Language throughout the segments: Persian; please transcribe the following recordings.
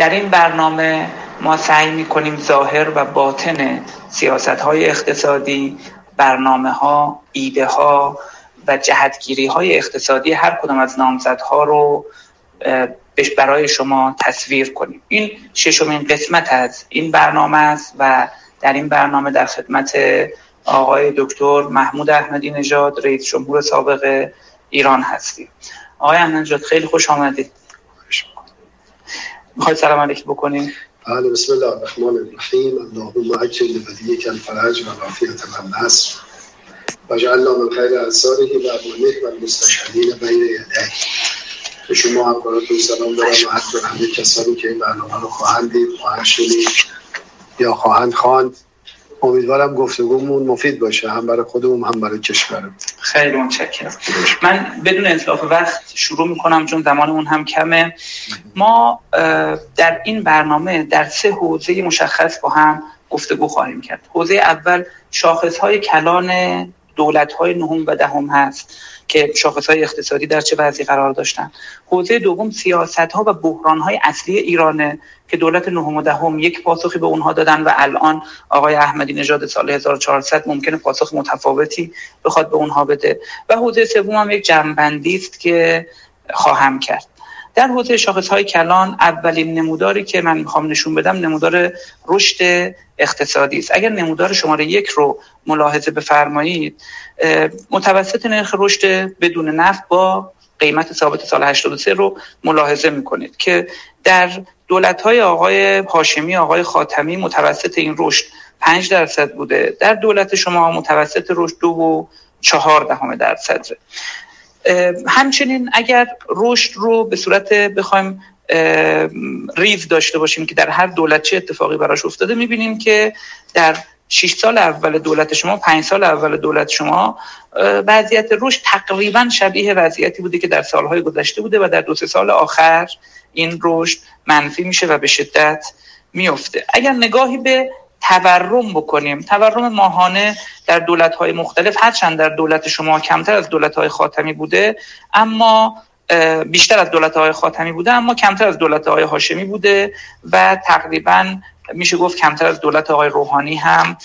در این برنامه ما سعی می‌کنیم ظاهر و باطن سیاست های اقتصادی برنامه ها ایده ها و جهتگیری های اقتصادی هر کدام از نامزدها رو برای شما تصویر کنیم. این ششمین قسمت از این برنامه است و در این برنامه در خدمت آقای دکتر محمود احمدی نژاد رئیس جمهور سابق ایران هستیم. آقای احمدی نژاد خیلی خوش آمدید. می‌خواید سلام علیک بکنیم بله بسم الله الرحمن الرحیم. اللهم اجل لبدیک الفرج و العافیت و النصر و جعلنا من خیر انصاره و ابوانه و المستشهدین بین یدیه. به شما همکاراتون سلام دارم و حتی همه کسانی که این برنامه رو خواهند دید خواهند شنید یا خواهند خواند. امیدوارم گفتگومون مفید باشه هم برای خودمون هم برای کشورمون. خیلی متشکرم. من بدون اطلاف وقت شروع می‌کنم چون زمانمون هم کمه. ما در این برنامه در سه حوزه مشخص با هم گفتگو خواهیم کرد. حوزه اول شاخص های کلان دولت های نهم و دهم هست. که شاخص های اقتصادی در چه وضعی قرار داشتن. حوزه دوم سیاست ها و بحران های اصلی ایرانه که دولت نهم و دهم یک پاسخی به اونها دادن و الان آقای احمدی نژاد سال 1400 ممکنه پاسخ متفاوتی بخواد به اونها بده. و حوزه سوم هم یک جنبندی است که خواهم کرد. در حوزه شاخص های کلان اولین نموداری که من می‌خوام نشون بدم نمودار رشد اقتصادی است. اگر نمودار شماره یک رو ملاحظه بفرمایید متوسط نرخ رشد بدون نفت با قیمت ثابت سال 83 رو ملاحظه می‌کنید که در دولت های آقای هاشمی آقای خاتمی متوسط این رشد 5 درصد بوده. در دولت شما متوسط رشد دو و چهار دهم درصد همچنین اگر رشد رو به صورت بخوایم ریز داشته باشیم که در هر دولت چه اتفاقی براش افتاده می‌بینیم که در 6 سال اول دولت شما 5 سال اول دولت شما وضعیت رشد تقریبا شبیه وضعیتی بوده که در سالهای گذشته بوده و در دو سه سال آخر این رشد منفی میشه و به شدت میفته اگر نگاهی به تورم بکنیم. تورم ماهانه در دولت های مختلف هرچند در دولت شما کمتر از دولت های خاتمی بوده اما بیشتر از دولت های خاتمی بوده اما کمتر از دولت های هاشمی بوده و تقریبا میشه گفت کمتر از دولت آقای روحانی هم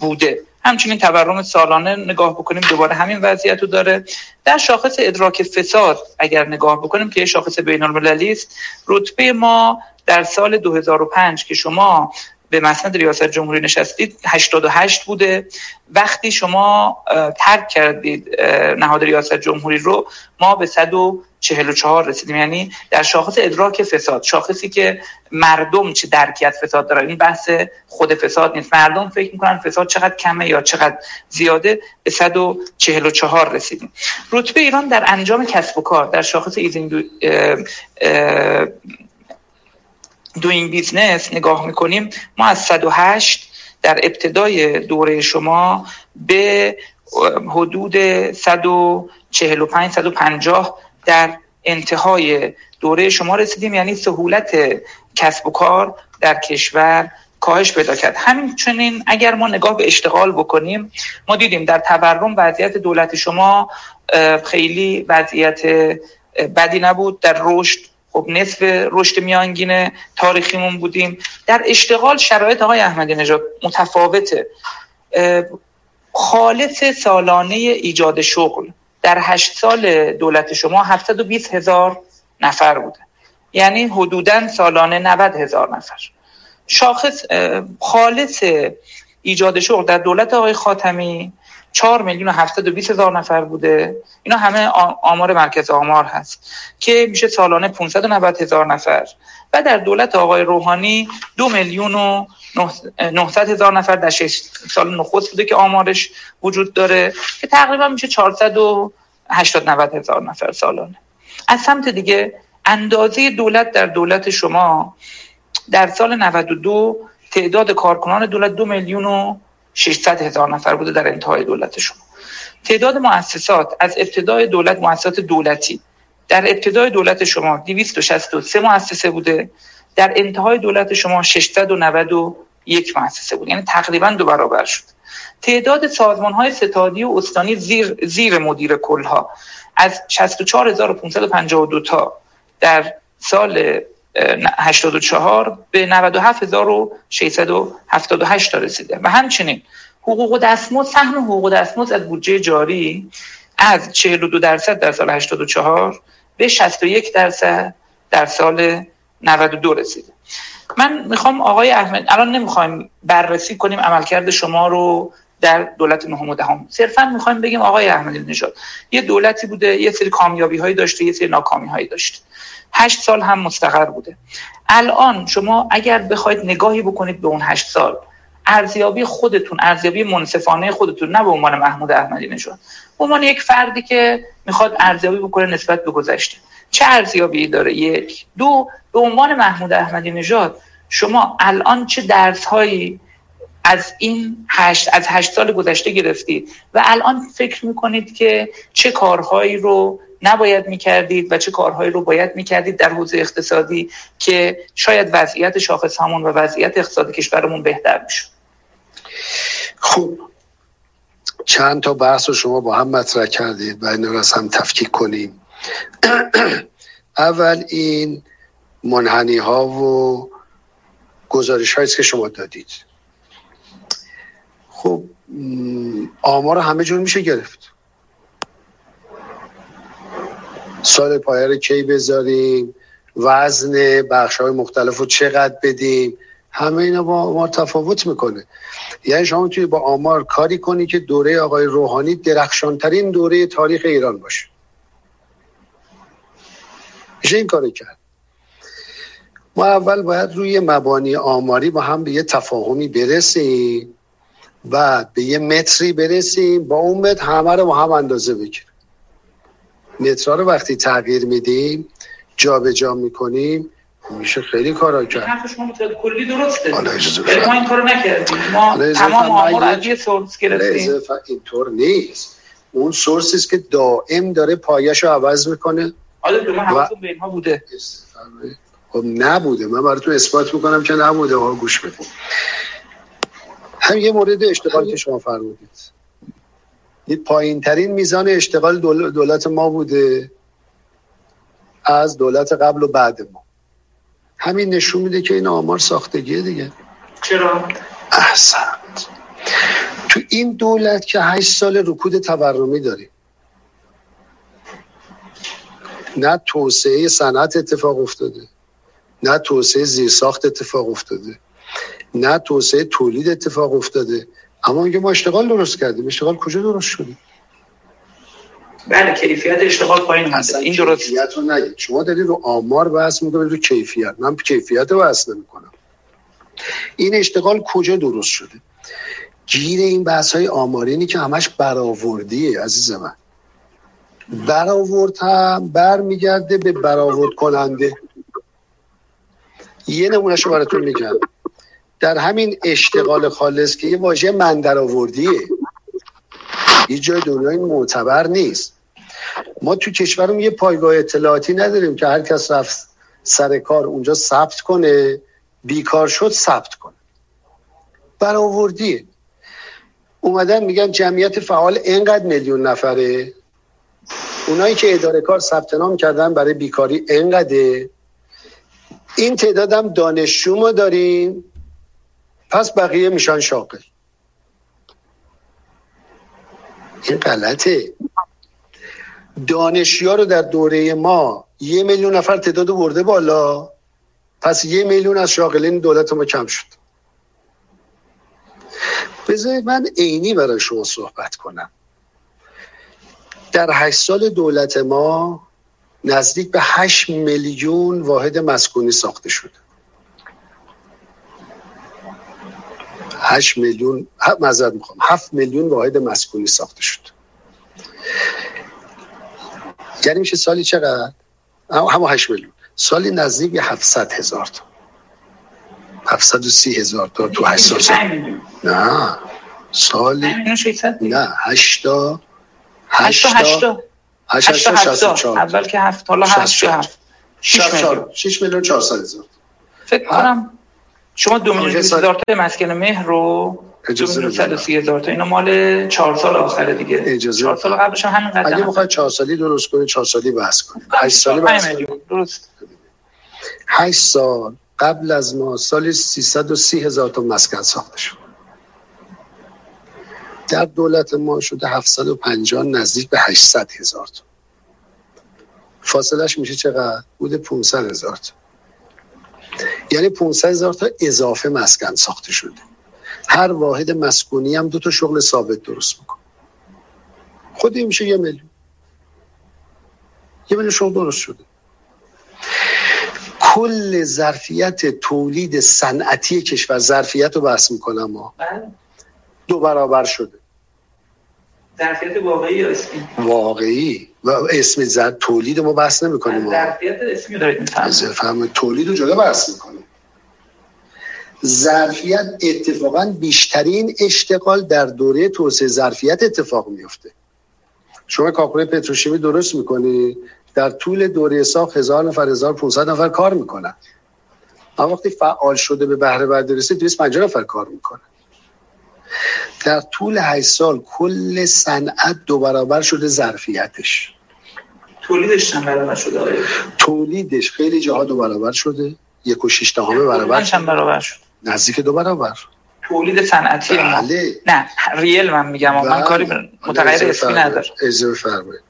بوده. همچنین تورم سالانه نگاه بکنیم دوباره همین وضعیت رو داره. در شاخص ادراک فساد اگر نگاه بکنیم که یه شاخص بین است رتبه ما در سال 2005 که شما به مسند ریاست جمهوری نشستید 88 بوده. وقتی شما ترک کردید نهاد ریاست جمهوری رو ما به 144 رسیدیم. یعنی در شاخص ادراک فساد شاخصی که مردم چه درکی از فساد دارن. این بحث خود فساد نیست. مردم فکر می‌کنن فساد چقدر کمه یا چقدر زیاده. به 144 رسیدیم. رتبه ایران در انجام کسب و کار در شاخص ease in doing business نگاه می‌کنیم ما از 108 در ابتدای دوره شما به حدود 145 150 در انتهای دوره شما رسیدیم یعنی سهولت کسب و کار در کشور کاهش پیدا کرد. همچنین اگر ما نگاه به اشتغال بکنیم ما دیدیم در تورم وضعیت دولت شما خیلی وضعیت بدی نبود در رشد خب نصف رشد میانگین تاریخیمون بودیم. در اشتغال شرایط آقای احمدی نژاد متفاوته خالص سالانه ایجاد شغل. در هشت سال دولت شما 720 هزار نفر بوده. یعنی حدودا سالانه 90 هزار نفر. شاخص خالص ایجاد شغل در دولت آقای خاتمی 4 میلیون و 720 هزار نفر بوده. اینا همه آمار مرکز آمار هست که میشه سالانه 590 هزار نفر. و در دولت آقای روحانی دو میلیون و 900 هزار نفر در 6 سال نخست بوده که آمارش وجود داره که تقریبا میشه 480 90 هزار نفر سالانه. از سمت دیگه اندازه دولت در دولت شما در سال 92 تعداد کارکنان دولت دو میلیون و 600 هزار نفر بوده در انتهای دولت شما. تعداد مؤسسات از ابتدای دولت مؤسسات دولتی. در ابتدای دولت شما 263 مؤسسه بوده. در انتهای دولت شما 691 مؤسسه بود. یعنی تقریبا دو برابر شد. تعداد سازمان های ستادی و استانی زیر, زیر مدیر کلها. از 64552 تا در سال 84 به 97678 تا رسیده. و همچنین حقوق دستمزد سهم حقوق دستمزد از بودجه جاری از 42 درصد در سال 84 به 61 درصد در سال 92 رسیده. من می‌خوام آقای احمد الان نمی‌خوایم بررسی کنیم عملکرد شما رو در دولت نهم و دهم. صرفا می‌خوایم بگیم آقای احمدی نژاد یه دولتی بوده یه سری کامیابی هایی داشته یه سری ناکامی هایی داشته. هشت سال هم مستقر بوده. الان شما اگر بخواید نگاهی بکنید به اون هشت سال ارزیابی خودتون ارزیابی منصفانه خودتون نه به عنوان محمود احمدی نژاد. به عنوان یک فردی که می‌خواد ارزیابی بکنه نسبت به گذشته. چه ارزیابی داره؟ یک. دو به عنوان محمود احمدی نژاد شما الان چه درس هایی از این هشت از هشت سال گذشته گرفتید؟ و الان فکر می‌کنید که چه کارهایی رو نباید می‌کردید و چه کارهایی رو باید می‌کردید در حوزه اقتصادی که شاید وضعیت شاخص همون و وضعیت اقتصادی کشورمون بهتر می‌شد. خوب چند تا بحث رو شما با هم مطرح کردید و این رو از هم تفکیک کنیم. اول این منحنی ها و گزارش هایی که شما دادید. خب آمار همه جور میشه گرفت. سال پایه رو کی بذاریم؟ وزن بخش های مختلف رو چقدر بدیم؟ همه اینا با آمار تفاوت می‌کنه. یعنی شما توی با آمار کاری کنی که دوره آقای روحانی درخشانترین دوره تاریخ ایران باشه. میشه این کاری کرد. ما اول باید روی مبانی آماری با هم به یه تفاهمی برسیم بعد به یه متری برسیم با اون متر همه رو با هم اندازه بگیریم. مترها رو وقتی تغییر میدیم جابجا جا می‌کنیم میشه خیلی کارا کرد. حرف شما کلی درسته. ما این کارو نکردیم. ما تمام آمار از یه سورس گرفتیم. اینطور نیست. اون سورسی است که دائم داره پایش رو عوض می‌کنه. آره و... به اینها بوده. خب نبوده. من براتون اثبات می‌کنم که نبوده. ها گوش بکن هم یه مورد اشتغال که شما فرمودید. پایین ترین میزان اشتغال دولت ما بوده. از دولت قبل و بعد ما. همین نشون میده که این آمار ساختگیه دیگه. چرا؟ احسنت. تو این دولت که هشت سال رکود تورمی داریم. نه توسعه صنعت اتفاق افتاده. نه توسعه زیرساخت اتفاق افتاده. نه توسعه تولید اتفاق افتاده. اما میگه ما اشتغال درست کردیم. اشتغال کجا درست شده بله کیفیت اشتغال پایین هست این درست. کیفیت رو نگید. شما دارید رو آمار بحث می‌کنید رو کیفیت. من کیفیت رو بحث نمی‌کنم. این اشتغال کجا درست شده؟ گیر این بحث های آمارینی که همش برآوردیه عزیز من. برآورد هم برمیگرده به برآورد کننده یه نمونهشو براتون میگم. در همین اشتغال خالص که یه واژه من در آوردیه. یه جای دنیای معتبر نیست. ما تو کشورم یه پایگاه اطلاعاتی نداریم که هر کس رفت سر کار اونجا ثبت کنه بیکار شد ثبت کنه. برآوردیه. اومدن میگن جمعیت فعال اینقدر میلیون نفره. اونایی که اداره کار ثبت نام کردن برای بیکاری اینقدره. این تعدادم دانشجو ما داریم. پس بقیه میشن شاغل این غلطه. دانشیا رو در دوره ما یه میلیون نفر تعداد برده بالا پس یه میلیون از شاغلین دولت ما کم شد. بذارید من عینی برای شما صحبت کنم. در هشت سال دولت ما نزدیک به هشت میلیون واحد مسکونی ساخته شده. 8 میلیون معذرت می‌خوام 7 میلیون واحد مسکونی ساخته شد. یعنی میشه سالی چقدر؟ همه 8 میلیون. سالی نزدیک به 700 هزار تا. 730 هزار تا تو 8 سال نه. سالی نه 8 تا 8 تا 8 تا. 64 اول که 7 حالا 8 7 6 میلیون. 400 هزار فکر کنم شما دو میلیون هزار تا مسکن مهر رو اجازه دو میلیون هزار تا. اینا مال چهار سال آخره دیگه. اجازه چهار سال قبلش همین قدر اگه بخواید چهار سالی درست کنید چهار سالی بحث کنید هشت سالی بحث کنید درست. هشت سال قبل از ما سال 330 هزار تا مسکن ساخته شد. در دولت ما شده 750 نزدیک به 800 هزار تا. فاصلش میشه چقدر؟ بوده 500 هزار تا. یعنی 500 هزار تا اضافه مسکن ساخته شده. هر واحد مسکونی هم دو تا شغل ثابت درست می‌کنه. خودی میشه یه میلیون. یه میلیون شغل درست شده. کل ظرفیت تولید صنعتی کشور ظرفیت رو بحث می‌کنم ما. بله. دو برابر شده. ظرفیت واقعی یا اسمی واقعی. و اسم زر تولید ما بحث نمی‌کنیم. ظرفیت تولید رو جدا بحث می‌کنیم. ظرفیت اتفاقا بیشترین اشتغال در دوره توسعه ظرفیت اتفاق میفته شما کاکوی پتروشیمی درست می‌کنی؟ در طول دوره ساخت هزار نفر هزار 1500 نفر کار می‌کنن. اما وقتی فعال شده به بهره برداری رسید 250 نفر کار می‌کنن. در طول 8 سال کل صنعت دو برابر شده ظرفیتش. تولیدش چند برابر شده تولیدش خیلی جاها دو برابر شده. یک و شیش دهمه برابر چند برابر شد؟ نزدیک دو برابر. تولید صنعتی بله. نه ریل من میگم من بله. کاری متغیر اسمی نداره اجازه فرمایید.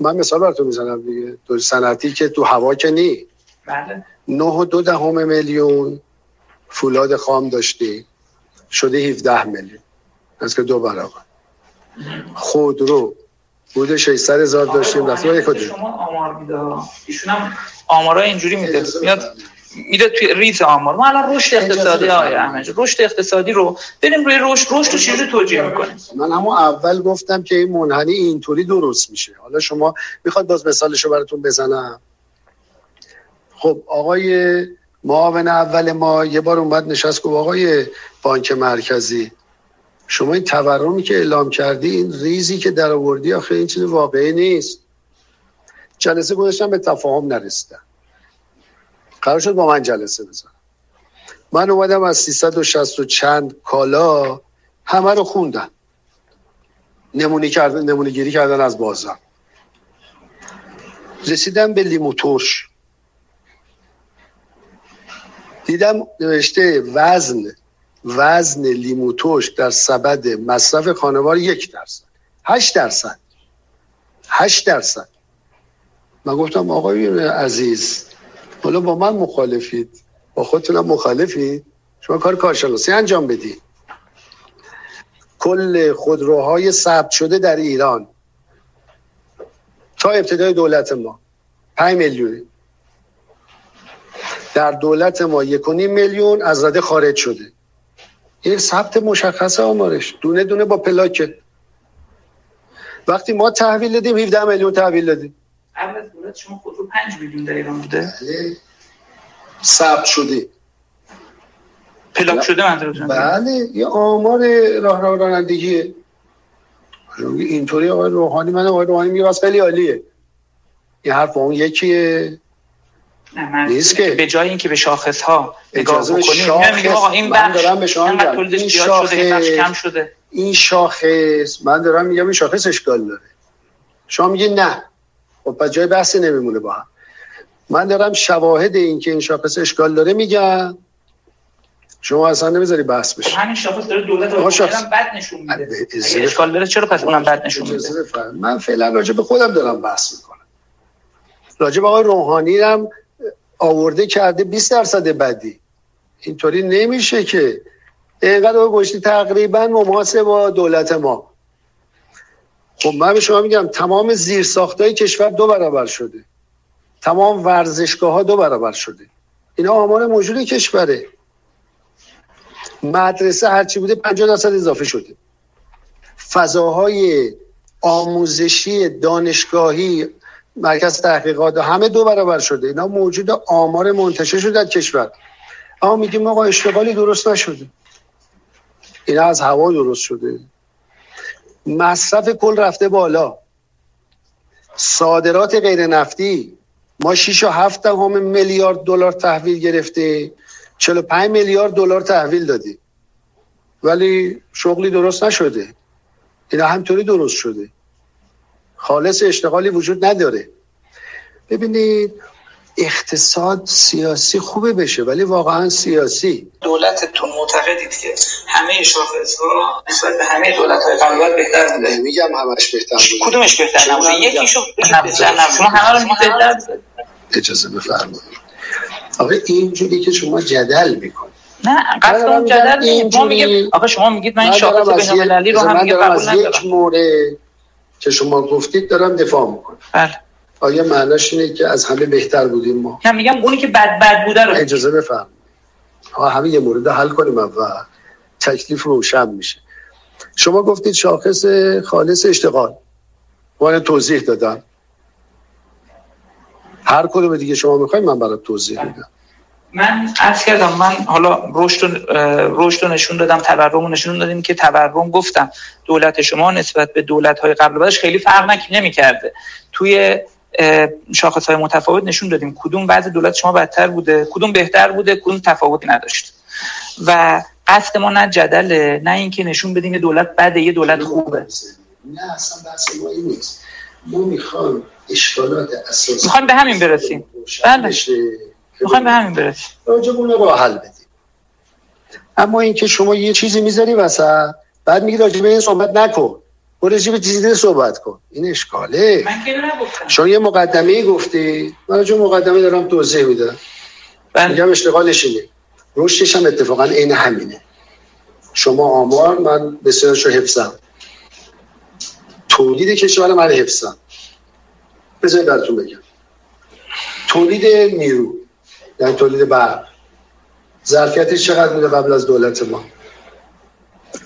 من مثال براتون می‌زنم دیگه. تو صنعتی که تو هوا که نی. بله. نه و دو دهم میلیون فولاد خام داشتی. شده 17 میلیون. از که دو برابر. خودرو بوده 600 هزار داشتیم. رفت شما آمار میده. ایشون هم آمارای اینجوری میده. میاد میره توی ریز آمار. ما الان رشد اقتصادی آقای احمد رشد اقتصادی رو بریم روی رشد. رشد رو چجوری توجیه می‌کنیم؟ من همون اول گفتم که این منحنی اینطوری درست میشه. حالا شما می‌خواد باز مثالشو براتون بزنم. خب آقای معاون اول ما یه بار اومد نشست گفت آقای بانک مرکزی شما این تورمی که اعلام کردی این ریزی که در آوردی آخه این چیز واقعی نیست. جلسه گذاشتم به تفاهم نرسیدن قرار شد با من جلسه بزنم. من اومدم از 360 و چند کالا همه رو خوندم. نمونه کردن نمونه گیری کردن از بازار رسیدم به لیمو ترش دیدم نوشته وزن وزن لیمو در سبد مصرف خانوار یک درصد. هشت درصد. هشت درصد. من گفتم آقای عزیز حالا با من مخالفید؟ با خودتونم مخالفید؟ شما کار کارشناسی انجام بدید کل خودروهای ثبت شده در ایران. تا ابتدای دولت ما. 5 میلیون. در دولت ما یک میلیون از رده خارج شده. این ثبت مشخصه آمارش. دونه دونه با پلاکه. وقتی ما تحویل دادیم 17 میلیون تحویل دادیم. قبل از دولت شما خودرو 5 میلیون در ایران بوده؟ بله. ثبت شده. پلاک شده منظورتون بله. یه آمار راه راه رانندگیه. اینطوری آقای روحانی من آقای روحانی میگه خیلی عالیه. این حرف اون یکیه. نیست که به جای اینکه به شاخص ها نگاه بکنیم میگم آقا این بخش دارم به شما میگم این شاخص شده کم شده. این شاخص من دارم میگم این شاخص اشکال داره. شما میگه نه. خب پس جای بحثی نمیمونه با هم. من دارم شواهد این که این شاخص اشکال داره میگم. شما اصلا نمی‌ذاری بحث بشه. همین شاخص داره دولت شاخص... بد نشون میده. اشکال داره چرا پس اونم بد نشون میده؟ من فعلا راجع به خودم دارم بحث می‌کنم. راجع به آقای روحانی هم آورده کرده 20 درصد بدی. اینطوری نمیشه که اینقدر گشتی تقریبا مماسه با دولت ما. خب من به شما میگم تمام زیر های کشور دو برابر شده. تمام ورزشگاه ها دو برابر شده. اینا آمار موجود کشوره. مدرسه هرچی بوده 50 درصد اضافه شده. فضاهای آموزشی دانشگاهی مرکز تحقیقات همه دو برابر شده. اینا موجود آمار منتشر شده در کشور. اما میگیم آقا اشتغالی درست نشده. اینا از هوا درست شده. مصرف کل رفته بالا. صادرات غیر نفتی. ما 6 و 7 هم میلیارد دلار تحویل گرفته. 45 میلیارد دلار تحویل دادی ولی شغلی درست نشده. اینا همطوری درست شده. خالص اشتغالی وجود نداره. ببینید اقتصاد سیاسی خوبه بشه ولی واقعا سیاسی. دولتتون معتقدید که همه شاخص ها نسبت به همه دولت های قبل بهتر بوده. میگم همش بهتر بوده. کدومش بهتر نبوده؟ یکیشو بهتر نبوده شما همه رو بهتر اجازه بفرمایید. آقا اینجوری که شما جدل می‌کنید. نه قصد اون جدل ما میگیم آقا شما میگید من این شاخص بین‌المللی رو هم قبول ندارم یک مورد که شما گفتید دارم دفاع می‌کنم. بله. آیا معناش اینه که از همه بهتر بودیم ما؟ نه میگم اونی که بد بد بوده رو. اجازه بفرم ها همه یه مورد حل کنیم و تکلیف روشن میشه. شما گفتید شاخص خالص اشتغال. من توضیح دادم. هر کدوم دیگه شما می‌خواید من برای توضیح میدم. من عرض کردم من حالا رشد نشون دادم تورم نشون دادیم که تورم گفتم دولت شما نسبت به دولت های قبل بعدش خیلی فرق نمی کرده توی شاخص های متفاوت نشون دادیم کدوم بعض دولت شما بدتر بوده کدوم بهتر بوده کدوم تفاوتی نداشت. و قصد ما نه جدله نه اینکه نشون بدیم دولت بده یه دولت خوبه. نه اصلا بحث ما این نیست. ما می‌خوام اشکالات اساسی می‌خوایم به همین برسیم. بله. می‌خوایم به همین برسیم. راجب اون رو حل بدیم. اما اینکه شما یه چیزی می‌ذاری وسط بعد میگی راجب این صحبت نکن. برو به چیزی صحبت کن. این اشکاله. من که نگفتم. شما یه مقدمه گفتی. من راجب مقدمه دارم توضیح میدم. بله. میگم اشتغالش اینه. رشدش هم اتفاقا عین همینه. شما آمار من بسیارشو حفظم. تولید کشور من حفظم. بذارید براتون بگم. تولید نیرو. یعنی تولید برق. ظرفیتش چقدر بوده قبل از دولت ما؟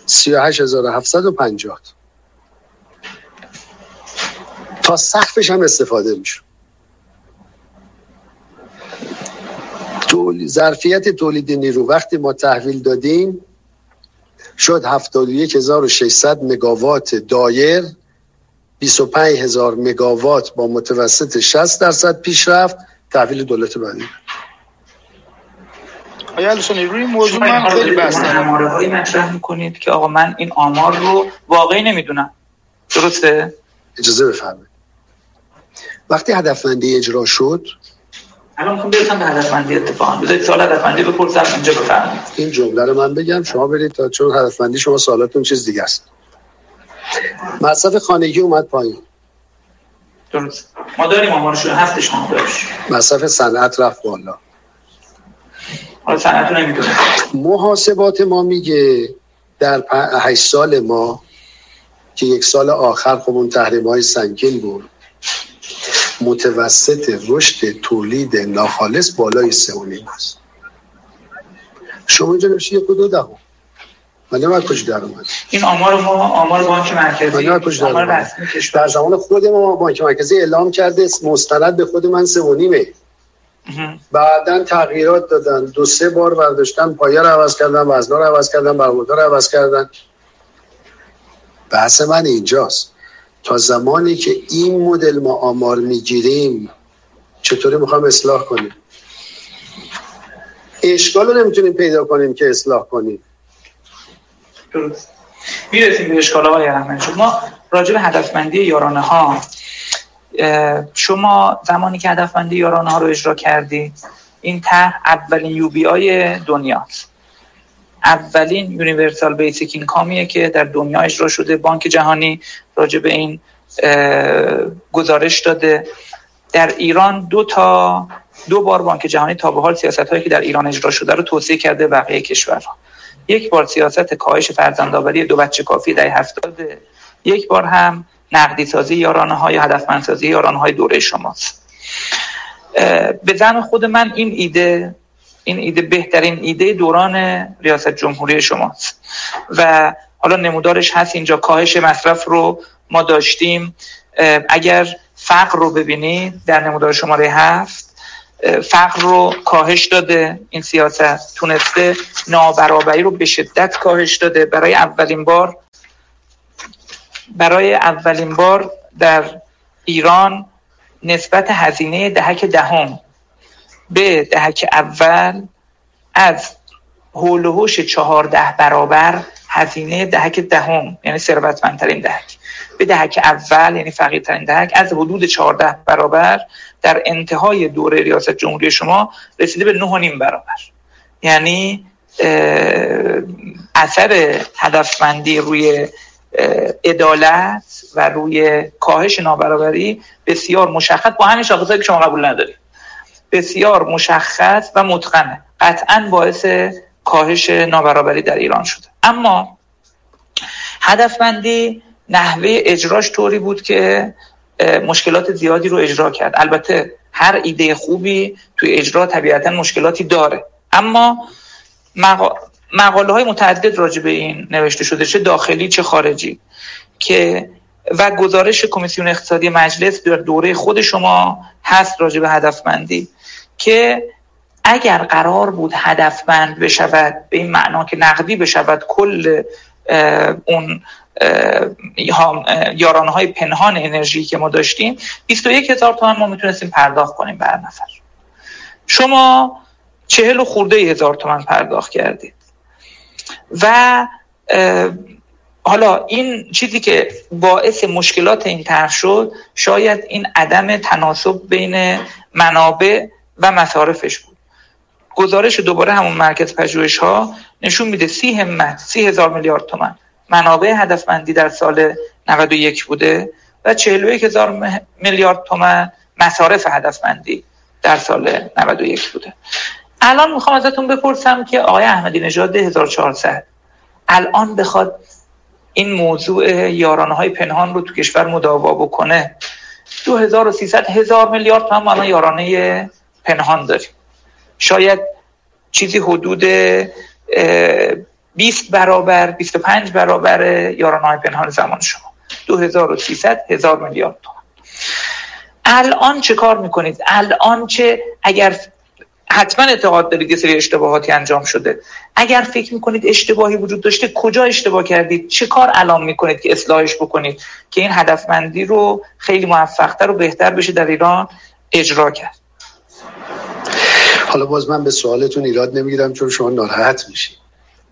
38750 تا سقفش هم استفاده میشه. ظرفیت تولید نیرو. وقتی ما تحویل دادیم شد 71600 مگاوات دایر. 25000 مگاوات با متوسط 60 درصد پیشرفت تحویل دولت بعدی. آیا روی این موضوع من خیلی آماره هایی مطرح می‌کنید که آقا من این آمار رو واقعی نمی‌دونم. درسته؟ اجازه بفرمایید. وقتی هدفمندی اجرا شد؟ الان می‌خوام برسم به هدفمندی اتفاقا. بذارید سوال هدفمندی بپرسم اینجا بفرمایید. این جمله رو من بگم شما برید تا چون هدفمندی شما سوالاتون چیز دیگه است. مصرف خانگی اومد پایین. درست. ما داریم آمارشون هفتش ما داشت مصرف صنعت رفت بالا. نمی‌دونه محاسبات ما میگه در هشت سال ما که یک سال آخر خب اون تحریم های سنگین بود. متوسط رشد تولید ناخالص بالای سه و نیم هست شما اینجا نمیشه یک و دو دهم. من نمید کجا در اومد. این آمار ما آمار بانک مرکزی آمار رسمی در زمان خود ما بانک مرکزی اعلام کرده مستند به خود من سه و نیمه بعدا تغییرات دادن. دو سه بار برداشتن پایه رو عوض کردن وزنا رو عوض کردن برمودا رو عوض کردن. بحث من اینجاست. تا زمانی که این مدل ما آمار می‌گیریم چطوری می‌خوام اصلاح کنیم؟ اشکال رو نمی‌تونیم پیدا کنیم که اصلاح کنیم. می‌رسیم به اشکال های ما راجع به هدفمندی یارانه ها شما زمانی که هدفمندی یارانه ها رو اجرا کردی این طرح اولین یوبی های دنیاست. اولین یونیورسال بیسیک اینکامیه که در دنیا اجرا شده. بانک جهانی راجع به این گزارش داده. در ایران دو تا دو بار بانک جهانی تا به حال سیاست هایی که در ایران اجرا شده رو توصیه کرده بقیه کشورها. یک بار سیاست کاهش فرزندآوری دو بچه کافی در هفتاد. یک بار هم نقدی سازی یارانه های هدفمندسازی یارانه های دوره شماست. به زن خود من این ایده این ایده بهترین ایده دوران ریاست جمهوری شماست. و حالا نمودارش هست اینجا کاهش مصرف رو ما داشتیم. اگر فقر رو ببینید در نمودار شماره هفت فقر رو کاهش داده این سیاست تونسته نابرابری رو به شدت کاهش داده. برای اولین بار برای اولین بار در ایران نسبت هزینه دهک دهم به دهک اول از حول و چهارده برابر هزینه دهک دهم یعنی ثروتمندترین دهک. به دهک اول یعنی فقیرترین دهک از حدود 14 برابر در انتهای دوره ریاست جمهوری شما رسیده به 9.5 برابر. یعنی اثر هدفمندی روی عدالت و روی کاهش نابرابری بسیار مشخص. با همین شاخصهایی که شما قبول ندارید. بسیار مشخص و متقنه. قطعا باعث کاهش نابرابری در ایران شده. اما هدفمندی نحوه اجراش طوری بود که مشکلات زیادی رو اجرا کرد. البته هر ایده خوبی توی اجرا طبیعتا مشکلاتی داره. اما مقاله های متعدد راجع به این نوشته شده چه داخلی چه خارجی که و گزارش کمیسیون اقتصادی مجلس در دوره خود شما هست راجع به هدفمندی که اگر قرار بود هدفمند بشود به این معنا که نقدی بشود کل اون یارانه های پنهان انرژی که ما داشتیم 21 هزار تومن ما می‌تونستیم پرداخت کنیم بر نفر. شما چهل و خورده هزار تومن پرداخت کردید. و حالا این چیزی که باعث مشکلات این طرح شد شاید این عدم تناسب بین منابع و مصارفش بود. گزارش دوباره همون مرکز پژوهش ها نشون میده سی همت سی هزار میلیارد تومن منابع هدفمندی در سال 91 بوده و 41 هزار میلیارد تومن مصارف هدفمندی در سال 91 بوده. الان می‌خوام ازتون بپرسم که آقای احمدی نژاد 1400 الان بخواد این موضوع یارانه های پنهان رو تو کشور مداوا بکنه. 2300 هزار میلیارد تومان الان یارانه پنهان داریم. شاید چیزی حدود 20 برابر 25 برابر یارانه های پنهان زمان شما. 2300 هزار میلیارد تومان. الان چه کار می‌کنید؟ الان چه اگر حتما اعتقاد دارید یه سری اشتباهاتی انجام شده. اگر فکر می‌کنید اشتباهی وجود داشته کجا اشتباه کردید؟ چه کار الان می‌کنید که اصلاحش بکنید؟ که این هدفمندی رو خیلی موفقتر و بهتر بشه در ایران اجرا کرد. حالا باز من به سوالتون ایراد نمی‌گیرم چون شما ناراحت میشید.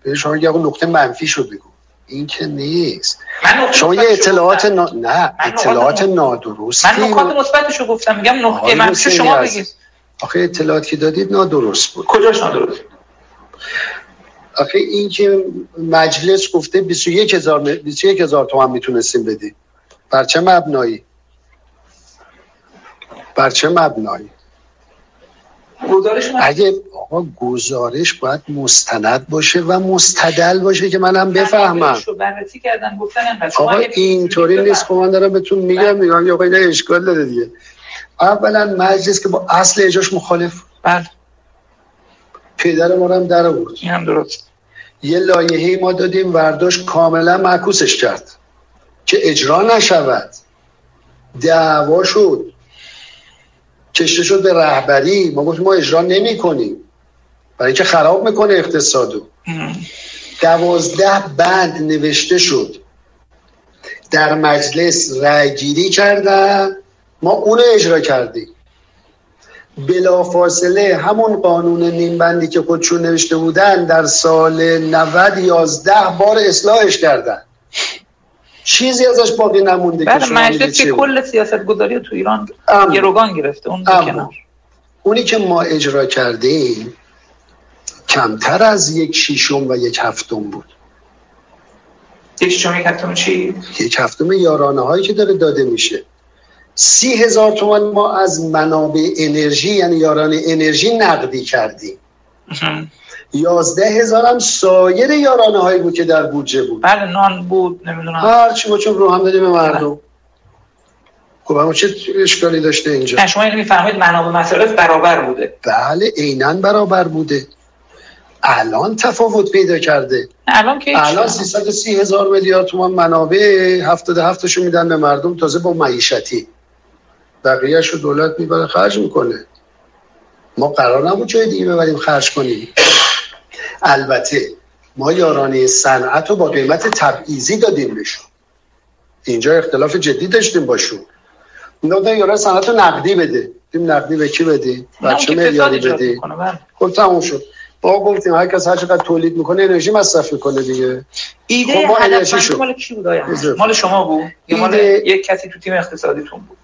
به شما یه نقطه منفی شو بگو. این که نیست. شما یه اطلاعات نا... نه اطلاعات نادرستی. من نکات مثبتشو گفتم. میگم نقطه منفی شما بگید. آخه اطلاعاتی که دادید نادرست بود. کجاش نادرست؟ آخه این که مجلس گفته 21 هزار 21 هزار تومن می‌تونستیم بدیم. بر چه مبنایی؟ بر چه مبنایی؟ گزارش اگه آقا گزارش باید مستند باشه و مستدل باشه که منم بفهمم. بررسی کردن گفتن آقا اینطوری نیست که من دارم بهتون میگم میگم آقا اینا اشکال داره دیگه. اولا مجلس که با اصل اجاش مخالف بله. پدر ما هم در آورد. این هم درست. یه لایحه ما دادیم ورداش کاملا معکوسش کرد. که اجرا نشود. دعوا شد. کشته شد به رهبری. ما گفتیم ما اجرا نمی کنیم برای که خراب می‌کنه اقتصادو. دوازده بند نوشته شد. در مجلس رأی گیری کردن. ما اون اجرا کردیم. بلا فاصله همون قانون نیمبندی که خودشون نوشته بودن در سال 90 11 بار اصلاحش کردن. چیزی ازش باقی نمونده بله مجلس که کل سیاست گذاری تو ایران گروگان گرفته اون کنار. اونی که ما اجرا کردیم کمتر از یک شیشم و یک هفتم بود. یک شیشم یک هفتم چی؟ یک هفتم یارانه هایی که داره داده میشه. سی هزار تومان ما از منابع انرژی یعنی یاران انرژی نقدی کردیم. یازده هزار هم سایر یارانه هایی بود که در بودجه بود. بله نان بود نمی‌دونم. هر چی بود چون رو هم دادیم به مردم. خب اما چه اشکالی داشته اینجا؟ نه شما اینو می‌فهمید منابع مصارف برابر بوده. بله عینا برابر بوده. الان تفاوت پیدا کرده. الان که الان 330 هزار میلیارد تومان منابع 77 شو میدن به مردم تازه با معیشتی. بقیهش رو دولت می‌بره خرج می‌کنه. ما قرار نبود جای دیگه ببریم خرج کنیم. البته ما یارانه صنعت رو با قیمت تبعیضی دادیم بهشون. اینجا اختلاف جدی داشتیم باشون. اینا یارانه صنعت رو نقدی بده. دیم نقدی به کی بدی بچه میلیاردی بدی خب تموم شد. ما گفتیم هر کس هر چقدر تولید می‌کنه انرژی مصرف می‌کنه دیگه. ایده خب ما انرژی شد. مال کی بود. مال شما بود؟ یا مال ایده- یک کسی تو تیم اقتصادیتون بود؟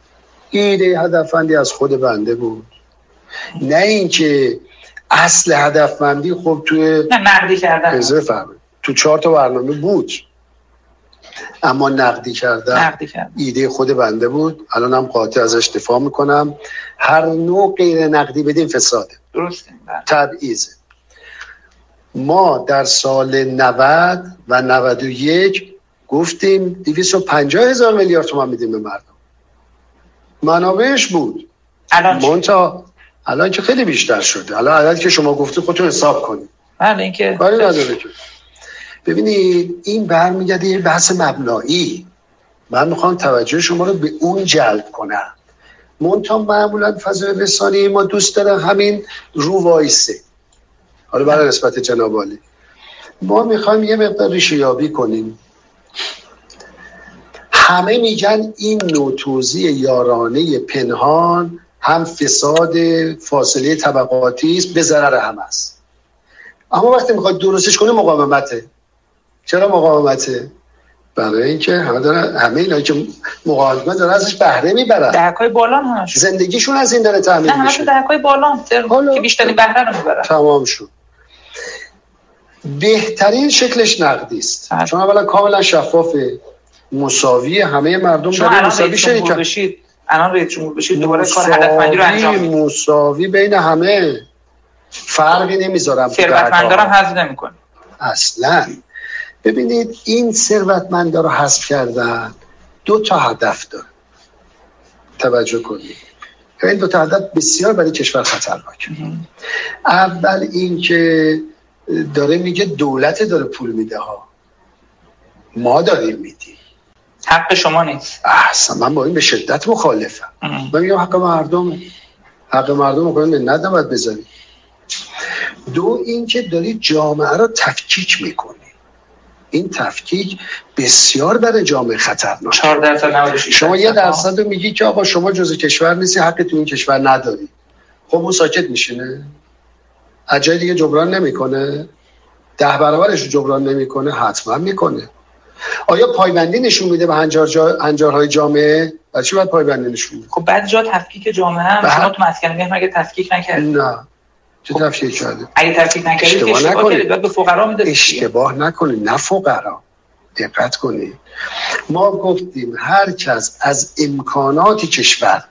ایده هدفمندی از خود بنده بود. نه اینکه اصل هدفمندی خب توی نقدی کردن. تو چهار تا برنامه بود. اما نقدی کردن نقدی کردن. ایده خود بنده بود. الان هم قاطع ازش دفاع می‌کنم. هر نوع غیر نقدی بدیم فساده. درسته. بله. ما در سال 90 و 91 گفتیم 250 هزار میلیارد تومان میدیم به مردم. منابعش بود؟ مونتا الان که خیلی بیشتر شده. الان عدد که شما گفتی خودتون حساب کنید بله اینکه ببینید این برمیگرده یه بحث مبنایی. من می‌خوام توجه شما رو به اون جلب کنم. مونتا معمولا فضای رسانه ما دوست داره همین رو وایسه. حالا برای نسبت جناب ما می‌خوایم یه مقدار ریشه یابی کنیم. همه میگن این نوع توزیع یارانه پنهان هم فساد فاصله طبقاتی است به ضرر هم است. اما وقتی می‌خواد درستش کنه مقاومته. چرا مقاومته؟ برای اینکه همه دارن همه اینا که مقاومت دارن ازش بهره می‌برن. دهکای بالا همش. زندگیشون از این داره تامین میشه. دهکای بالا حالا- که بیشترین بهره رو می‌برن. تمام شد. بهترین شکلش نقدی است. بله. چون اولا کاملا شفافه. مساوی همه مردم داره مساوی بشید الان رئیس جمهور بشید دوباره کار هدفمندی رو انجام می‌دید. مساوی بین همه. فرقی نمی‌ذارم تو ثروتمندارم. حذف نمی‌کنه اصلا. ببینید این ثروتمندا رو حذف کردن دو تا هدف داره. توجه کنید. این دو تا هدف بسیار برای کشور خطرناک. اول اینکه داره میگه دولت داره پول میده ها. ما داریم میدیم. حق شما نیست. اصلا من با این به شدت مخالفم. من میگم حق مردم. حق مردم رو کنید نباید بذارید. دو اینکه داری جامعه رو تفکیک می‌کنی. این تفکیک بسیار برای جامعه خطرناک. 4 درصد 96 شما یه درصد رو میگی که آقا شما جز کشور نیستی حق تو این کشور نداری. خب اون ساکت میشینه. از جای دیگه جبران نمی‌کنه. ده برابرش رو جبران نمی‌کنه حتما می‌کنه. آیا پایبندی نشون میده به هنجار جا... هنجارهای جامعه؟ برای چی باید پایبندی نشون میده؟ خب بعد جا تفکیک جامعه هم. بله. شما تو مسکن مهر مگه تفکیک نکردید نه. چه تفکیک کرده؟ اگه تفکیک نکردید اشتباه نکنید. باید به فقرا می‌دادید اشتباه نکنید نه فقرا. دقت کنید ما گفتیم هر کس از امکانات کشور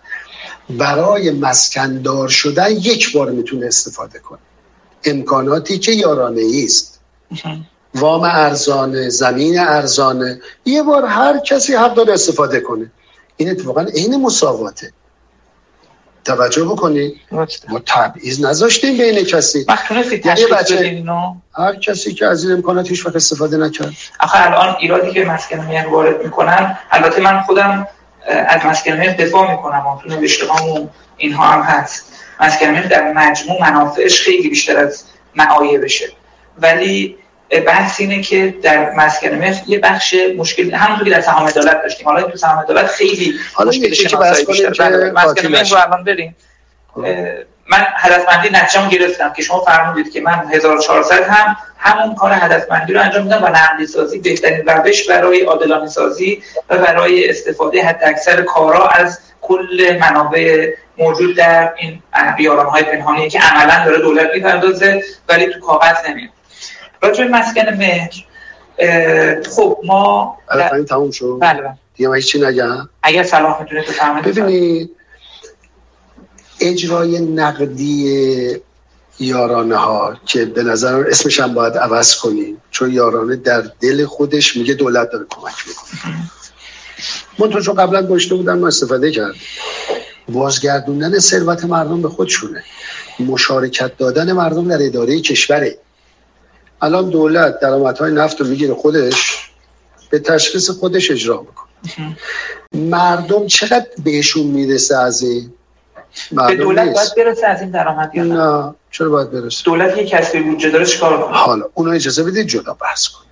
برای مسکندار شدن یک بار می‌تونه استفاده کنه. امکاناتی که یارانه است. وام ارزانه زمین ارزانه. یه بار هر کسی حق داره استفاده کنه. این اتفاقا عین مساواته. توجه بکنید. ما تبعیض نذاشتیم بین کسی. یعنی بچه- هر کسی که از این امکانات هیچ وقت استفاده نکرد. آخه الان ایرادی که مسکن مهر وارد می‌کنن البته من خودم از مسکن مهر دفاع می‌کنم. و تو نوشته و اینها هم هست. مسکن در مجموع منافعش خیلی بیشتر از معایبشه. ولی بحث اینه که در مسکن مهر یه بخش مشکل همونطور که در سهام عدالت داشتیم. حالا تو سهام عدالت خیلی حالا که بحث کنیم بله، مسکن نشه. رو الان بریم. من هدفمندی نتیجه‌مو گرفتم که شما فرمودید که من 1400 هم همون کار هدفمندی رو انجام میدم و نقدی سازی بهترین روش برای عادلانه سازی و برای استفاده حداکثر کارا از کل منابع موجود در این یارانهای پنهانی که عملا داره دولت می‌پردازه ولی تو کاغذ نمیاد. راجع مسکن مهر خب ما الان این تموم شد. بله بله. دیگه من هیچی نگم. اگر صلاح می‌تونه بفرمایید ببینید اجرای نقدی یارانه ها که به نظر اسمش هم باید عوض کنیم چون یارانه در دل خودش میگه دولت داره کمک می‌کنه. من تو چون قبلا گشته بودم ما استفاده کردیم بازگردوندن ثروت مردم به خودشونه. مشارکت دادن مردم در اداره کشوره. الان دولت درآمدهای نفت رو می‌گیره خودش به تشخیص خودش اجرا می‌کنه. مردم چقدر بهشون می‌رسه از این؟ به دولت نیست. باید برسه از این درآمد یا نه؟ نه. چرا باید برسه؟ دولت یک کسبی بودجه داره چیکار کنه؟ حالا اونو اجازه بدید جدا بحث کنیم.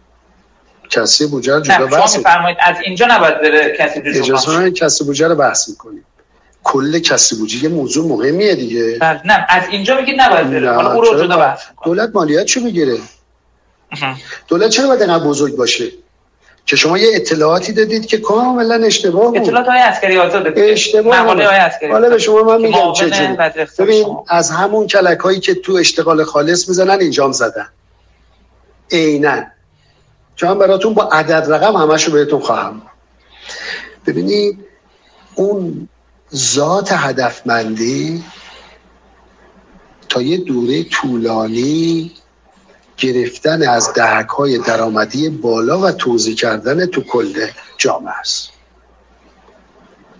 کسی بودجه جدا بحث. میفرمایید از اینجا نباید بره کسی جزو اجازه بدید کسی بودجه رو بحث می‌کنیم. کل کسی بودی یه موضوع مهمیه دیگه. بله نه از اینجا میگید نباید بره. حالا او رو جدا؟ بحث. دولت مالیات چو می‌گیره. دولت چرا باید اینقدر بزرگ باشه؟ که شما یه اطلاعاتی دادید که کاملا اشتباه بود. اطلاعات های عسکری آزاده بود. اشتباه حالا به شما من میگم چجوری. ببین. از همون کلک هایی که تو اشتغال خالص می‌زنن اینجام زدن. عینا. چون براتون با عدد رقم همشو بهتون خواهم ببینید اون ذات هدفمندی تا یه دوره طولانی گرفتن از دهک های درآمدی بالا و توضیح کردن تو کل جامعه است.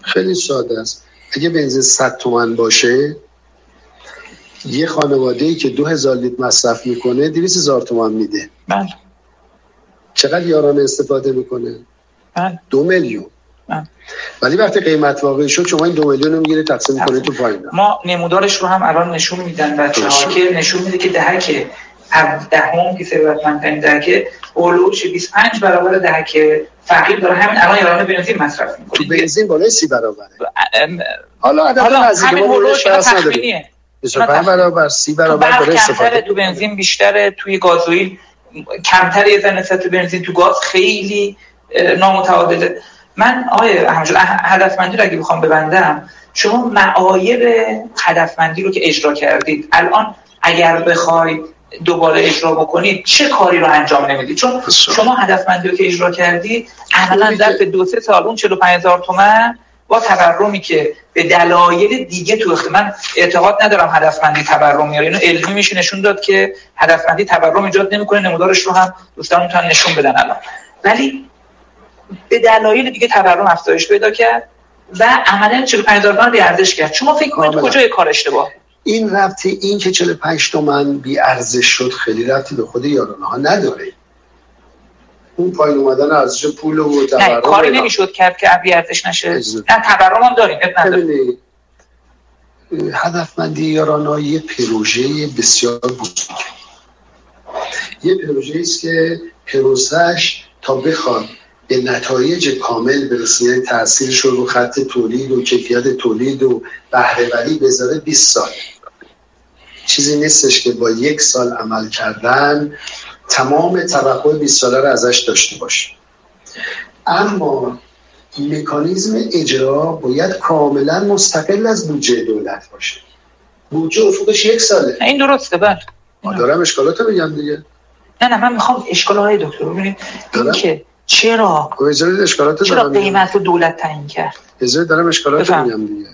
خیلی ساده است. اگه بنزین 100 تومن باشه یه خانواده ای که 2000 لیتر مصرف می‌کنه 200 هزار تومن میده. بله. چقدر یارانه استفاده می‌کنه؟ بله. دو میلیون. بله. ولی وقتی قیمت واقعی شد شما این دو میلیون رو می‌گیره تقسیم می‌کنه تو پایین. ما نمودارش رو هم الان نشون میدن بچه ها درسته. که نشون میده که دهک دهم که ثروتمندترین دهک اولوش 25 برابر دهک فقیر داره. همین الان یارانه بنزین مصرف می‌کنه. بنزین بالای سی برابره. حالا عدد حالا نزدیک همین ما اولوش تخمینیه. 25 برابر 30 تو برابر داره کمتره استفاده تو بنزین بیشتره توی گازوئیل. کمتر یه نسبت تو بنزین تو گاز خیلی نامتعادله. من آقای احمدجان هدفمندی رو اگه بخوام ببندم شما معایب هدفمندی رو که اجرا کردید الان اگر بخوای دوباره اجرا بکنید چه کاری رو انجام نمی‌دید؟ چون. شما هدفمندی رو که اجرا کردید عملا ظرف دو سه سال اون 45 هزار تومن با تورمی که به دلایل دیگه تو اخت- من اعتقاد ندارم هدفمندی تورم میاره اینو علمی میشه نشون داد که هدفمندی تورم ایجاد نمی‌کنه نمودارش رو هم دوستان می‌تونن نشون بدن الان. ولی به دلایل دیگه تورم افزایش پیدا کرد و عملا 45 هزار تومن ارزش کرد. شما فکر کنید. کجای کار اشتباه؟ این ربطی این که 45 تومن بی ارزش شد خیلی ربطی به خود یارانه ها نداره. اون پایین اومدن ارزش پول و نه تورم کاری. نمی‌شد کرد که ابری ارزش نشه. نه تورم هم داریم هدفمندی یارانه یه پروژه بسیار بزرگه یه پروژه است که پروسش تا بخواد به نتایج کامل برسه یعنی تاثیرش رو رو خط تولید و کیفیت تولید و بهرهوری بذاره 20 سال. چیزی نیستش که با یک سال عمل کردن تمام توقع 20 ساله رو ازش داشته باشه. اما مکانیزم اجرا باید کاملا مستقل از بودجه دولت باشه. بودجه افقش یک ساله. این درسته بله. ما دارم اشکالات رو میگم دیگه. نه نه من می‌خوام اشکال های دکتر ببینید. که چرا خب اجازه اشکالات چرا. قیمت رو دولت تعیین کرد؟ اجازه دارم اشکالات. میگم دیگه.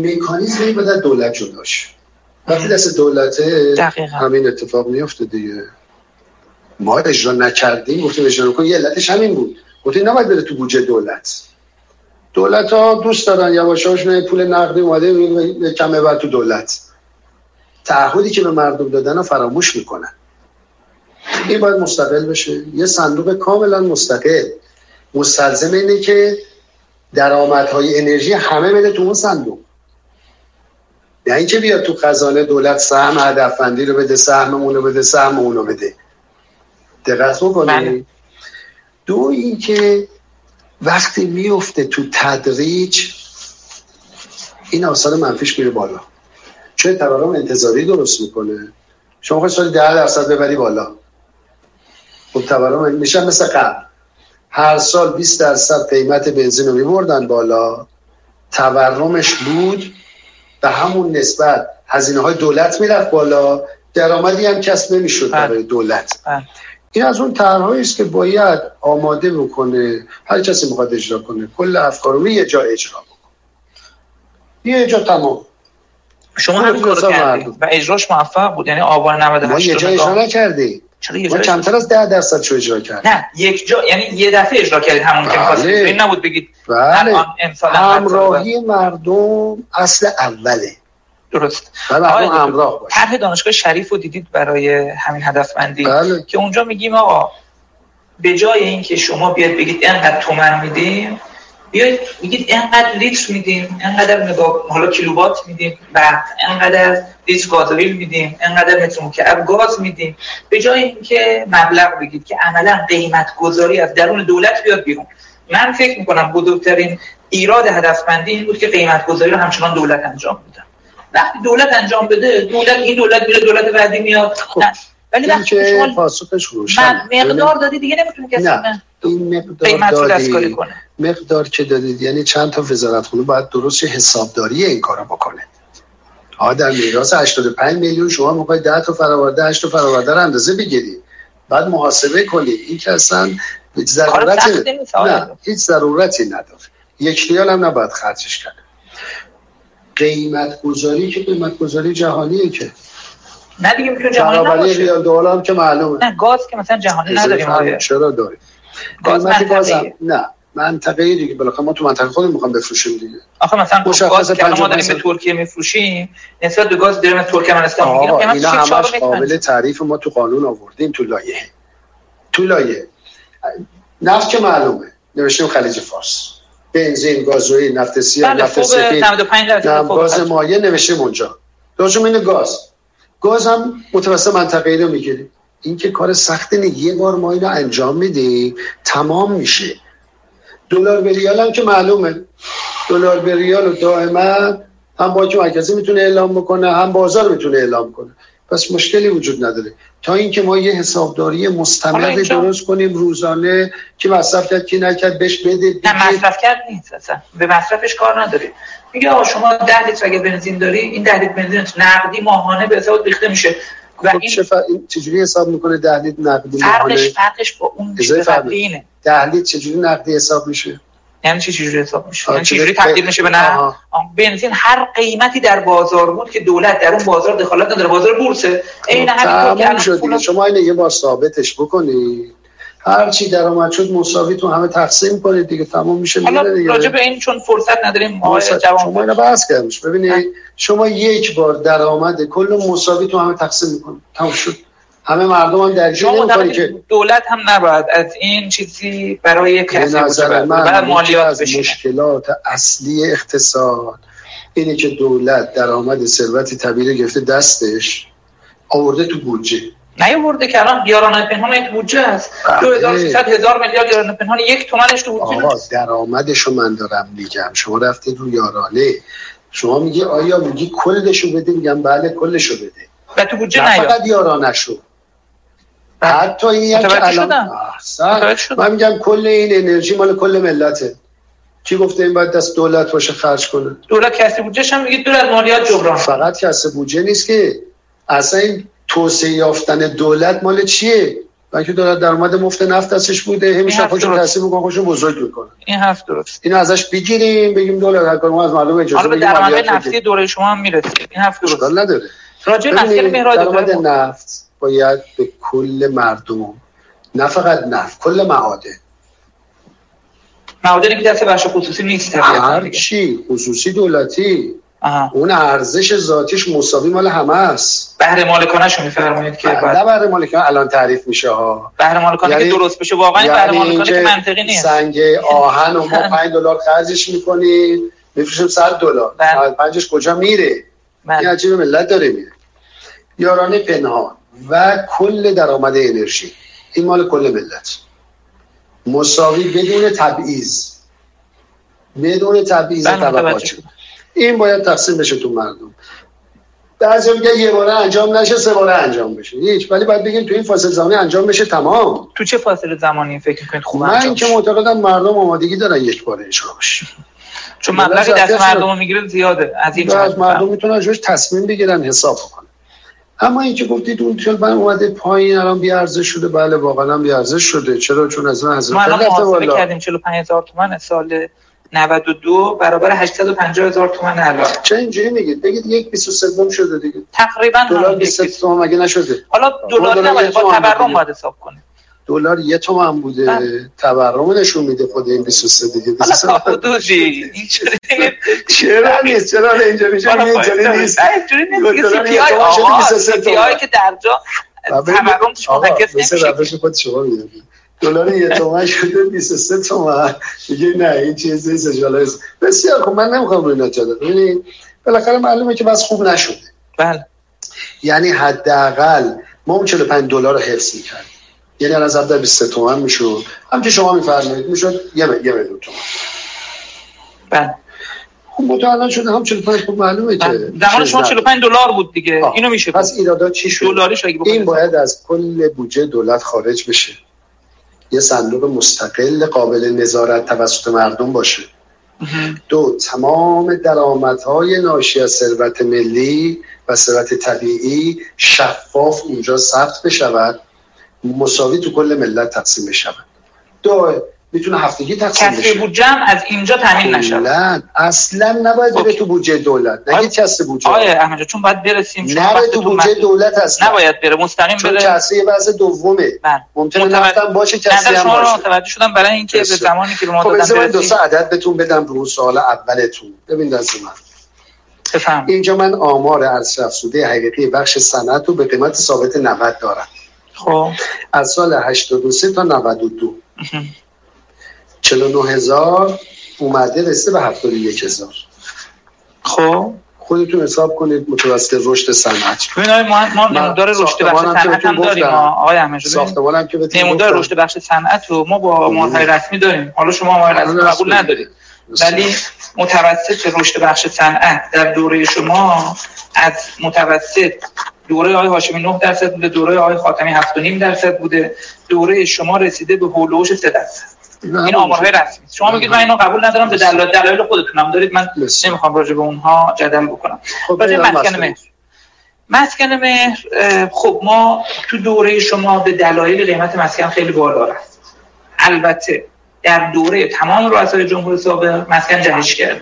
مکانیزمی باید از دولت جداش وقتی دست دولته دقیقا. همین اتفاق میفته دیگه. ما اجرا نکردیم گفتیم اجرا کن یه علتش همین بود. گفتیم نباید بره تو بودجه دولت. دولت ها دوست دارن یواش یواش پول نقدی اومده کمه بر تو دولت. تعهدی که به مردم دادن رو فراموش می‌کنن. این باید مستقل بشه. یه صندوق کاملا مستقل. مستلزم اینه که درآمدهای انرژی همه بده تو اون صندوق. نه اینکه بیاد تو خزانه دولت سهم هدفمندی رو بده سهم اونو بده سهم اونو بده. دقت بله. بکنید دو اینکه وقتی میفته تو تدریج این آثار منفیش میره بالا. چون تورم انتظاری درست می‌کنه. شما خواهی سالی ده درصد ببری بالا. خب تورم میشه مثل قبل. هر سال 20 درصد قیمت بنزین رو میبردن بالا. تورمش بود به همون نسبت هزینه های دولت می‌رفت بالا درآمدی هم کسب نمی‌شد بله. برای دولت بله. این از اون طرحهایی است که باید آماده بکنه هر کسی می‌خواد اجرا کنه کل افکار رو یه جا اجرا بکنه یه جا تمام شما همین کارو کردید. و اجراش موفق بود یعنی آبان ما 98 یه رو جا اجرا نکردیم چرا یه کمتر از ده درصد شو اجرا کردیم. نه یک جا یعنی یه دفعه اجرا کردید همون که بله. می‌خواستید این نبود بگید. بله. همراهی مردم اصل اوله. درست. دکتر، همراه باشه طرح دانشگاه شریف رو دیدید برای همین هدفمندی؟ بله. که اونجا میگیم آقا به جای اینکه شما بیاد بگید انقدر تومن میدیم بیاید میگید انقدر لیتر میدیم انقدر مگا حالا کیلووات میدیم و انقدر لیتر گازوئیل میدیم انقدر متر مکعب گاز میدیم. به جای اینکه مبلغ بگید که عملا قیمت گذاری از درون دولت بیاد بیرون. من فکر می‌کنم بزرگترین ایراد هدفمندی این بود که قیمت گذاری رو همچنان دولت انجام بده. وقتی دولت انجام بده دولت این دولت میره دولت بعدی میاد. خب. ولی وقتی شما پاسخش روشن مقدار دادی دیگه نمی‌تونی کسی نه. این مقدار دادی مقدار که دادید یعنی چند تا وزارت خونه باید درست حسابداری این کارو بکنه. آ در میراث 85 میلیون شما می‌خواید 10 تا فراورده 8 تا فراورده رو اندازه بگیرید بعد محاسبه کنید این که اصلا ضرورتی نه هیچ ضرورتی نداره. یک ریال هم نباید خرجش کرد قیمت گذاری که قیمت گذاری جهانیه که. نه دیگه می‌تونه جهانی نباشه. ریال دلار هم که معلومه. نه گاز که مثلا جهانی نداریم چرا داریم. قیمت گاز هم نه منطقه دیگه. بالاخره ما تو منطقه خودمون می‌خوام بفروشیم دیگه. آخه مثلا گاز که ما داریم به ترکیه میفروشیم نسبت به گاز داریم ترکمنستان می‌گیریم اینا همش قابل تعریف ما تو قانون آوردیم تو لایه تو لایه نفت که معلومه. نوشتیم خلیج فارس. بنزین گازوئیل نفت سیاه بله، نفت سفید. گاز مایع نوشتیم اونجا. دوشم این گاز. گاز هم متوسط منطقه رو می‌گیریم. این که کار سختی نیست یه بار ما اینو انجام میدیم تمام میشه. دلار به ریال هم که معلومه. دلار به ریال و دائما هم بانک مرکزی می‌تونه اعلام بکنه هم بازار می‌تونه اعلام کنه. پس مشکلی وجود نداره. تا اینکه ما یه حسابداری مستمر درست کنیم روزانه که مصرف کرد کی نکرد بهش بده نه مصرف کرد نیست اصلا. به مصرفش کار نداری میگه آقا شما 10 لیتر اگه بنزین داری این 10 لیتر بنزین نقدی ماهانه به حساب ریخته میشه. و خب این چجوری حساب می‌کنه 10 لیتر نقدی فرقش فرقش با اون چیز قبلی 10 لیتر چجوری نقدی حساب میشه؟ یعنی چی چجوری حساب میشه؟ یعنی چجوری تبدیل میشه به نه بنزین هر قیمتی در بازار بود که دولت در اون بازار دخالت نداره. بازار بورسه. عین همین شد شما اینو یه بار ثابتش بکنید. هر چی درآمد شد مساوی تو همه تقسیم کنید دیگه. تمام میشه حالا دیگه. راجع به این چون فرصت نداریم ما شما اینو بحث کردمش. ببینید شما یک بار درآمد کل مساوی تو همه تقسیم می‌کنید تمام شد. همه مردم هم در نمی‌کنی که دولت هم نباید از این چیزی برای کسی نظر من مالیات از مشکلات اصلی اقتصاد اینه که دولت درآمد ثروت طبیعی گرفته دستش آورده تو بودجه. نیاورده که الان یارانه پنهان یک بودجه است 2300 بله. هزار میلیارد یارانه پنهان یک تومنش تو بودجه آقا درآمدشو من دارم میگم. شما رفتید رو یارانه. شما میگی آیا میگی کلشو بده؟ میگم بله کلشو بده. و تو بودجه نه فقط یارانشو حتی این که الان من میگم کل این انرژی مال کل ملته. کی گفته این باید دست دولت باشه خرج کنه؟ دولت کسی بودجه هم میگه دولت مالیات جبران. فقط کسی بودجه نیست که. اصلا این توسعه یافتن دولت مال چیه؟ بلکه دولت درآمد مفت نفت دستش بوده. همیشه خودشون تحصیل می‌کنه خودشون بزرگ می‌کنه این حرف درست. اینو ازش بگیریم بگیم دولت هر ما از مردم اجازه بدیم درآمد نفتی دوره شما هم می‌رسه. این حرف درست. نداره. راجع مسئله درآمد نفت باید به کل مردم نه فقط نفت کل معادن. معادنی که دست بخش خصوصی نیست هر چی خصوصی دولتی. آها. اون ارزش ذاتیش مساوی مال همه است. بهره مالکانه میفرمایید که بعد نه بهره مالکانه الان تعریف میشه ها. بهره مالکانه یعنی... که درست بشه واقعا یعنی بهره مالکانه که منطقی نیست. سنگ آهن و ما 5 دلار خرجش می‌کنیم میفروشیم 100 دلار. بله. پنجش کجا میره؟ بله. این عجیب ملت داره میره. یارانه پنهان و کل درآمد انرژی. این مال کل ملت. مساوی بدون تبعیض. بدون تبعیض بله، طبقات. این باید تقسیم بشه تو مردم. بعضی میگه یه باره انجام نشه سه باره انجام بشه. هیچ. ولی باید بگیم تو این فاصله زمانی انجام بشه تمام. تو چه فاصله زمانی فکر می‌کنید خوب من که معتقدم مردم آمادگی دارن یک باره اجرا بشه چون مبلغی دست مردم می‌گیره زیاده از این مردم می‌تونن ازش تصمیم بگیرن حساب کنن اما اینکه گفتید اون من اومده پایین الان بی ارزش شده بله واقعا بی ارزش شده. چرا؟ چون از من حضرت ما الان کردیم 45000 تومان سال 92 برابر 850 هزار تومان الان. چه اینجوری میگید؟ بگید یک 23 شده دیگه. تقریبا دلار 20 تومان مگه نشده؟ حالا دلار نباید با تورم باید حساب کنه دلار یه تومن بوده. بله. تورم نشون میده خود این 23 دیگه. حالا دوشی چرا نیست؟ چرا اینجا میشه؟ اینجوری نیست. اینجوری نیست. سی آی که در جا تورمش منعکس نمیشه خود شما می‌دونید. دلار یه تومن شده 23 تومن. میگه نه این چیز نیست جالب بسیار خب من نمی‌خوام روی نجاده ببینید بالاخره معلومه که بس خوب نشده. بله. یعنی حداقل ما اون 45 دلار رو حفظ می‌کردیم. یعنی از در 23 تومن می‌شد. هم که شما میفرمایید می‌شد یه یه میلیون تومن. بله. خب الان شده هم 45 خب معلومه که بله. زمان شما 45 دلار بود دیگه. آه. اینو میشه پس ایرادات چی شد؟ دلاریش اگه این باید از کل بودجه دولت خارج بشه. یه صندوق مستقل قابل نظارت توسط مردم باشه. دو تمام درآمدهای ناشی از ثروت ملی و ثروت طبیعی شفاف اونجا ثبت بشود. مساوی تو کل ملت تقسیم بشود. دو می‌تونه هفتگی تقسیم کسری بشه. بودجه هم از اینجا تامین کلاً. اصلا نباید بره. تو بودجه دولت. نگید کسر بودجه آقای احمد جان، چون باید برسیم نره تو بودجه. دولت اصلا. نباید بره مستقیم چون بره. کسری یه بحث دومه. بله. ممکنه متوجه- باشه کسی نظر هم شما رو باشه. متوجه شدم برای اینکه به. زمانی که به ما خب دادن من دو سه عدد بهتون بدم رو سوال اولتون. ببین دست من. بفهم اینجا من آمار ارزش افزوده حقیقی بخش صنعت رو به قیمت ثابت 90 دارم. خب. از سال 83 تا 92 مهم. 49 هزار اومده رسیده به 71 هزار. خب. خودتون حساب کنید متوسط رشد صنعت. ما ما نمودار رشد بخش صنعت هم داریم آقای احمد جان. ببین، ساختمانم که نمودار. رشد بخش صنعت رو ما با آمارهای رسمی داریم. حالا شما آمار رسمی قبول. ندارید. ولی متوسط رشد بخش صنعت در دوره شما از متوسط دوره آقای هاشمی 9 درصد بوده دوره آقای خاتمی 7.5 درصد بوده. دوره شما رسیده به هولوش 3 درصد. این آمارهای رسمی. شما بگید من اینو قبول ندارم به دلایل دلایل خودتونم. دارید من بسیار. نمی‌خوام راجع به اونها جدل بکنم. خب راجع مسکن. مهر. مسکن مهر خب ما تو دوره شما به دلایل قیمت مسکن خیلی بالا رفت. البته در دوره تمام رؤسای جمهور سابق مسکن جهش کرد.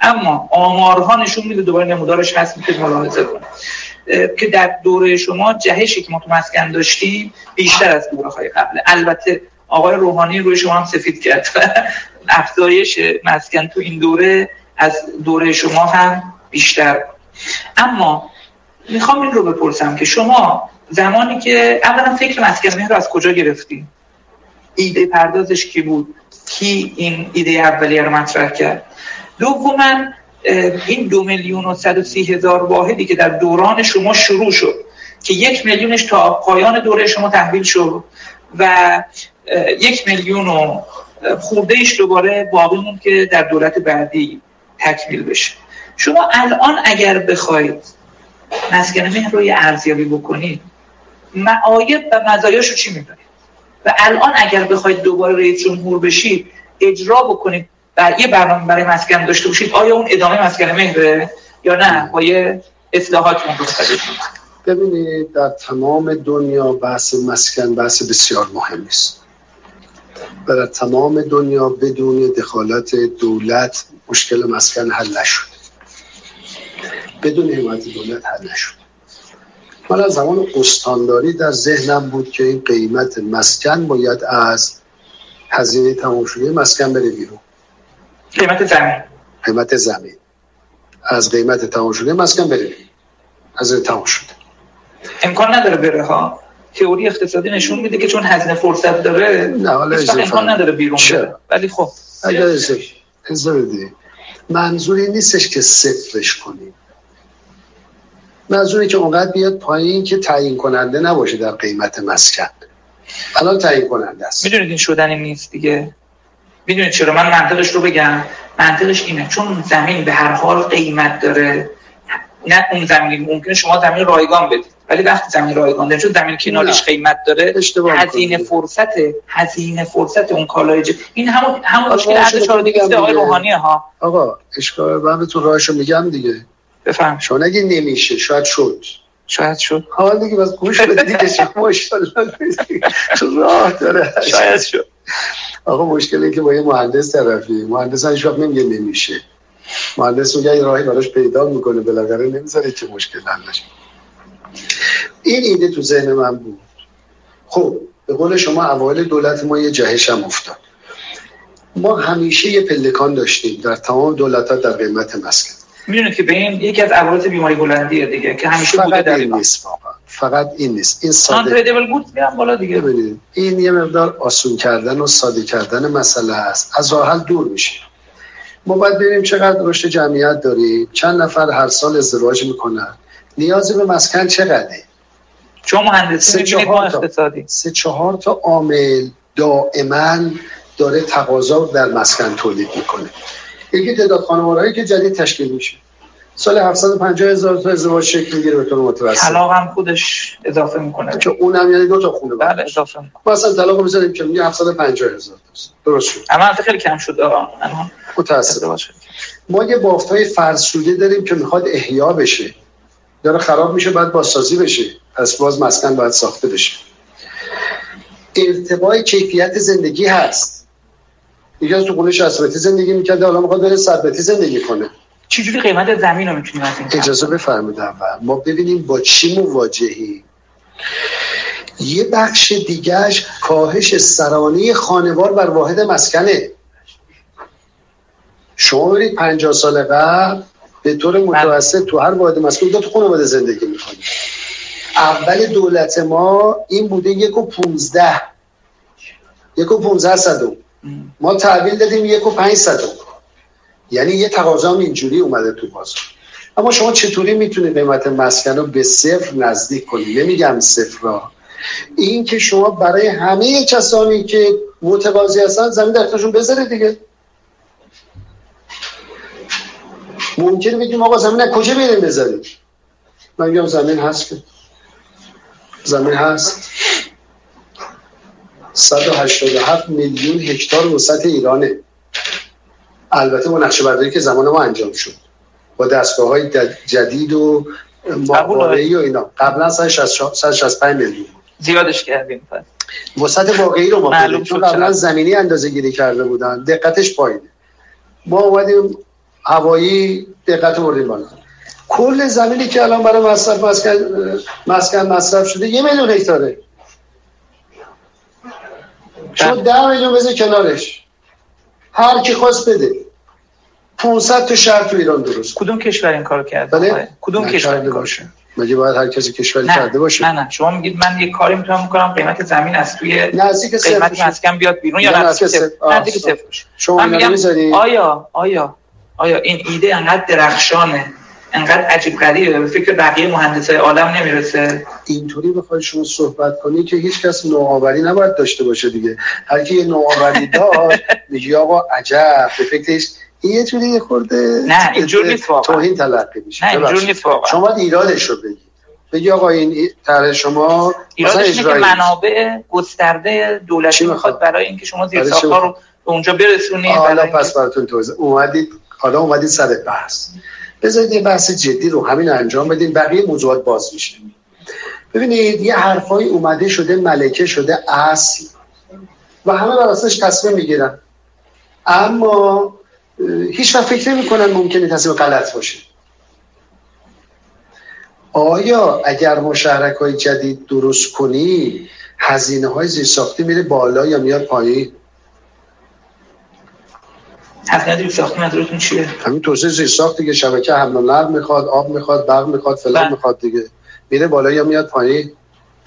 اما آمارها نشون میده دوباره نمودارش هست می‌تونید ملاحظه کنید. که در دوره شما جهشی که ما تو مسکن داشتیم بیشتر از دوره های قبل. البته آقای روحانی روی شما هم سفید کرد. افزایش مسکن تو این دوره از دوره شما هم بیشتر اما می‌خوام این رو بپرسم که شما زمانی که اولا فکر مسکن مهر از کجا گرفتی؟ ایده پردازش کی بود؟ کی این ایده اولیه رو مطرح کرد؟ دوما این دو میلیون و صد و سی هزار واحدی که در دوران شما شروع شد که یک میلیونش تا پایان دوره شما تحویل شد و یک میلیون و خورده دوباره باقی موند که در دولت بعدی تکمیل بشه. شما الان اگر بخواید مسکن مهر رو یه ارزیابی بکنید معایب و مزایاش رو چی می‌دونید؟ و الان اگر بخواید دوباره رئیس جمهور بشید اجرا بکنید و یه برنامه برای مسکن داشته باشید آیا اون ادامه مسکن مهره یا نه؟ با یه اصلاحات ببینید در تمام دنیا بحث مسکن بحث بسیار مهمی است و در تمام دنیا بدون دخالت دولت مشکل مسکن حل نشد. بدون حمایت دولت حل نشد. من از زمان استانداری در ذهنم بود که این قیمت مسکن باید از هزینه تمام شده مسکن بره بیرون. قیمت زمین. قیمت زمین. از قیمت تمام شده مسکن بره بیرون. از تمام شده. امکان نداره بره ها. تئوری اقتصادی نشون میده که چون هزینه فرصت داره نه حالا امکان نداره بیرون؟ بره. ولی خب. اگر اجازه بدید منظوری نیستش که صفرش کنیم منظوری که اونقدر بیاد پایین که تعیین کننده نباشه در قیمت مسکن. الان تعیین کننده است. می‌دونید این شدنی نیست دیگه؟ می‌دونید چرا؟ من منطقش رو بگم. منطقش اینه چون زمین به هر حال قیمت داره. نه اون زمین ممکنه شما زمین رایگان بدید. ولی وقتی زمین رایگان داره چون زمین کناریش نه. قیمت داره اشتباه هزینه. فرصت هزینه فرصت اون کالای این همون همون مشکل چهار میگم آقای دیگه. روحانیه ها؟ آقا اشکال من بهتون راهشو میگم دیگه. بفهم. شما نگی نمیشه شاید شد. شاید شد. حالا دیگه بس گوش بدید دیگه شما تو راه داره. شاید شد. آقا مشکل این که با یه مهندس طرفی مهندس هیچ وقت نمیگه نمیشه. مهندس میگه یه راهی براش پیدا می‌کنه بالاخره نمی‌ذاره که مشکل حل نشه. این ایده تو ذهن من بود. خب به قول شما اوایل دولت ما یه جهش هم افتاد. ما همیشه یه پلکان داشتیم در تمام دولت ها در قیمت مسکن. می‌دونید که به این یکی از عوارض بیماری بلندیه دیگه که همیشه بوده در این نیست واقعا. فقط این نیست. این ساده گودز میرن بالا دیگه. ببینید این یه مقدار آسون کردن و ساده کردن مسئله است. از راه حل دور میشه. ما باید ببینیم چقدر رشد جمعیت داریم. چند نفر هر سال ازدواج می‌کنن. نیازی به مسکن چقدره؟ چون مهندسی سه چهار تا. سه چهار تا عامل دائما داره تقاضا در مسکن تولید می‌کنه. یکی تعداد خانوادهایی که جدید تشکیل میشه. سال 750 هزار تا ازدواج شکل می‌گیره به طور متوسط. طلاق هم خودش اضافه می‌کنه. که اونم یعنی دو تا خونه بله اضافه می‌کنه. ما اصلا طلاق می‌ذاریم که میگه 750 هزار درست شد. اما خیلی کم شد الان متاسفم. ما یه بافت های فرض شده داریم که می‌خواد احیا بشه. داره خراب میشه بعد بازسازی بشه. پس باز مسکن باید ساخته بشه. ارتباط کیفیت زندگی هست. یکی از تو خونه 60 متری زندگی می‌کرده حالا می‌خواد بره 100 متری زندگی کنه. چجوری قیمت زمین رو می‌تونیم از این اجازه بفرمایید اول. ما ببینیم با چی مواجهی. یه بخش دیگهش کاهش سرانه خانوار بر واحد مسکنه. شما برید 50 سال قبل به طور متوسط تو هر واحد مسکن دو تا خانواده زندگی می‌کنید اول دولت ما این بوده یک و پونزده. یک و پونزده صدوم ما تحویل دادیم یک و پنج صدوم یعنی یه تقاضا اینجوری اومده تو بازار. اما شما چطوری می‌تونید قیمت مسکن رو به صفر نزدیک کنید نمیگم صفر را. این که شما برای همه کسانی که متقاضی هستن زمین در اختیارشون بذارید دیگه. ممکنه بگیم آقا زمین کجا بیاریم بذاریم؟ من میگم زمین هست. که زمین هست. 187 میلیون هکتار وسط ایرانه. البته با نقشه برداری که زمان ما انجام شد. با دستگاه های جدید و ماهوارهی و اینا. قبلا 165 میلیون زیادش کردیم وسط واقعی رو ما شد قبلا زمینی اندازه گیری کرده بودن. دقتش پایینه. ما اومدیم هوایی دقت بردیم بالا. کل زمینی که الان برای مصرف مسکن مسکن مصرف شده یه میلیون هکتاره. شما ده میلیون بذار کنارش. هر کی خواست بده. 500 تا شهر تو ایران درست. کدوم کشور این کار کرده بله؟ کدوم کشور این کار مگه باید هر کسی کشوری کرده باشه؟ نه نه. شما میگید من یه کاری می‌تونم می‌کنم قیمت زمین از توی نزدیک قیمت مسکن بیاد بیرون یا نزدیک صفر. نزدیک صفر شما میگم آیا آیا آیا این ایده انقدر درخشانه انقدر عجیب غریبه؟ به فکر بقیه مهندسای عالم نمی‌رسه. اینطوری بخوای شما صحبت کنی که هیچ کس نوآوری نباید داشته باشه دیگه. هر کی نوآوری داشت میگه آقا عجب به این یه جوری یه خورده نه اینجور نیست واقعا. توهین تلقی میشه. نه اینجور نیست واقعا. شما ایرادش رو بگید بگی آقا این طرح شما ایرادش اینه که منابع گسترده دولتی می‌خواد برای اینکه شما زیر رو به اونجا برسونید حالا پس براتون توضیح اومدید حالا اومدید سر بحث. بذارید یه بحث جدی رو همین انجام بدین بقیه موضوعات باز میشه. ببینید یه حرفایی اومده شده ملکه شده اصل. و همه بر تصمیم می‌گیرن. اما هیچ وقت فکر نمی‌کنن ممکنه تصمیم غلط باشه. آیا اگر ما شهرک های جدید درست کنی هزینه های زیرساختی میره بالا یا میاد پایین؟ هزینه زیرساختی منظورتون چیه؟ همین توسعه زیرساخت دیگه شبکه حمل و نقل می‌خواد آب می‌خواد برق می‌خواد فلان بله. می‌خواد دیگه. میره بالا یا میاد پایین؟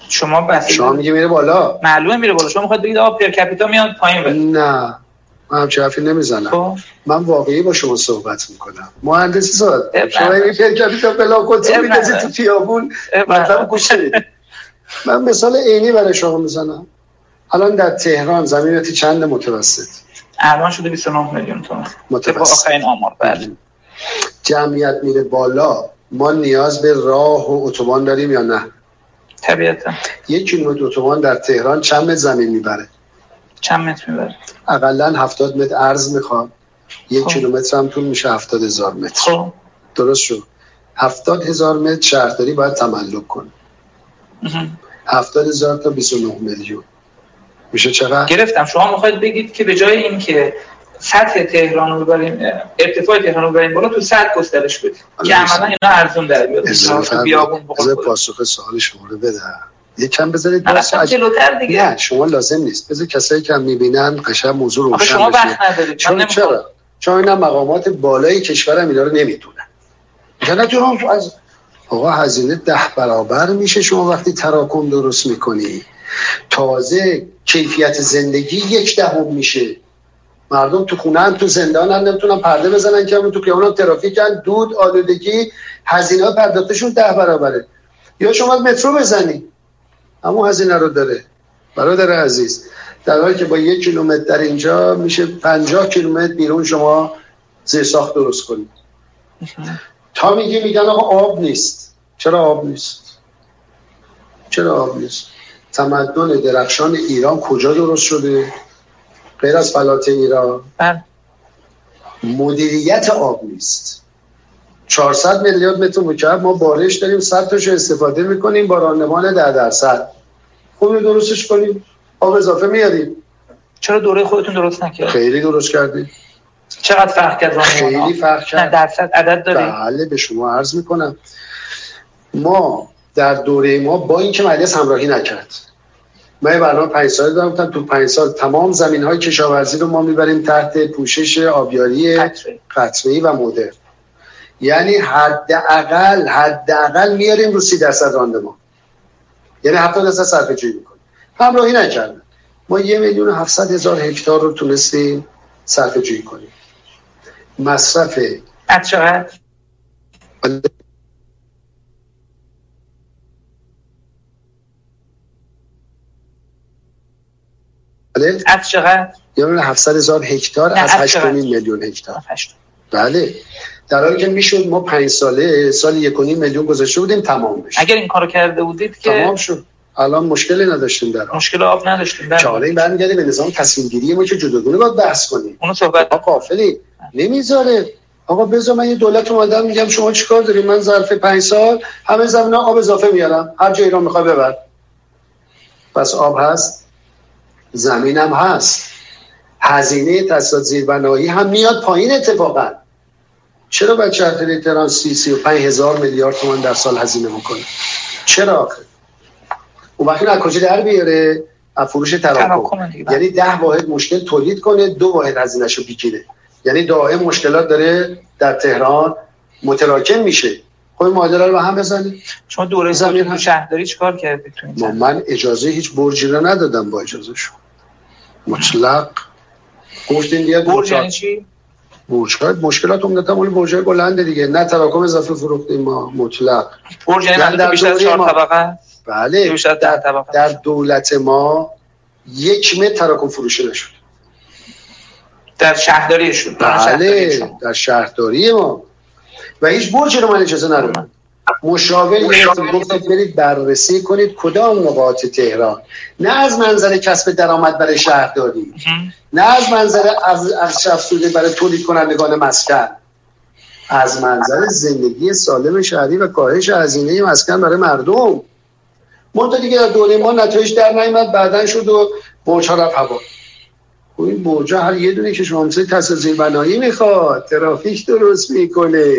شما بس. شما میگه میره بالا؟ معلومه میره بالا. شما می‌خواد بگید آب پر کپیتا میاد پایین بره. نه. من همچه حرفی نمی‌زنم. خب. من واقعی با شما صحبت می‌کنم. مهندسی صحبت شما این پر کپیتا بلا کنتون میدازی تو خیابون مطلب گوش من مثال عینی برای شما می‌زنم. الان در تهران زمینتی چند متوسط؟ الان شده 29 میلیون تومان. متوسط. آخرین آمار بله. جمعیت میره بالا. ما نیاز به راه و اتوبان داریم یا نه؟ طبیعتا. یک کیلومتر اتوبان در تهران چند زمین می‌بره؟ چند متر می‌بره؟ اقلا هفتاد متر عرض می‌خواد یک خب. کیلومتر هم طول میشه هفتاد هزار متر. خب. درست شد. هفتاد هزار متر شهرداری باید تملک کنه. هفتاد هزار تا 29 میلیون. میشه چقدر؟ گرفتم. شما می‌خواید بگید که به جای اینکه سطح تهران رو ببریم ارتفاع تهران رو ببریم بالا تو سطح گسترش بدیم که عملا اینا ارزون در بیاد بیابون پاسخ سوال شما رو بدم. کم بذارید بحث جلوتر دیگه. نه شما لازم نیست. بذار کسایی که می‌بینن قشنگ موضوع رو شما وقت ندارید. چون چرا؟ چون اینا مقامات بالای کشورم اینا رو نمی‌دونن یعنی از آقا هزینه ده برابر میشه. شما وقتی تراکم درست می‌کنی. تازه کیفیت زندگی یک دهم میشه. مردم تو خونه هم تو زندان هم نمی‌تونن پرده بزنن که تو خیابون ترافیک هم دود آلودگی هزینه پرداختشون ده برابره. یا شما مترو بزنی. اما هزینه رو داره. برادر عزیز در حالی که با یک کیلومتر در اینجا میشه پنجاه کیلومتر بیرون شما زیر ساخت درست کنیم تا میگه میگن آقا آب نیست. چرا آب نیست؟ چرا آب نیست؟ تمدن درخشان ایران کجا درست شده؟ غیر از فلات ایران. بله. مدیریت آب نیست. 400 میلیارد متر مکعب ما بارش داریم 100 تاشو استفاده می‌کنیم با راندمان 10 درصد. خوب درستش کنیم؟ آب اضافه میاریم. چرا دوره خودتون درست نکرد خیلی درست کردیم چقدر فرق کرد خیلی فرق کرد. نه درصد عدد داریم. بله به شما عرض می‌کنم. ما در دوره ما با اینکه مجلس همراهی نکرد. ما یه برنامه پنج ساله دارم تو پنج سال تمام زمین های کشاورزی رو ما می‌بریم تحت پوشش آبیاری قطره و مدر یعنی حداقل حداقل میاریم رو سی درصد راندمان یعنی 70 درصد صرفه جویی می‌کنیم. همراهی نکردن. ما یه میلیون و هزار هکتار رو تونستیم صرفه جویی کنیم. مصرف چقدر؟ بله؟ از چقدر؟ یعنی 700 هزار هکتار از 8 میلیون هکتار. بله. در حالی که می‌شد ما پنج ساله سال یک میلیون گذاشته بودیم تمام بشه. اگر این کارو کرده بودید که تمام شد. الان مشکلی نداشتیم در مشکل آب نداشتیم. در چاره این برمیگرده به نظام تصمیم گیری ما که جداگونه باید بحث کنیم. اونو صحبت آقا قافلی نمی‌ذاره. آقا بذار من یه دولت اومدم میگم شما چیکار دارید؟ من ظرف پنج سال همه زمین آب اضافه میارم هر جای ایران می‌خوای ببر. پس آب هست زمینم هست. هزینه تاسیسات زیربنایی هم میاد پایین اتفاقا. چرا باید شهر تهران سی سی و پنج هزار میلیارد تومان در سال هزینه بکنه؟ چرا آخه؟ اون وقتی از کجا در بیاره؟ از فروش تراکم. یعنی ده واحد مشکل تولید کنه دو واحد هزینهشو بگیره یعنی دائم مشکلات داره در تهران متراکم میشه. خب معادله رو هم بزنید شما دوره زمین هم شهرداری چیکار کردید من اجازه هیچ برجی رو ندادم با اجازه شو مطلق. گفتین دیگه برج یعنی چی؟ برج. مشکلات عمدتا مال برج بلند دیگه. نه تراکم اضافه فروختیم ما مطلق. برج یعنی, در بیشتر از 4 طبقه؟ بله. در, در دولت ما یک متر تراکم فروشی نشد. در شهرداریشون. بله. در شهرداری ما. و هیچ برجی رو من اجازه ندارم مشاور گفتید برید بررسی کنید کدام نقاط تهران. نه از منظر کسب درآمد برای شهرداری. نه از منظر از از شفسوده برای تولید کنندگان مسکن. از منظر زندگی سالم شهری و کاهش هزینه مسکن برای مردم. منتها دیگه در دوره ما نتایج در نیامد بعدا شد و برج ها رفت هوا. خب این برج هر یه دونه که شما مثل بنایی می‌خواد ترافیک درست می‌کنه.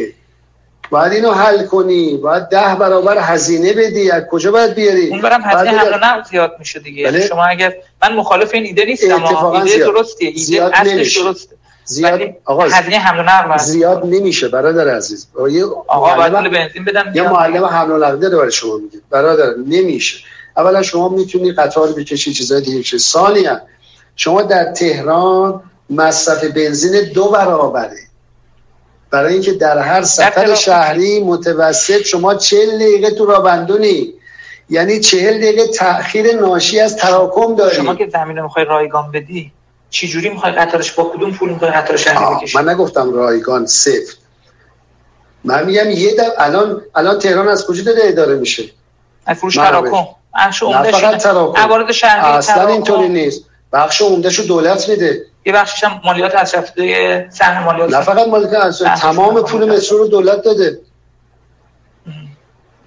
باید اینو حل کنی باید ده برابر هزینه بدی از کجا باید بیاری؟ اون برم هزینه حل نقل زیاد میشه دیگه. بله؟ شما اگر من مخالف این ایده نیستم ایده زیاد. درسته. ایده اصلش درسته. زیاد آقا هزینه حمل و نقل زیاد نمیشه برادر عزیز. یه آقا باید بنزین بدم یه معلم حمل و نقل داره برای شما میگه. برادر نمیشه. اولا شما می‌تونی قطار بکشی چیزای دیگه چه ثانیا شما در تهران مصرف بنزین دو برابره. برای اینکه در هر سفر شهری متوسط شما چهل دقیقه تو رابندونی. یعنی چهل دقیقه تأخیر ناشی از تراکم داری. شما که زمین می‌خوای رایگان بدی چی جوری می‌خوای قطارش با کدوم پول می‌خوای قطار شهری بکشی؟ من نگفتم رایگان صفر من میگم یه دو... الان الان تهران از کجا داره اداره میشه؟ از فروش تراکم. فقط تراکم. شهری اصلا اینطوری نیست. بخش عمدهشو دولت میده. یه بخشش هم مالیات از رفته سهم مالیات نه فقط مالیات از تمام پول مترو رو دولت داده.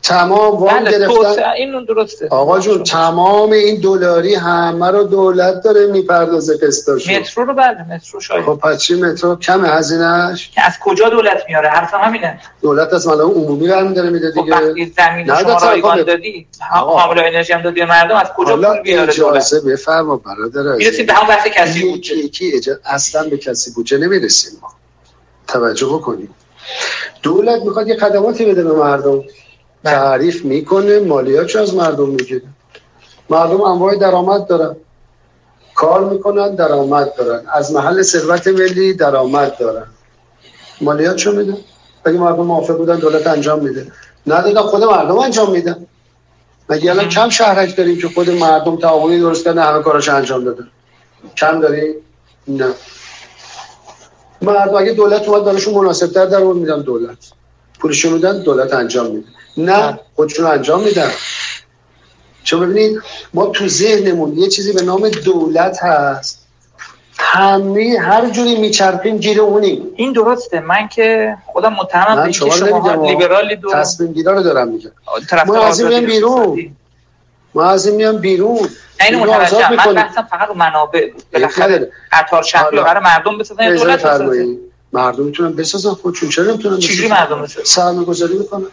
تمام وام بله گرفتن. این درسته. آقا جون تمام این دلاری همه رو دولت داره می‌پردازه قسطاشو مترو رو بله مترو شاید. خب پس چی مترو؟ کم هزینه‌اش؟ از کجا دولت میاره؟ حرف همینه. دولت از مال عمومی برمی داره میده دیگه. خب وقتی زمین شما رایگان دادی حامل انرژی هم دادی مردم از کجا پول بیاره دولت؟ بفرما برادر می‌رسیم به هم بحث کسی بودجه. یکی اصلا به کسی بودجه نمی‌رسیم. ما توجه بکنیم. دولت می‌خواد یه خدماتی بده به مردم. تعریف می‌کنه مالیاتش از مردم می‌گیره. مردم انواع درآمد دارن. کار می‌کنن درآمد دارن. از محل ثروت ملی درآمد دارن. مالیاتشو میده اگه مردم موافق بودن دولت انجام میده. ندادن خود مردم انجام میدن. مگه الان کم شهرک داریم که خود مردم تعاونی درست کردن همه کاراش انجام دادن؟ کم داریم؟ نه. مردم اگه دولت اومد دارشون مناسب تر در اون میدن دولت. پولشون میدن دولت انجام میده. نه خودشون انجام میدن. چون ببینید ما تو ذهنمون یه چیزی به نام دولت هست. همه هر جوری میچرخیم گیر اونیم این درسته. من که خودم متهمم من به شما شما لیبرالی دو تصمیم گیرا رو دارم میگم. ما از این بیرون. ما از این میام بیرون. آزاد متوجهم. من. بحثم فقط رو منابع بود. بالاخره قطار حالا. برای مردم بسازن دولت فرمایید. مردم می‌تونن بسازن خودشون. چرا نمی‌تونن چجوری مردم بسازن؟ سرمایه گذاری می‌کنن.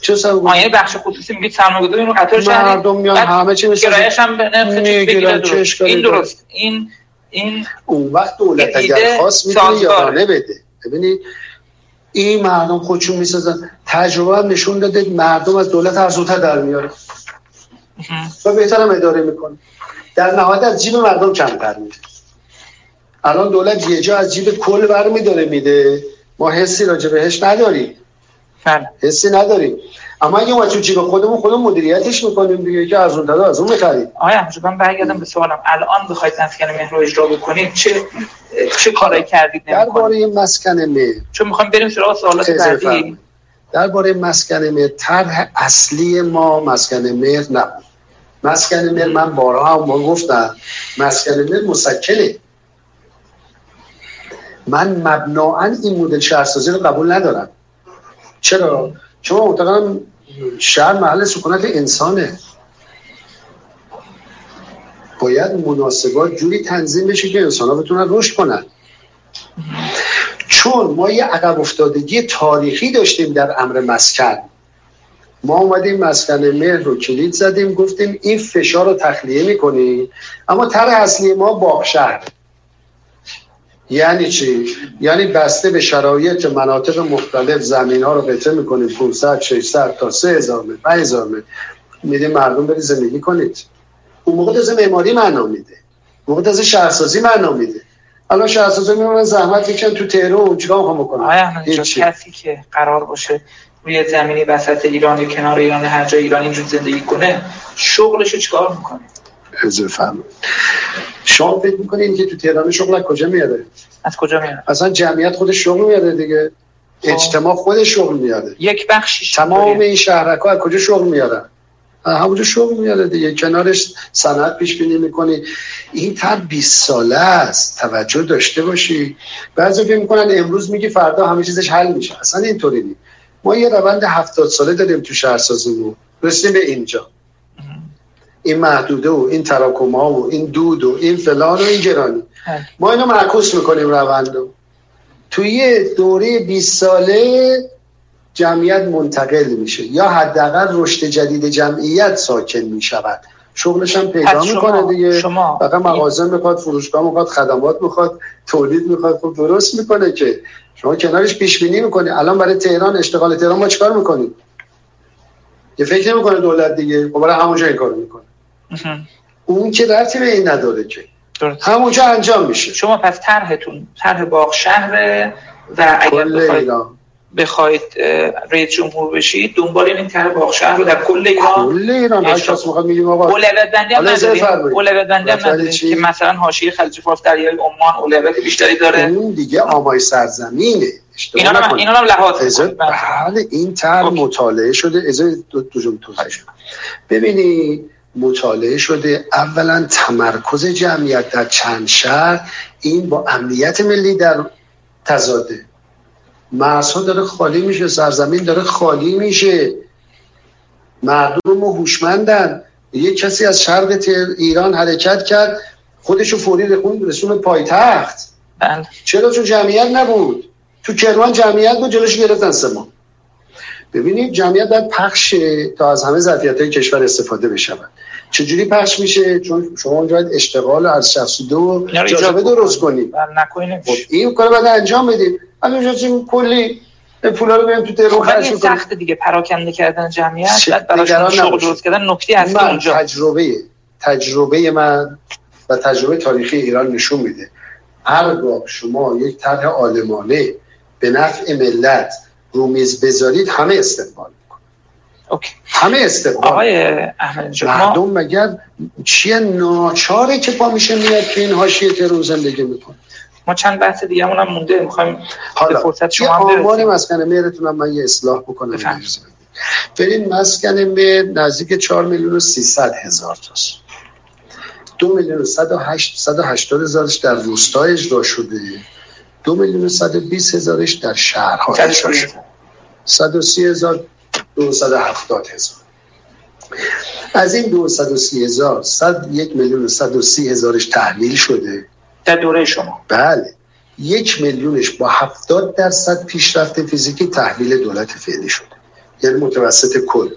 چه سرمایه یعنی بخش خصوصی میگید سرمایه‌گذاری رو قطار شهری مردم میان همه چی می‌سازن کرایه‌ش هم به نرخ این؟ درست. این این اون وقت دولت اگر خواست می‌تونه. یارانه بده. ببینید این مردم خودشون می‌سازن. تجربه هم نشون داده مردم از دولت ارزوتر در میاره و بهتر هم اداره می‌کنه در نهایت از جیب مردم کمتر میده الان دولت یه جا از جیب کل برمیداره میده. ما حسی راجع بهش نداریم. بله. حسی نداریم اما اگه ما تو جیب خودمون خودمون مدیریتش می‌کنیم دیگه که ارزون تر از اون می‌خریم. احمدی من برگردم به سوالم. الان بخواید مسکن مهر رو اجرا بکنید چه چه کارایی کردید؟ درباره مسکن مهر. چون می‌خوایم بریم سراغ سوالات بعدی. درباره مسکن مهر طرح اصلی ما مسکن مهر نبود. مسکن مهر من بارها هم گفتم مسکن مهر مسکنه. من مبناعا این مدل شهرسازی رو قبول ندارم. چرا؟ چون معتقدم شهر محل سکونت انسانه. باید مناسبات جوری تنظیم بشه که انسان ها بتونن رشد کنن. چون ما یه عقب افتادگی تاریخی داشتیم در امر مسکن. ما اومدیم مسکن مهر رو کلید زدیم گفتیم این فشار رو تخلیه می‌کنیم اما طرح اصلی ما باغ شهر. یعنی چی؟ یعنی بسته به شرایط مناطق مختلف زمین ها رو قطعه می‌کنیم 500 600 تا 3000 متر 5000 متر. میدیم مردم برید زندگی کنید. اون موقع تازه معماری معنا میده. اون موقع تازه شهرسازی معنا میده. الان شهرسازی میمونن زحمت می‌کشن تو تهران چیکار می‌خوام هیچی. کسی که قرار باشه روی زمینی وسط ایران یا کنار ایران هر جای ایران اینجور زندگی کنه شغلش رو چیکار می‌کنه؟ اجازه فرمایید. شما فکر می‌کنین که تو تهران شغل از کجا میاره؟ از کجا میاد اصلا جمعیت خودش شغل میاره دیگه. اجتماع خودش شغل میاره. یک بخشیش تمام. این شهرک ها از کجا شغل میارن؟ از همونجا شغل میاره دیگه. کنارش صنعت پیش بینی می‌کنی. این تر 20 ساله است. توجه داشته باشی. بعضی فکر می‌کنن امروز میگی فردا همه چیزش حل میشه. اصلا اینطوری نیست. ما یه روند هفتاد ساله داریم تو شهرسازیمون. رسیدیم به اینجا. این محدوده و این تراکم ها و این دود و این فلان و این گرانی. بله. ما اینو معکوس می‌کنیم روندو. توی یه دوره 20 ساله جمعیت منتقل میشه یا حداقل رشد جدید جمعیت ساکن می‌شود. شغلش هم پیدا می‌کنه دیگه. شما فقط مغازه می‌خواد فروشگاه می‌خواد خدمات می‌خواد تولید می‌خواد. خب درست می‌کنه که شما کنارش پیش بینی می‌کنی. الان برای تهران اشتغال تهران ما چیکار می‌کنیم؟ یه فکر نمی‌کنه دولت دیگه. خب برای همونجا این کارو می‌کنه. اون که ربطی به این نداره که. همونجا انجام میشه شما پس طرحتون طرح باغ شهره و اگر بخواید, رئیس جمهور بشید دنبال این طرح باغ شهر رو در کل ایران کل ایران هر. کس می‌خواد میگیم آقا اولویت بندی هم نداریم. اولویت بندی هم نداریم؟ که مثلا حاشیه خلیج فارس دریای عمان اولویت بیشتری داره اون دیگه آمای سرزمینه اینا نکنید. اینا هم لحاظ. بله. بله این طرح. مطالعه شده اجازه دو, دو جمله توضیح. ببینید مطالعه شده. اولا تمرکز جمعیت در چند شهر این با امنیت ملی در تضاده. مرزها داره خالی میشه سرزمین داره خالی میشه. مردم هوشمندن. یک کسی از شرق ایران حرکت کرد خودشو فوری رسون رسون پایتخت. بله. چرا؟ چون جمعیت نبود. تو کرمان جمعیت بود جلوش گرفتن سه ماه. ببینید جمعیت باید پخش تا از همه ظرفیت های کشور استفاده بشود. چجوری پخش میشه؟ چون شما اونجا باید اشتغال از 62 اینا رو جاذبه درست. کنید. خب این کار باید انجام بدیم الان کلی پولا رو بریم تو تهران ولی خرج کنیم سخت دیگه پراکنده کردن جمعیت بعد براشون شغل. درست کردن نکته اصلی من اونجا. تجربه تجربه من و تجربه تاریخی ایران نشون میده. هرگاه شما یک طرح آلمانه به نفع ملت رو میز بذارید همه استقبال. اوکی. همه استقبال. آقای احمد مردم مگر چیه ناچاره که پا میشه میاد که این حاشیه ترون زندگی می‌کنه ما چند بحث دیگه هم مونده می‌خوایم حالا فرصت شما هم آمار. مسکن مهرتون هم من یه اصلاح بکنم. ببین مسکن مهر نزدیک 4 میلیون و 300 هزار تاست. دو میلیون و 108 180 هزارش در روستا اجرا شده. دو میلیون و 120 هزارش در شهرها اجرا شده. 130 هزار 270 هزار. از این 230 هزار 101 میلیون و 130 هزارش تحمیل شده. در دوره شما. بله. یک میلیونش با 70 درصد پیشرفت فیزیکی تحویل دولت فعلی شده. یعنی متوسط کل.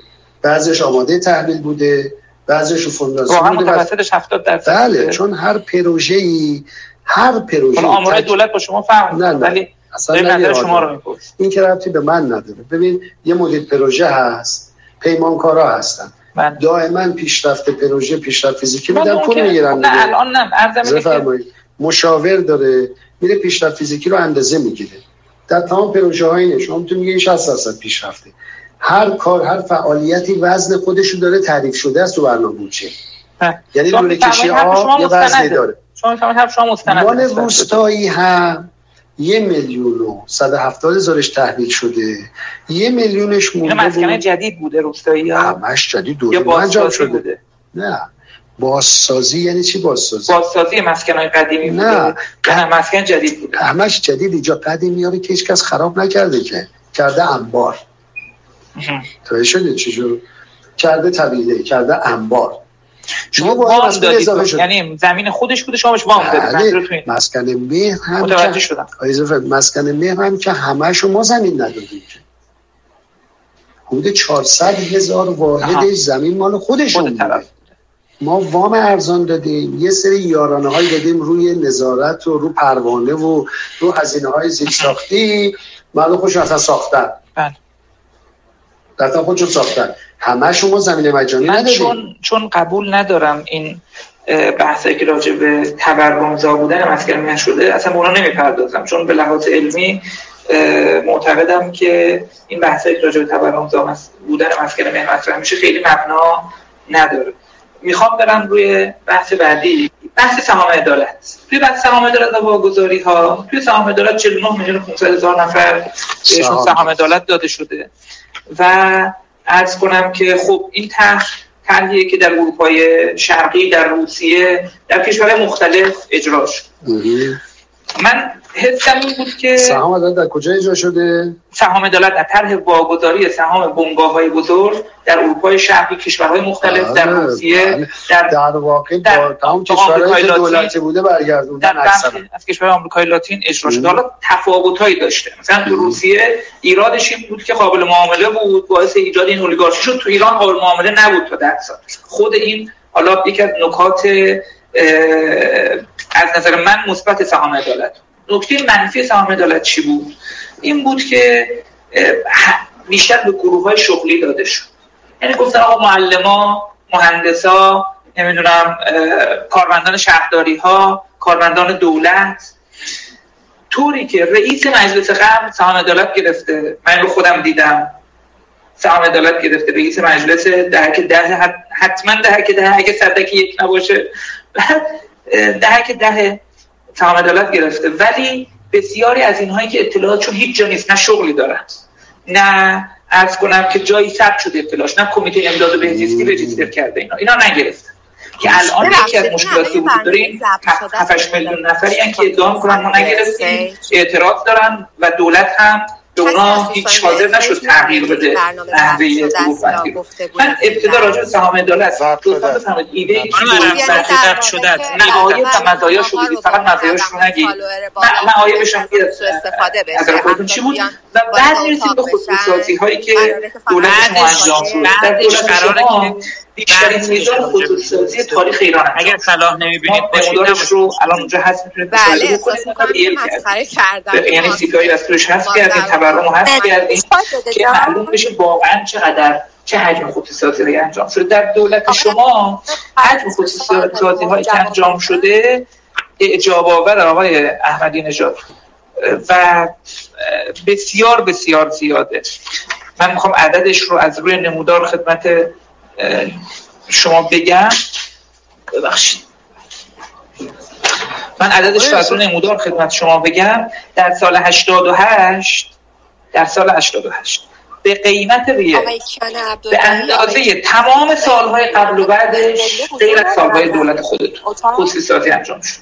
بعضش آماده تحویل بوده بعضش فونداسیون بوده متوسطش 70 درصد بله. چون هر پروژه‌ای هر پروژه حالا آمارای دولت با شما فهم نه، نه. ولی اصلا. نظر شما رو میپرس این که ربطی به من نداره. ببین یه مدیر پروژه هست پیمانکارا هستن. من. دائما پیشرفت پروژه پیشرفت فیزیکی میدن پول که- می‌گیرن نه الان نه ارزم اینه که بفرمایید. مشاور داره میره پیشرفت فیزیکی رو اندازه می‌گیره. در تمام پروژه های اینه شما می‌تونید میگه 60 درصد پیشرفته. هر کار هر فعالیتی وزن خودش رو داره تعریف شده است تو برنامه بودجه. یعنی لوله کشی آب یه وزنی. داره. شما شما مستند. مال روستایی هم یه میلیون و 170 هزارش تحویل شده. یه میلیونش مونده مسکنه بود. جدید بوده روستایی ها؟ همش جدید دو یا انجام شده. بوده؟ نه. بازسازی یعنی چی بازسازی؟ بازسازی مسکنهای قدیمی بوده؟ نه. نه مسکن جدید بوده. همش جدید. اینجا قدیمی ها که هیچ کس خراب نکرده که. کرده انبار. توی شده چجور کرده طبیعه کرده انبار. شما شما وام مسئله دادید اضافه شد یعنی زمین خودش بوده شما بهش وام دادید بله. مسکن مهر هم متوجه شدم مسکن مهر هم که همش ما زمین ندادیم که حدود 400 هزار. واحد زمین مال خودشون طرف ما وام ارزان دادیم یه سری یارانه های دادیم روی نظارت و رو پروانه و رو هزینه های زیرساختی مردم خوش اصلا ساختن بله. خودشون ساختن همه شما زمین مجانی من ندادیم چون چون قبول ندارم این اه، بحثایی که راجع به تورمزا بودن مسکن نشده اصلا اونا نمی‌پردازم. چون به لحاظ علمی معتقدم که این بحثایی که راجع به تورمزا بودن مسکن مهر مطرح میشه خیلی مبنا نداره. می‌خوام برم روی بحث بعدی. بحث سهام عدالت. توی بحث سهام عدالت و واگذاری ها توی سهام عدالت 49 میلیون 500 هزار نفر بهشون. سهام عدالت داده شده. و عرض کنم که خب این طرح طرحیه که در اروپای شرقی در روسیه در کشورهای مختلف اجرا شد. من حسم این بود که سهام عدالت در کجا اجرا شده؟ سهام عدالت در طرح واگذاری سهام بنگاه های بزرگ در اروپای شرقی کشورهای مختلف در بله، روسیه بله. در در واقع در- تمام در لاتین، دولتی بوده در برگردوندن اکثرا از کشورهای آمریکای لاتین اجرا شده. حالا تفاوت‌هایی داشته. مثلا تو مم. روسیه ایرادش این بود که قابل معامله بود باعث ایجاد این اولیگارشی شد. تو ایران قابل معامله نبود تا ده سال خود این حالا یکی از نکات از نظر من مثبت سهام عدالت نکته منفی سهام عدالت چی بود؟ این بود که بیشتر به گروه های شغلی داده شد. یعنی گفتن آقا معلما مهندسا نمی‌دونم کارمندان شهرداری ها کارمندان دولت. طوری که رئیس مجلس قبل سهام عدالت گرفته. من رو خودم دیدم. سهام عدالت گرفته. رئیس مجلس دهک ده حت- حتما دهک ده اگه صدک یک نباشه. بعد ده سهام عدالت گرفته ولی بسیاری از اینهایی که اطلاعاتشون هیچ جا نیست نه شغلی دارن نه ارز کنم که جایی ثبت شده اطلاعش نه کمیته امداد بهزیستی رجیستر کرده اینا اینا نگرفتن که الان یکی از مشکلاتی وجود داریم ضبط شده است. 7 میلیون نفری که ادعا می‌کنن ما نگرفتیم استیج. اعتراض دارن و دولت هم اونا از هیچ حاضر نشد تغییر بده. نحوه ضبط من ابتدا راجع به سهام عدالت ضبط لطفا. بفهمید ایده ای خانم که یعنی در شده. است معایب و مزایاشو بگید رو فقط با مزایاش رو طبقه نگید معایبش هم استفاده بشه نظر خودتون چی بود؟ و بعد می‌رسیم به خصوصیاتی هایی که دولت انجام شد. در دولت شما بیشترین میزان به خصوصیاتی تاریخ ایران انجام اگر. صلاح نمی‌بینید باشید رو الان اونجا هست می‌تونید بله که. مسخره کردن یعنی. سیگاری از توش کردیم در تورم رو واقع- کردیم که معلوم بشه واقعا چقدر چه حجم خصوصیاتی هایی انجام شده. در دولت شما حجم خصوصیاتی هایی که انجام شده اعجاب آور آقای احمدی نژاد. و بسیار بسیار زیاده. من می‌خوام عددش رو از روی نمودار خدمت شما بگم ببخشید. من عددش رو از اون نمودار خدمت شما بگم در سال 88 در سال 88 به قیمت ریه به اندازه تمام سالهای قبل و بعدش غیر از سالهای دولت خودتون. خصوصی انجام شد.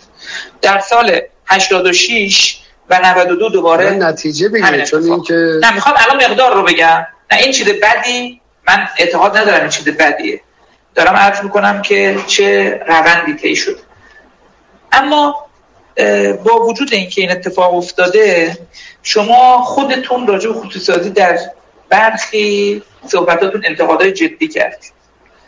در سال 86 و 92 دوباره نتیجه بگیره چون این که نه می‌خوام الان مقدار رو بگم. نه این چیز بدی من اعتقاد ندارم این چیز بدیه. دارم عرض می‌کنم که چه روندی طی شد. اما با وجود اینکه این اتفاق افتاده شما خودتون راجع به خصوصی در برخی صحبتاتون انتقادهای جدی کردید.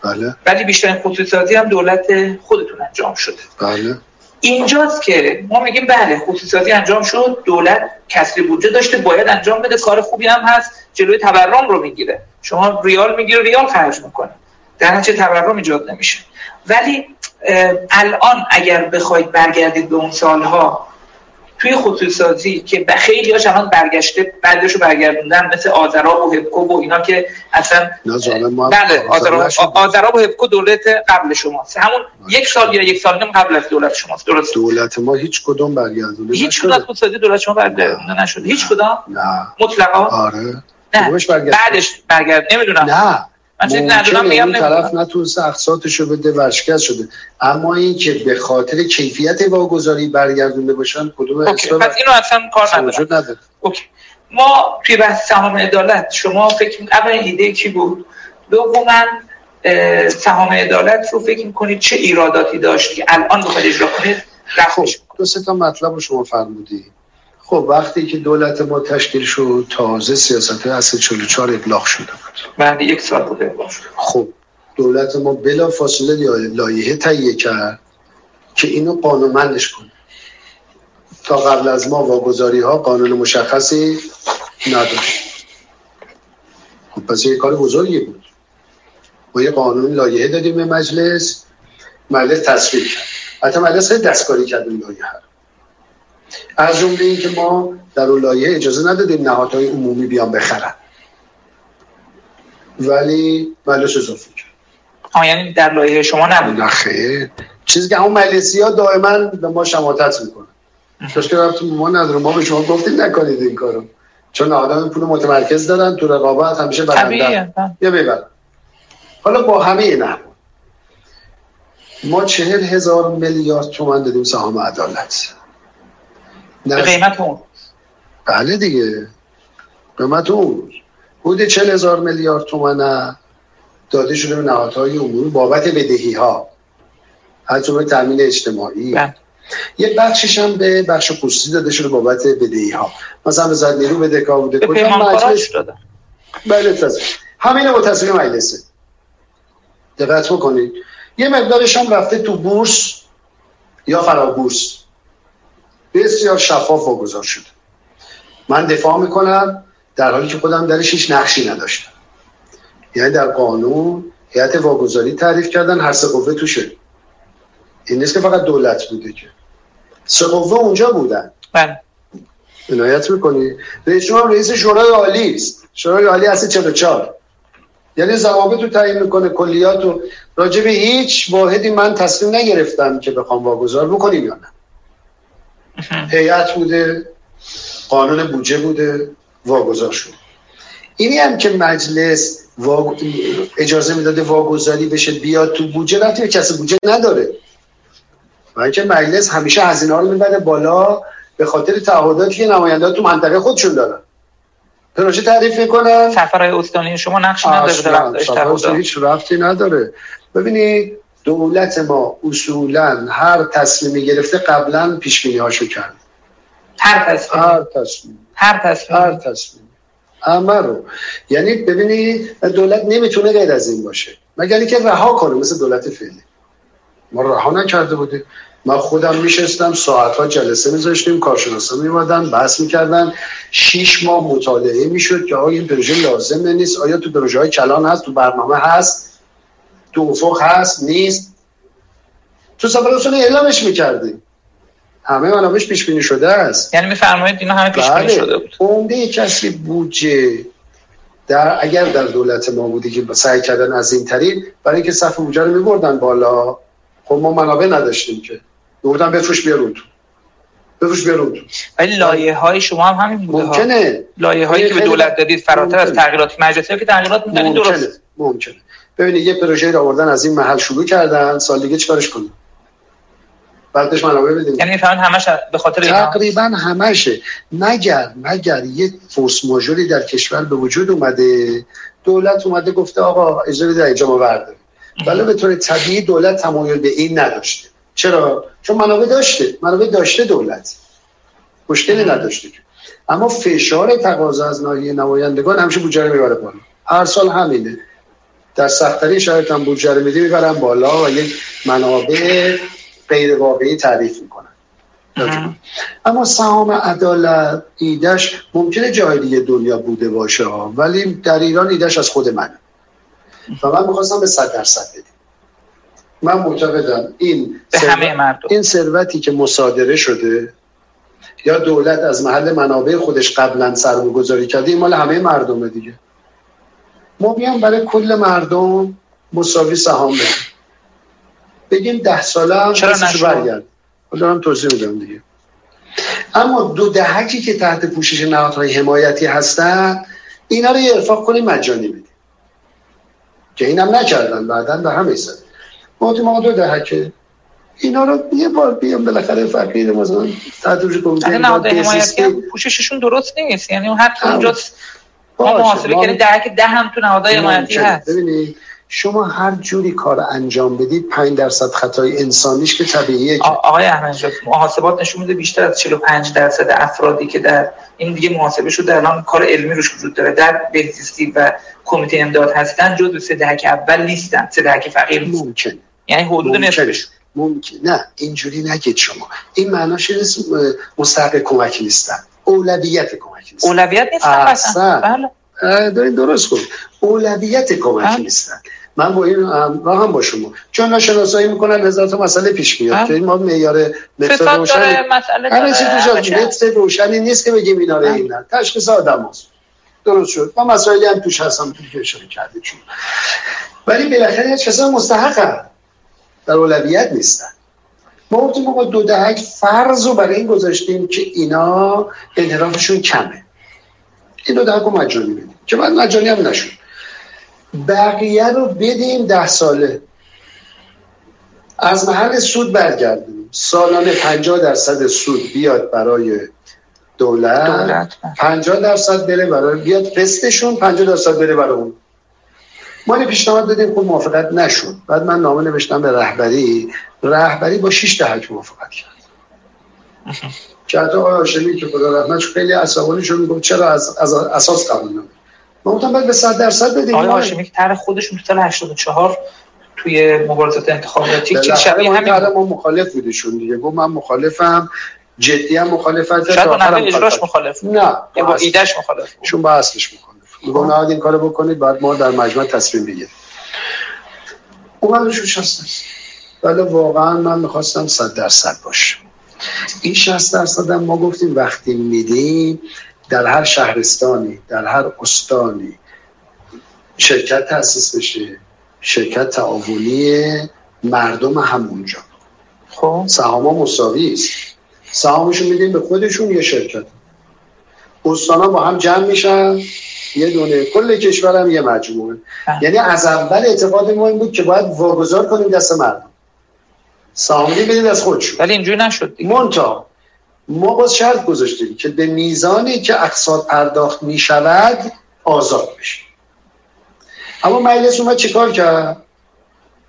بله. ولی بیشتر خصوصی هم دولت خودتون انجام شده. بله. اینجاست که ما میگیم بله خصوصی انجام شد دولت کسری بودجه داشته باید انجام بده کار خوبی هم هست جلوی تورم رو می‌گیره. شما ریال می‌گیره ریال خرج می‌کنه. در نتیجه تورم ایجاد نمیشه. ولی الان اگر بخواید برگردید به اون سالها توی خصوصی که به خیلی هاش الان برگشته بعدش رو برگردوندن مثل آذراب و هبکو و اینا که اصلا بله آذراب و هبکو دولت قبل شماست همون یک سال یا یک سال نیم قبل از دولت شماست. درست؟ دولت ما هیچ کدوم برگردونده هیچ کدوم خصوصی دولت شما برگردونده نشده. هیچ کدوم؟ مطلقا؟ آره. نه. بعدش برگرد نمی‌دونم. نه. ممکنه میگم طرف نتونسته اقساطشو بده ورشکست شده. اما این که به خاطر کیفیت واگذاری برگردونده باشن کدوم پس اینو اصلا کار نداره. اوکی. ما توی بحث سهام عدالت شما فکر اول ایده کی بود؟ دوما سهام عدالت رو فکر کنید چه ایراداتی داشت که الان بخواید اجرا کنید؟ رخش دو سه تا مطلب رو شما فرمودی. خب وقتی که دولت ما تشکیل شد تازه سیاست اصل 44 ابلاغ شده بود. بعد یک سال بوده ابلاغ خب دولت ما بلا فاصله لایحه تهیه کرد که اینو قانونمندش کنه. تا قبل از ما واگذاری ها قانون مشخصی نداشت. خب پس یه کار بزرگی بود. ما یه قانون لایحه دادیم به مجلس مجلس تصویب کرد. حتی مجلس خیلی دستکاری کرد این لایحه از جمله اینکه ما در اون لایه اجازه ندادیم نهادهای عمومی بیان بخرن. ولی مجلس اضافه کرد. آه یعنی در لایه شما نبود. خیر. چیزی که همون مجلسی ها دائما به ما شماتت می‌کنن. که رفتیم ما نداره ما به شما گفتیم نکنید این کارو. چون آدم پول متمرکز دارن تو رقابت همیشه برنده. یا ببر. حالا با همه اینا ما چهل هزار میلیارد تومن دادیم سهام عدالت. به قیمت اون. بله دیگه. قیمت اون. بوده چل هزار میلیارد تومن داده شده به نهادهای عمومی بابت بدهی ها از جمله تامین اجتماعی. بله. یه بخشش هم به بخش خصوصی داده شده بابت بدهی ها مثلا به زد نیرو بدهکار بوده به مجلس داده بله تازه همین تصویر مجلسه. دقت بکنید. یه مقدارش هم رفته تو بورس یا فرابورس بسیار شفاف واگذار شده من دفاع می‌کنم در حالی که خودم درش هیچ نقشی نداشتم. یعنی در قانون هیئت واگذاری تعریف کردن هر سه قوه توشه این نیست که فقط دولت بوده که. سه قوه اونجا بودن. بله. عنایت می‌کنی. رئیس شما رئیس شورای عالی است. شورای عالی اصل 44 یعنی ضوابط رو تعیین می‌کنه کلیات رو. راجع به هیچ واحدی من تصمیم نگرفتم که بخوام واگذار بکنیم یا نه. هیئت بوده قانون بودجه بوده واگذار شد. اینی هم که مجلس اجازه می‌داده واگذاری بشه بیاد تو بودجه رفتی به کسی بودجه نداره. و اینکه مجلس همیشه هزینه ها رو می‌بره بالا به خاطر تعهداتی که نمایندگان تو منطقه خودشون دارن. پروژه تعریف می‌کنن. سفرهای استانی شما نقش نداره هیچ رفتی نداره. ببینید دولت ما اصولا هر تصمیمی گرفته قبلا پیش بینی هاشو کرد. هر تصمیم هر تصمیم هر تصمیم هر تصمیم همه رو. یعنی ببینید دولت نمی‌تونه غیر از این باشه. مگر اینکه رها کنه مثل دولت فعلی. ما رها نکرده بودیم. ما خودم میشستم ساعت ها جلسه میذاشتیم کارشناسا میومدن بحث می‌کردن. شیش ماه مطالعه می‌شد که آیا این پروژه لازمه نیست. آیا تو پروژه های کلان هست؟ تو برنامه هست؟ تو افق هست نیست. تو سفر اصول اعلامش می‌کردیم همه منابش پیش بینی شده است. یعنی میفرمایید اینا همه پیش بینی بله. شده بود. عمده کسی بودجه در اگر در دولت ما بودی که سعی کردن از این طریق برای اینکه صف بودجه رو میبردن بالا. خب ما منابع نداشتیم که. بردن بفروش بیارون تو. بفروش بیارون تو. ولی لایه های شما هم همین بوده ها. ممکنه. لایه هایی که به دولت دادید فراتر از ممکنه. تغییرات مجلسی ها که تغییرات ممکنه درست. ممکنه. ببینید یه پروژه رو آوردن از این محل شروع کردن سال دیگه چیکارش کنیم؟ بعدش منابع بدیم. یعنی می‌فهمید همش به خاطر تقریبا همشه. مگر مگر یه فورس ماژوری در کشور به وجود اومده؟ دولت اومده گفته آقا اجازه بده اینجا ما برداریم. ولی به طور طبیعی دولت تمایل به این نداشته. چرا؟ چون منابع داشته. منابع داشته دولت. مشکلی نداشته. اما فشار تقاضا از ناحیه نمایندگان همیشه بودجه رو می‌بره بالا. هر سال همینه. در سختترین شرایط هم بودجه رو میدی می‌برن بالا و یک منابع غیر واقعی تعریف می‌کنن اه. اما سهام عدالت ایدش ممکنه جای دیگه دنیا بوده باشه ها. ولی در ایران ایدش از خود منه و من می‌خواستم به صد درصد بدیم من معتقدم این این ثروتی که مصادره شده یا دولت از محل منابع خودش قبلا سرمایه گذاری کرده این مال همه مردمه دیگه ما بیام برای کل مردم مساوی سهام بدیم بگیم ده ساله هم چرا؟ برگرد حالا دارم توضیح میدم دیگه اما دو دهکی که تحت پوشش نهادهای حمایتی هستن اینا رو یه ارفاق کنیم مجانی بدیم که اینم نکردن بعدا به همه زد ما دو دهکه اینا رو یه بار بیام بالاخره فقیر مثلا از نهاد امداد حمایتی. هم پوشششون درست نیست یعنی هم. اونجا ما محاسبه کردیم ده که ده هم تو نهادهای حمایتی. هست. ببینید شما هر جوری کار انجام بدید 5 درصد خطای انسانیش که طبیعیه آقای احمدی محاسبات نشون میده بیشتر از 45 درصد افرادی که در این دیگه محاسبه شده الان کار علمی روش وجود داره. در بهزیستی و کمیته امداد هستن جزو سه دهک اول نیستن سه دهک فقیر ممکنه یعنی حدود ممکنه. نصفش ممکن. نه اینجوری نگید شما. این معناش نیست مستحق کمک نیستن. اولویت کمک. نیستن اولویت نیستن بله. دارین درست کن اولویت کمک بله. نیستن. من با این همراه هم با شما. چون ناشناسایی می‌کنن هزار تا مسئله پیش میاد بله. که ما معیار متر روشنی همه چی توش. متر روشنی نیست که بگیم اینا رو بله. این نه تشخیص آدم هست. درست شد. و مسائلی هم توش هستم توی که اشاره کردید شما. ولی بالاخره هیچ کسا مستحقن. در اولویت نیستن. ما گفتیم ما با دو دهک. فرض رو برای این گذاشتیم که اینا انحرافشون کمه. این دو دهک رو مجانی بدیم. که بعد مجانی هم نشد. بقیه رو بدیم ده ساله. از محل سود برگردیم سالانه 50 درصد سود بیاد برای دولت. دولت 50 درصد بره برای بیاد قسطشون 50 درصد بره برای اون. ما یه پیشنهاد دادیم خب موافقت نشد. بعد من نامه نوشتم به رهبری. رهبری با 6 دهک موافقت کرد. که حتی آقای هاشمی که خدا رحمتش خیلی عصبانی شد. می‌گفت چرا از, از اساس قبول نمید ما گفتم باید به 100 درصد بدیم. آقای هاشمی که طرح خودشون تو سال 84 توی مبارزات انتخاباتی بالاخره شبیه همین. ما مخالف بودشون دیگه. گفت من مخالفم. جدی هم مخالفت شاید با نحوه اجراش مخالف. نه. یا با ایدهش مخالف چون با اصلش مخالف میگم نه این کارو بکنید بعد ما در مجمع تصمیم بگیریم. اومدش 60 ولی واقعا من می‌خواستم 100 درصد باشه. این 60 درصد هم ما گفتیم وقتی میدیم در هر شهرستانی در هر استانی شرکت تأسیس بشه شرکت تعاونی مردم همونجا. خب. سهام ها مساوی است. سهامشون میدیم به خودشون یه شرکت؟ استان با هم جمع میشن. یه دونه. کل کشور هم یه مجموعه. بله. یعنی از اول اعتقاد ما این بود که باید واگذار کنیم دست مردم. سهامی بدیم از خودشون. ولی اینجوری نشد مونتا ما باز شرط گذاشتیم که به میزانی که اقساط پرداخت می شود آزاد بشه اما مجلس اومد چیکار کرد؟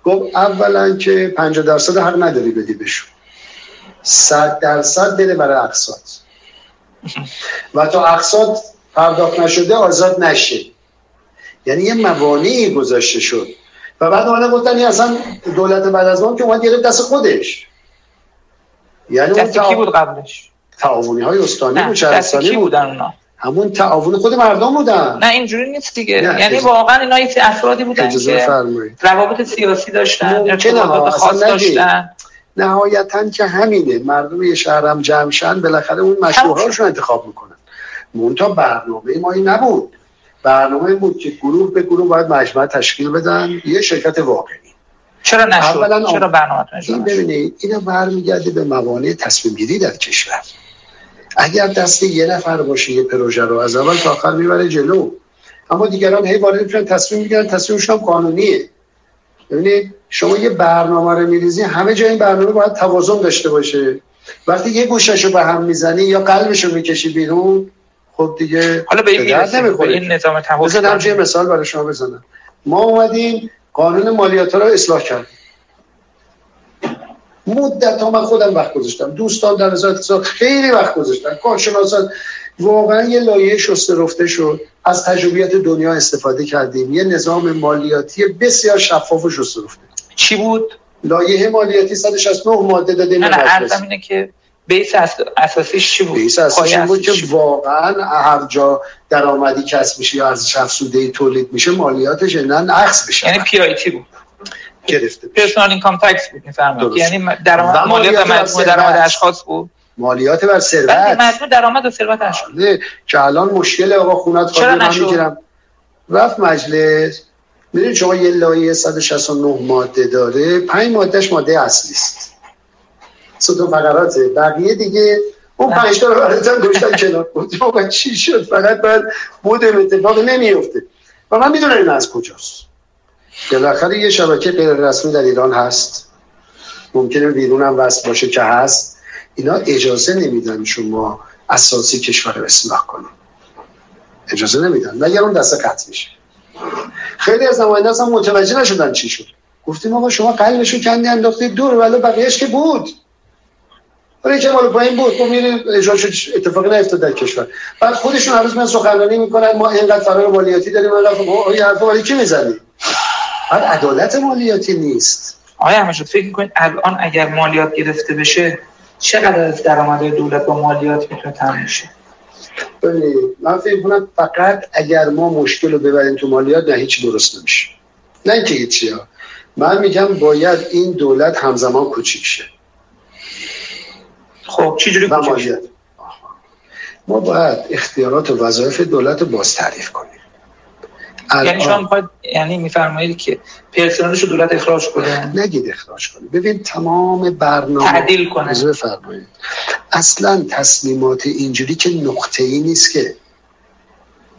گفت اولا که 50 درصد حق نداری بدی بهشون. 100 درصد بده برای اقساط. و تا اقساط پرداخت نشده آزاد نشه. یعنی یه موانعی گذاشته شد. و بعد اومدن گفتن این اصلا دولت بعد از که اومد گرفت دست خودش. یعنی اون دست کی بود قبلش؟ تعاونی های استانی بود شهرستانی کی بود. بودن اونا؟ همون تعاون خود مردم بودن. نه اینجوری نیست دیگه. نه، یعنی واقعا اینا یه سری افرادی بودن که روابط سیاسی داشتن ارتباطات خاص. داشتن. نهایتا که همینه. مردم یه شهر هم جمع شن بالاخره اون مشروعهاشون انتخاب می‌کنن. منتها برنامه ما این نبود. برنامه بود که گروه به گروه باید مجمع تشکیل بدن. یه شرکت واقعی. چرا نشد؟ چرا برنامه این ببینید اینا برمیگرده به موانع تصمیم گیری در کشور. اگر دست یه نفر باشه یه پروژه رو از اول تا آخر می‌بره جلو. اما دیگران هی وارد میشن تصمیم می‌گیرن تصمیمشون هم قانونیه. ببینید شما یه برنامه رو میریزی همه جای این برنامه باید توازن داشته باشه. وقتی یه گوشش رو به هم می‌زنی یا قلبش رو می‌کشی بیرون خب دیگه حالا به این, به این نظام توازن مثال برای شما بزنم. ما اومدیم قانون مالیات رو اصلاح کردیم. مدت ها من خودم وقت گذاشتم. دوستان در وزارت اقتصاد خیلی وقت گذاشتن. کارشناسان واقعا یه لایه شسته رفته شد. از تجربیات دنیا استفاده کردیم. یه نظام مالیاتی بسیار شفاف و شسته رفته. چی بود؟ لایه مالیاتی 169 ماده داده نه نه اینه که بیس اساسیش چی بود؟ بیس اساسیش بود که واقعا هر جا درآمدی کسب میشه یا ارزش افزوده تولید میشه مالیاتش نه نقص بشه یعنی پی آی تی بود. گرفته پرسونال اینکام تکس بود میفرمایید. یعنی درآمد مالیات مجموع درآمد اشخاص بود. مالیات بر ثروت. درآمد و ثروت اشخاص که الان مشکل آقا خونت خالی من می‌گیرم. رفت مجلس. می‌دونید شما یه لایه 169 ماده داره. پنج مادهش ماده اصلی است. ستون فقراته. بقیه دیگه اون پنج تا رو گوشتن کنار. بود چی شد؟ فقط بعد بود اتفاق نمیفته و من می‌دونم این از کجاست. بالاخره یه شبکه غیر رسمی در ایران هست. ممکنه بیرون هم وصل باشه که هست. اینا اجازه نمیدن شما اساسی کشور رو اصلاح کنید. اجازه نمیدن. مگر اون دست قطع میشه. خیلی از نماینده هم متوجه نشدن چی شد. گفتیم آقا شما قلبشو کندی انداختید دور ولی بقیهش که بود. ولی که مال پایین بود. تو میری اجازه اتفاقی نیفتاد در کشور. بعد خودشون هر روز من سخنرانی می‌کنن. ما اینقدر فرار مالیاتی داریم. اینقدر خب این حرفا کی می‌زنی؟ بعد عدالت مالیاتی نیست. آیا همشون فکر می‌کنید الان اگر مالیات گرفته بشه چقدر از درآمد دولت با مالیات می‌تونه تامین شه؟ ببینید من فکر کنم فقط اگر ما مشکل رو ببریم تو مالیات نه هیچ درست نمیشه. نه اینکه هیچی ها. من میگم باید این دولت همزمان کوچیک شه. خب چی جوری کوچیک ما باید اختیارات و وظایف دولت رو باز تعریف کنیم. یعنی شما می‌خواید یعنی میفرمایید که پرسنلش دولت اخراج کنه؟ نگید اخراج کنه. ببین تمام برنامه تعدیل کنه. بفرمایید اصلا تصمیمات اینجوری که نقطه ای نیست که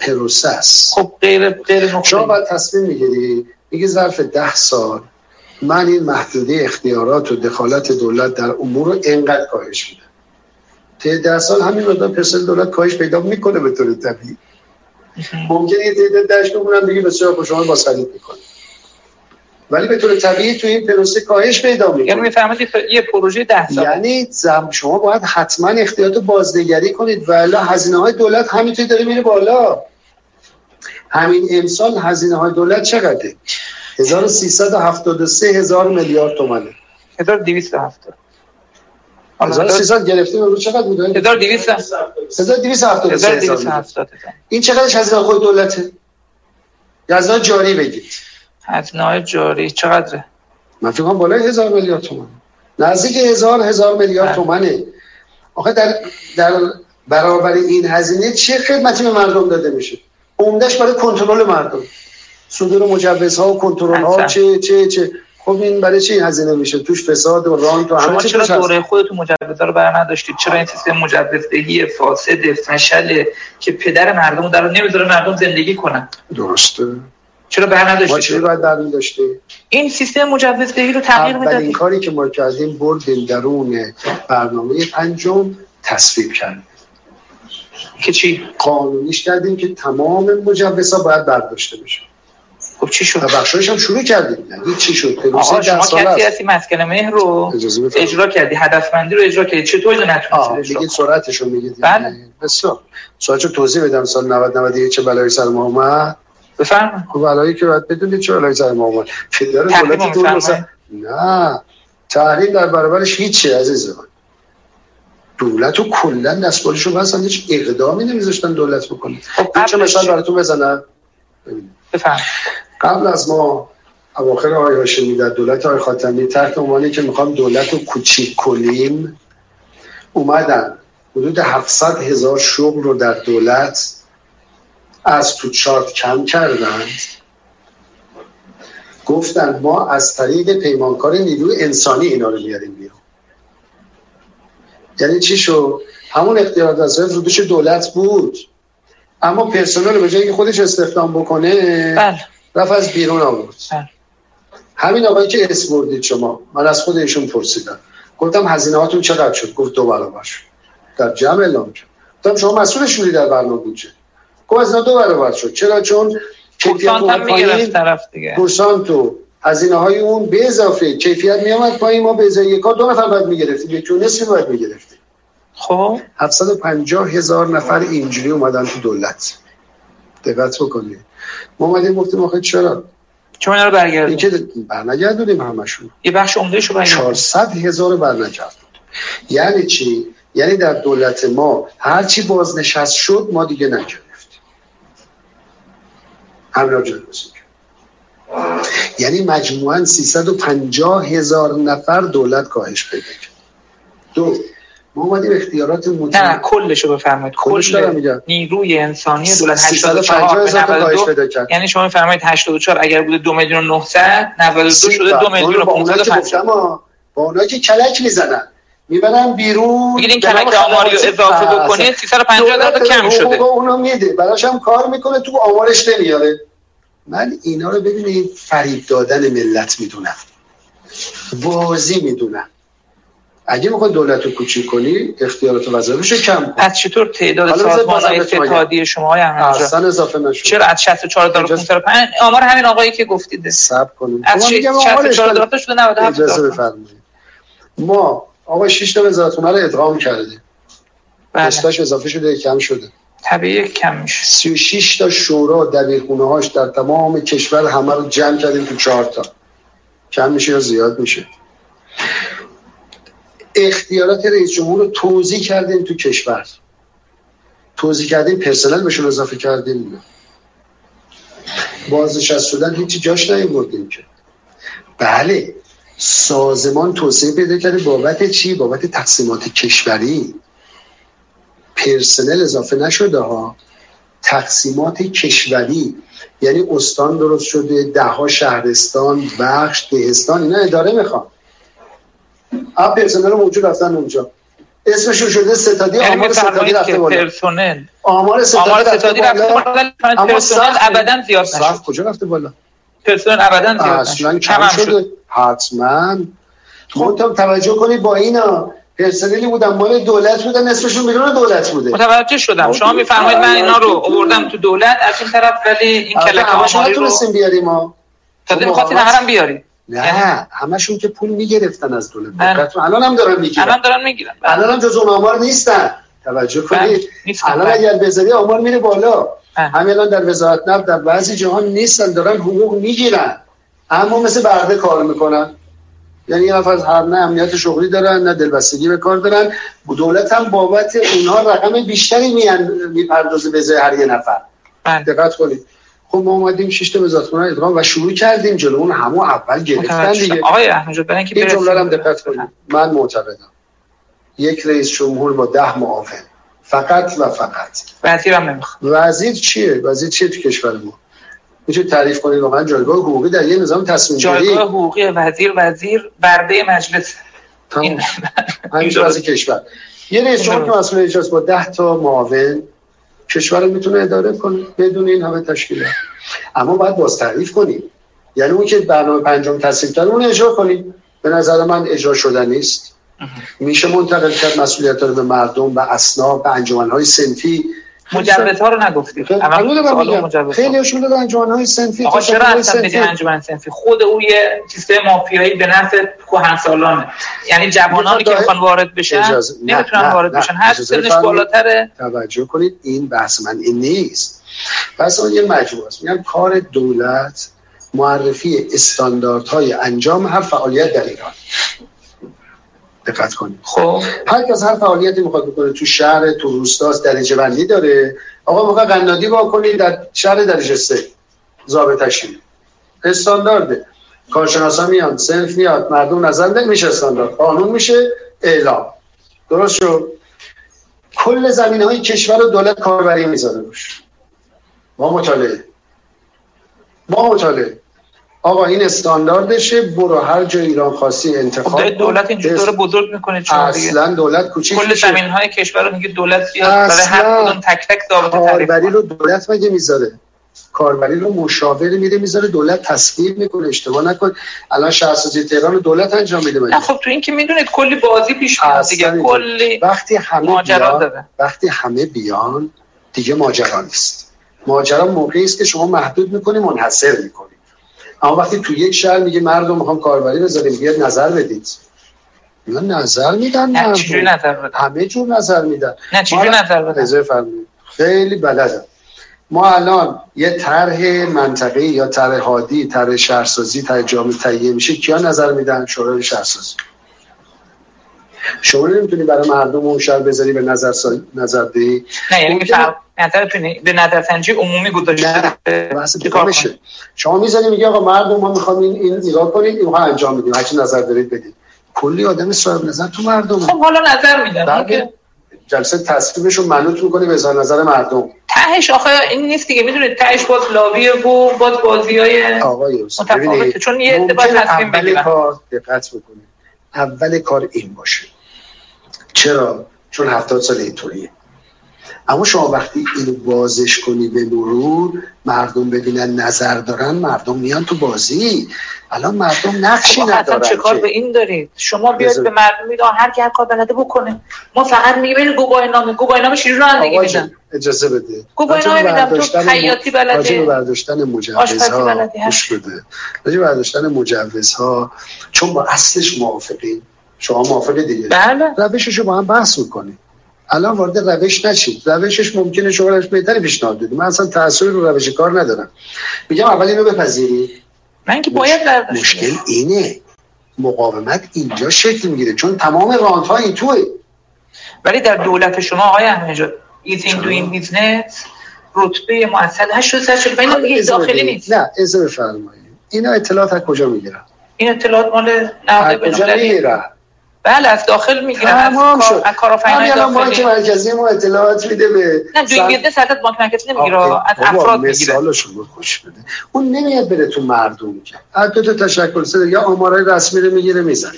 پروسه است. خب غیر غیر نقطه شما باید تصمیم می‌گیری. میگه ظرف ده سال من این محدوده اختیارات و دخالت دولت در امور رو انقدر کاهش میدم. تا ده سال همین مقدار پرسنل دولت کاهش پیدا می‌کنه به طور طبیعی. ممکنه یه تعداد دشت بمونن دیگه بسیار با شما با خرید می‌کنه ولی به طور طبیعی تو این پروسه کاهش پیدا می‌کنه. یعنی می‌فهمید یه پروژه ده سال. یعنی زم شما باید حتما اختیارات بازنگری کنید ولی هزینه های دولت همینطوری داره میره بالا. همین امسال هزینه های دولت چقدره؟ 1373 هزار میلیارد تومانه 1270 1300 گرفتیم رو چقدر بوده 1200 1270 این چقدرش هزینه خود دولته؟ هزینه جاری بگید. هزینه جاری چقدره؟ من فکر کنم بالای هزار میلیارد تومان نزدیک هزار هزار میلیارد تومنه. آخه در در برابر این هزینه چه خدمتی به مردم داده میشه؟ عمدهش برای کنترل مردم. صدور مجوزها و کنترل ها چه چه چه خب این برای چی هزینه میشه؟ توش فساد و رانت و همه چرا دوره خودتون مجوزا رو بر نداشتید چرا این سیستم مجوزدهی فاسد فشل که پدر مردم در نمی‌ذاره مردم زندگی کنن؟ درسته. چرا بر نداشتید چرا باید این سیستم مجوزدهی رو تغییر می‌دادید. این کاری که ما کردیم بردیم درون برنامه پنجم تصویب کردیم. که چی؟ قانونیش کردیم که تمام مجوزها باید برداشته بشه. خب چی شد؟ بخشایش هم شروع کردیم. یعنی چی شد؟ آقا شما کسی هستی مسکن مهر رو اجرا کردی؟ هدفمندی رو اجرا کردی. چطور نتونستی میگید سرعتش رو میگید. بله. بسیار. سرعتش توضیح بدم؟ سال 90 91 چه بلایی سر ما اومد؟ بفرمایید. خب بلایی که باید بدونید چه بلایی سر ما اومد. فدرال دولت دور نه. تحریم در برابرش هیچی عزیز من دولت رو کلا دستبالش رو بستن هیچ اقدامی نمیذاشتن دولت بکنه. خب چه مثال براتون بزنم؟ بفرمایید. قبل از ما اواخر آقای هاشمی در دولت آقای خاتمی تحت عنوانی که می‌خوام دولت رو کوچیک کنیم اومدن حدود 700 هزار شغل رو در دولت از تو چارت کم کردن. گفتن ما از طریق پیمانکار نیروی انسانی اینا رو میاریم بیرون. یعنی چی شد؟ همون اختیارات وظایف رو دوش دولت بود. اما پرسنل به جایی که خودش استخدام بکنه بله. رفت از بیرون آورد. بله. همین آقایی که اسم بردید شما من از خود ایشون پرسیدم. گفتم هزینه هاتون چقدر شد؟ گفت دو برابر شد. در جمع اعلام کرد. گفتم شما مسئول شوری در برنامه بودجه گفت هزینه دو برابر شد. چرا؟ چون کیفیت هم می‌گرفت طرف دیگه. کورسانت و هزینه های اون به اضافه. کیفیت می آمد پایین. ما به ازای یک کار دو نفر باید می‌گرفتیم. یکی و نصفی باید می‌گرفتیم. خب. 750 هزار نفر اینجوری اومدن تو دولت. دقت بکنید. ما اومدیم گفتیم آخه چرا؟ چون رو برگردیم که برنگردونیم همشون. یه بخش عمده شو برگردیم 400 هزار برنگردون. یعنی چی؟ یعنی در دولت ما هرچی بازنشست شد ما دیگه نگرفتیم. همراه جلوسی یعنی مجموعا 350 هزار نفر دولت کاهش پیدا کرد. دو. ما اومدیم اختیارات نه نه مطلق کلشو بفرمایید. کل. نیروی انسانی دولت 350 84 هزار به تا کاهش 92 پیدا کرد. یعنی شما میفرمایید 84 اگر بوده 2 میلیون و 900 92 شده 2 میلیون و با اونایی که 550 گفتم ها، با اونایی که کلک می‌زنن. می‌برن بیرون. میگید این کلک آماری رو اضافه. بکنید 350 هزار تا دولت کم شده. اونو میده. براش هم کار می‌کنه تو آمارش نمیاره. من اینا رو ببینید فریب دادن ملت می‌دونم. بازی می‌دونم. اگه می‌خوای دولت رو کوچیک کنی اختیارات وظایفش کم کن. از چطور تعداد حالا بذار سازمان های بازم بهتون بگم. ستادی شما های اصلا اضافه نشد چرا از 64505 آمار همین آقایی که گفتید. سب کنیم. از شما میگم آمارش 64 تا شده 97 اجازه. بفرمایید. ما آقا 6 تا وزارتخونه رو ادغام کردیم. بله. پستاش اضافه شده کم شده. طبیعی کم میشه. 36 تا شورا دبیرخونه هاش در تمام کشور همه رو جمع کردیم تو چهار تا. کم میشه یا زیاد میشه؟ اختیارات رئیس جمهور رو توضیح کردیم تو کشور. توضیح کردیم پرسنل بهشون اضافه کردیم. بازنشست شدن هیچی جاش نیوردیم که. بله سازمان توسعه پیدا کرده بابت چی؟ بابت تقسیمات کشوری. پرسنل اضافه نشده ها. تقسیمات کشوری یعنی استان درست شده ده ها شهرستان بخش دهستان اینا اداره می‌خوان. اب پرسنل موجود رفتن اونجا. اسمشون شده ستادی یعنی آمار ستادی رفته بالا. پرسنل آمار ستادی رفته بالا. پرسنل ابدا زیاد نشد کجا رفته بالا؟ پرسنل ابدا زیاد اصلا نشد. کم هم شده. شد. حتما. منتها توجه کنید با اینا. پرسنلی بودن مال دولت بودن اسمشون بیرون دولت بوده. متوجه شدم. شما میفرمایید من اینا رو آوردم تو دولت از این طرف ولی این کلک آماری رو نتونستیم بیاریم ما همه رو هم بیارید نه همشون که پول می‌گرفتن از دولت بله. دقت. الان هم دارن می‌گیرن الان دارن می‌گیرن الان هم جز اون آمار نیستن توجه بله، کنید. الان بله. اگر بذاری آمار میره بالا بله. همین الان در وزارت نفت در بعضی جهان نیستن دارن حقوق می‌گیرن اما مثل برده کار می‌کنن یعنی یه نفر هر نه امنیت شغلی دارن نه دلبستگی به کار دارن دولت هم بابت اونها رقم بیشتری می‌پردازه به هر یه نفر بله. دقت کنید خب ما اومدیم شش تا وزارتخونه ادغام و شروع کردیم جلو. اون همون اول گرفتن. دیگه. آقای احمد برای اینکه این برسیم- جمله رو هم دقت کنید. من معتقدم. یک رئیس جمهور با ده معاون. فقط و فقط. وزیرم نمی‌خواد. وزیر چیه؟ وزیر چیه تو کشور ما؟ می‌تونید تعریف کنید واقعا جایگاه حقوقی در یه نظام تصمیم گیری. جایگاه حقوقی وزیر وزیر برده مجلس. این همین کشور. یه رئیس جمهور که مسئول اجراست با ده تا معاون. کشور رو می‌تونه اداره کنه بدون این همه تشکیلات. اما باید باز تعریف کنیم. یعنی اون که برنامه پنجم تصویب کرد اون اجرا کنیم. به نظر من اجرا شدن نیست. میشه منتقل کرد مسئولیت رو به مردم به اصناف به انجمنهای صنفی مجوزها رو نگفتید خیلی. خیلیشون دادن انجمنهای صنفی آقا چرا اصلا. بگن انجمن صنفی خود او یه سیستم مافیایی به نفع کهنسالانه یعنی جوانانی که می‌خوان وارد بشن نمی‌تونن وارد. بشن. هر سنش. بالاتره. توجه کنید این بحث من این نیست. بحث من یه مجموعه است. میگم کار دولت معرفی استانداردهای انجام هر فعالیت در ایران. دقت کنید. خب. هر کس هر فعالیتی می‌خواد بکنه تو شهر تو روستاست درجه بندی داره. آقا موقع قنادی واکنید در شهر درجه سه. ضابطش. استاندارده. کارشناسا میان سنف میاد مردم نظر میشه استاندارد. قانون میشه اعلام. درست شد؟ کل زمینه های کشور رو دولت کاربری می‌ذاره روش. با مطالعه. با مطالعه. آقا این استانداردشه برو هر جای ایران خواستی انتخاب خب دولت اینجوری داره بزرگ می‌کنه چون اصلا دولت کوچیک کل زمین های کشور رو میگه دولت بیاد برای هر کدوم تک تک ضابطه کاربری رو دولت مگه می‌ذاره؟ کاربری رو مشاور میره می‌ذاره دولت تصویر می‌کنه اشتباه نکن. الان شهرسازی تهران رو دولت انجام میده نه خب تو این که می‌دونید کلی بازی پیش میاد دیگه کلی وقتی همه بیان وقتی همه بیان دیگه ماجرا نیست. ماجرا موقعی است که شما محدود می‌کنی منحصر می‌کنی. اما وقتی تو یک شهر میگه مردم می‌خوام کاربری بذاریم بیاد نظر بدید. اینا نظر میدن نه چجوری نظر بدن؟ همه جور نظر میدن. نه چجوری نظر بدن؟ خیلی بلدم ما الان یه طرح منطقه یا طرح هادی طرح شهرسازی طرح جامعه تهیه میشه کیا نظر میدن؟ شورای شهرسازی. شما نمی‌تونی برای مردم اون شهر بذاری به نظر سا... نظر دهی نه یعنی نظر به نظر سنجی عمومی گذاشته میشه؟ شما می‌زنی میگه آقا مردم ما می‌خوام این این نگاه کنید این انجام میدیم. هر نظر دارید بدید. کلی آدم صاحب نظر تو مردم. خب حالا نظر میدن جلسه تصویبشون منوط می‌کنی به نظر مردم. تهش آخه این نیست دیگه. می‌دونید تهش باز لاویه و باز بازی های آقای چون یه بگیرن کار دقت بکنید. اول کار این باشه. چرا؟ چون هفتاد سال اینطوریه. اما شما وقتی اینو بازش کنی به مرور مردم ببینن نظر دارن مردم میان تو بازی. الان مردم نقشی خب ندارن چه کار به این دارید؟ شما بیاید به مردم میگه هر کی هر کار بلده بکنه. ما فقط برید گواهی نامه گواهی نامه چجوری رانندگی میدن اجازه بده. گواهی نامه میدم تو خیاطی بلده. راجع برداشتن مجوزها گوش بده. راجع برداشتن مجوزها چون با اصلش موافقین. شما موافق دیگه. بله. روششو با هم بحث می‌کنیم الان وارد روش نشید. روشش ممکنه شما روش بهتری پیشنهاد بدید. من اصلا تاثیر رو روش کار ندارم. میگم اول اینو بپذیرید من که باید مشکل اینه. مقاومت اینجا شکل می‌گیره. چون تمام رانت ها این توه. ولی در دولت شما آقای احمدی ease in doing business رتبه مؤثر 80 شد اینا دیگه داخلی نیست. نه از بفرمایید. اینا اطلاعات از کجا می‌گیرن؟ این اطلاعات مال نهاد بین‌المللی بله از داخل می‌گیرن از شد. از کارآفرینای داخلی. بانک مرکزی ما اطلاعات میده به نه دوی بیزنس حتی بانک مرکزی نمی‌گیره از افراد می‌گیره. مثالشو خوش بده. اون نمیاد بره تو مردم که. از دو تشکل سه یا آمارای رسمی رو می‌گیره می‌زنه.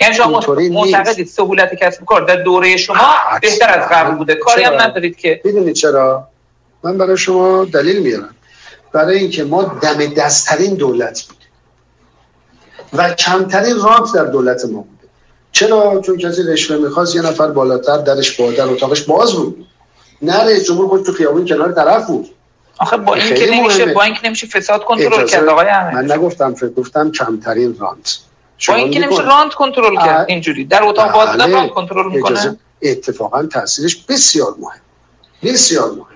یعنی شما معتقدید سهولت کسب کار در دوره شما بهتر از قبل بوده. کاری هم ندارید که. می‌دونید چرا؟ من برای شما دلیل میارم. برای اینکه ما دم دستترین دولت بود و کمترین رانت در دولت ما بود. چرا؟ چون کسی رشوه می‌خواست یه نفر بالاتر درش با در اتاقش باز بود. نه رئیس جمهور خود تو خیابون کنار طرف بود. آخه با این که نمیشه با این که نمیشه فساد کنترل کرد آقای من نگفتم فکر گفتم کمترین رانت. با این که نمیشه رانت کنترل کرد اینجوری. در اتاق باز بله. رانت کنترل می‌کنه. اتفاقا تاثیرش بسیار مهم. بسیار مهم.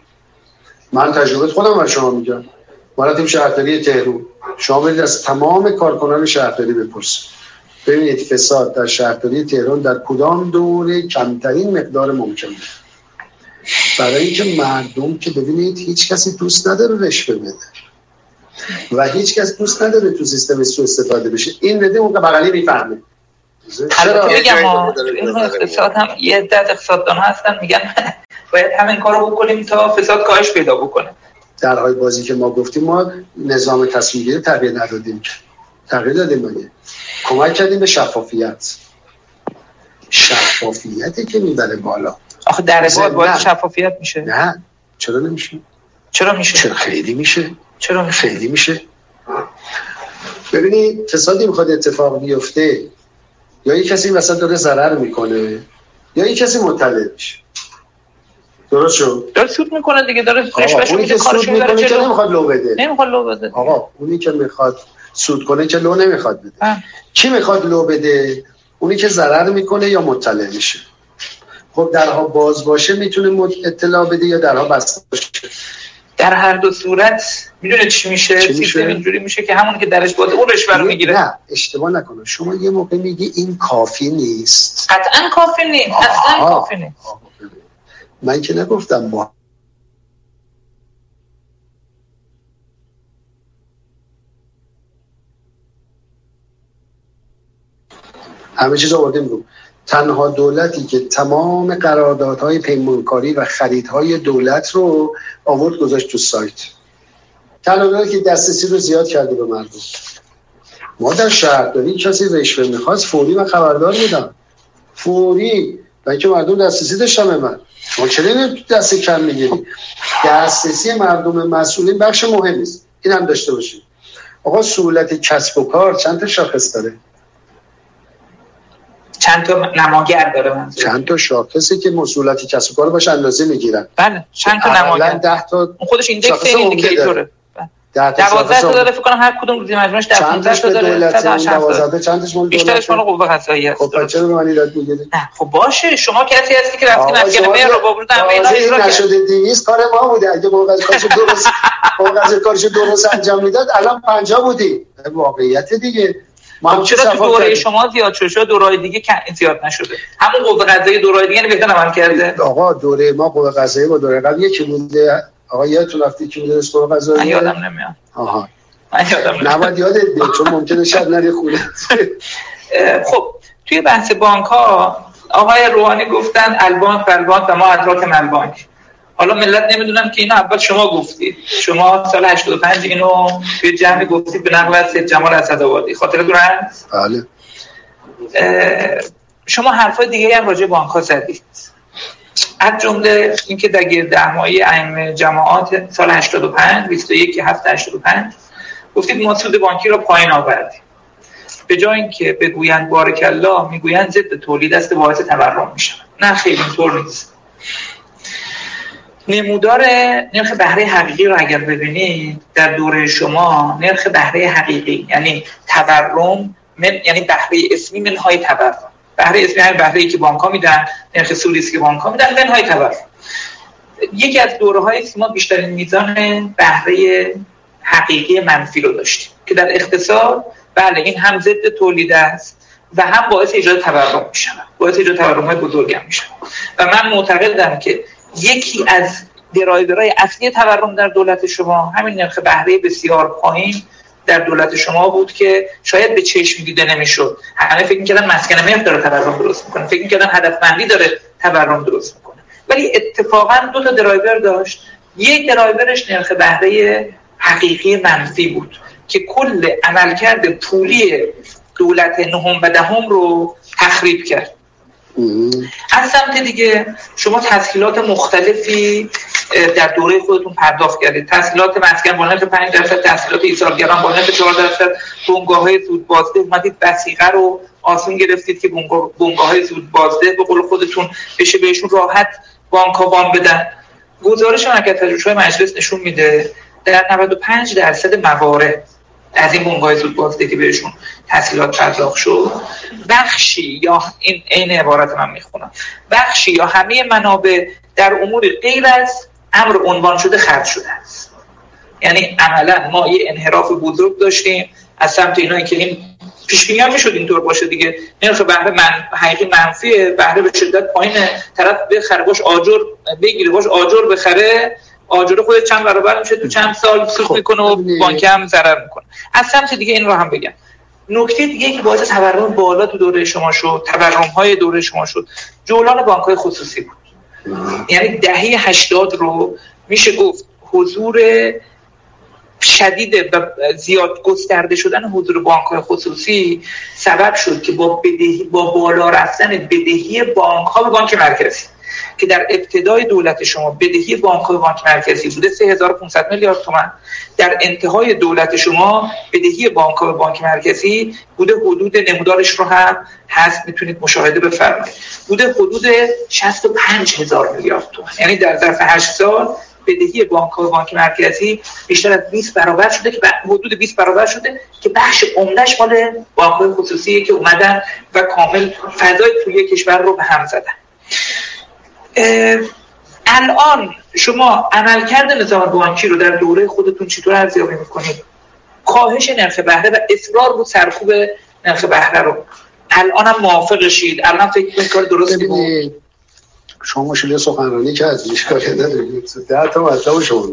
من تجربه خودم برای شما میگم. رفتیم شهرداری تهران. شما برید از تمام کارکنان شهرداری بپرسید. ببینید فساد در شهرداری تهران در کدام دوره کمترین مقدار ممکن برای اینکه مردم که ببینید هیچ کسی دوست نداره رشوه بده و هیچ کس دوست نداره تو سیستم سو استفاده بشه. این بده اون بغلی می‌فهمه. چرا؟ بگم اقتصاد هم یه عدت اقتصاددان هستن میگن باید همین کارو بکنیم تا فساد کاهش پیدا بکنه. در های بازی که ما گفتیم ما نظام تصمیم گیری تغییر ندادیم. تغییر دادیم کمک کردیم به شفافیت. شفافیتی که می‌بره بالا. آخه در باید شفافیت میشه. نه. چرا نمیشه؟ چرا میشه؟ چرا خیلی میشه؟ چرا میشه؟ خیلی میشه. ببینید فسادی می‌خواد اتفاق بیفته یا یک کسی وسط داره ضرر می‌کنه یا یک کسی مطلع میشه. درست شد؟ داره سود می‌کنه دیگه داره رشوهش میده کارش می‌کنه که نمی‌خواد لو بده. نمی‌خواد لو بده. آقا اونی که می‌خواد سود کنه که لو نمی‌خواد بده. اه. کی می‌خواد لو بده؟ اونی که ضرر می‌کنه یا مطلع میشه؟ خب درها باز باشه می‌تونه اطلاع بده یا درها بسته باشه؟ در هر دو صورت می‌دونه چی میشه؟ سیستم اینجوری میشه که همون که درش باده اون رشوه رو می‌گیره. نه اشتباه نکنه. شما یه موقع میگی این کافی نیست. قطعا کافی نیست اصلا کافی نیست من که نگفتم ما همه چیز آوردیم رو. تنها دولتی که تمام قراردادهای پیمانکاری و خریدهای دولت رو آورد گذاشت تو سایت. تنها دولتی که دسترسی رو زیاد کرده به مردم. ما در شهرداری کسی رشوه می‌خواست فوری و خبردار میدم. فوری و اینکه مردم دسترسی داشتم به من. شما چرا دست کم می‌گیری؟ دسترسی مردم مسئولین بخش مهمی است این هم داشته باشید آقا سهولت کسب و کار چند تا شاخص داره؟ چند تا نماگر داره من چند تا شاخصی که مسئولیت کسب و کار باش اندازه می‌گیرن. بله چند تا نماگر ده تا اون خودش ایندکس ایندیکیتوره ده تا 12 شاخص تا. داره فکر کنم هر کدوم روزی مجموعش در چند 15 تاش تا به داره. دولت 180 تا چندش مال بیشترش مال قوه قضاییه است خب پس چرا به من ایراد می‌گیری؟ نه خب باشه شما کسی هستی که رفتی آقا مسکن شما مهر رو با برود همه اینا اجرا نشده دیویست کار ما بوده. اگه موقع کارش درست موقع کارش درست انجام می‌داد الان پنجا بودی. واقعیت دیگه. ما خب چرا تو دوره؟ شما زیاد شد؟ دورای دیگه زیاد نشده؟ همون قوه قضاییه دورای دیگه یعنی بهتر عمل کرده. آقا دوره ما قوه قضاییه با دوره قبل یکی بوده. آقا یادتون رفتی که بوده قوه من قضاییه یادم نمیاد. آها. من یادم نمیاد. نباید یادت بیاد چون ممکنه شب نری خونه. خب توی بحث بانک ها آقای روحانی گفتن البانک بلبانک و ما ادراک ملبانک. حالا ملت نمی‌دونن که اینو اول شما گفتید. شما سال 85 اینو توی جمعی گفتید به نقل از سید جمال اسدآبادی. خاطرتون هست بله. شما حرفای دیگه هم راجع به بانک ها زدید. از جمله اینکه در گردهمایی ائمه جماعات سال 85 21 7 85 گفتید ما سود بانکی را پایین آوردیم. به جای اینکه بگویند بارک الله می‌گویند ضد تولید است باعث تورم میشن نه خیلی اینطور نیست. نمودار نرخ بهره حقیقی رو اگر ببینید در دوره شما نرخ بهره حقیقی یعنی تورم من یعنی بهره اسمی منهای تورم. بهره اسمی همین بهره ای که بانک ها میدن نرخ سودی که بانک ها میدن منهای تورم. یکی از دوره های که ما بیشترین میزان بهره حقیقی منفی رو داشتیم که در اقتصاد بله این هم ضد تولید است و هم باعث ایجاد تورم میشن باعث ایجاد تورم های بزرگ میشن و من معتقدم که یکی از درایورهای اصلی تورم در دولت شما همین نرخ بهره بسیار پایین در دولت شما بود که شاید به چشم دیده نمی‌شد. همه فکر می‌کردن مسکن مهر داره تورم درست می‌کنه فکر می‌کردن هدفمندی داره تورم درست می‌کنه. ولی اتفاقا دو تا درایور داشت. یک درایورش نرخ بهره حقیقی منفی بود که کل عملکرد پولی دولت نهم و دهم رو تخریب کرد. از سمت دیگه شما تسهیلات مختلفی در دوره خودتون پرداخت کردید. تسهیلات مسکن با نرخ 5 درصد تسهیلات ایثارگران با نرخ 4 درصد. بنگاه های زود بازده. اومدید وسیقه رو آسون گرفتید که بنگاه های زود بازده به قول خودتون بشه بهشون راحت بانک ها وام بدن. گزارش مرکز پژوهش‌های مجلس نشون میده در 95 درصد موارد از این بنگاه زود بازده که بهشون تسهیلات پرداخت شد بخشی یا این عین عبارت من می‌خونم. بخشی یا همه منابع در امور غیر از امر عنوان شده خرج شده است. یعنی عملا ما یه انحراف بزرگ داشتیم از سمت اینایی که این پیش بینی هم می‌شد اینطور باشه دیگه. نرخ بهره من حقیقی منفیه بهره به شدت پایینه. طرف بخره باش آجر بگیره باش آجر بخره. آجر خود چند برابر میشه تو چند سال سود خب، می‌کنه و. بانک هم ضرر می‌کنه. از سمت دیگه این رو هم بگم. نکته دیگه که باعث تورم بالا تو دوره شما شد تورم های دوره شما شد جولان بانک های خصوصی بود. یعنی دهه 80 رو میشه گفت حضور شدید و زیاد گسترده شدن حضور بانک های خصوصی سبب شد که با بدهی با بالا رفتن بدهی بانک ها به بانک مرکزی که در ابتدای دولت شما بدهی بانک بانک مرکزی بوده 3500 میلیارد تومان. در انتهای دولت شما بدهی بانک های بانک مرکزی بوده حدود نمودارش رو هم هست می‌تونید مشاهده بفرمایید. بوده حدود 65 هزار میلیارد تومان. یعنی در ظرف 8 سال بدهی بانک های بانک مرکزی بیشتر از 20 برابر شده که حدود 20 برابر شده که بخش عمدهش مال بانک خصوصی که اومدن و کامل فضای پولی کشور رو به هم زدن. الان شما عملکرد نظام بانکی رو در دوره خودتون چطور ارزیابی می‌کنید؟ کاهش نرخ بهره و اصرار رو سرکوب نرخ بهره رو. الان هم موافقشید. الان فکر کار درستی بود؟ شما مشکل سخنرانی کردید اشکالی ندارید. ده تا مطلب شما.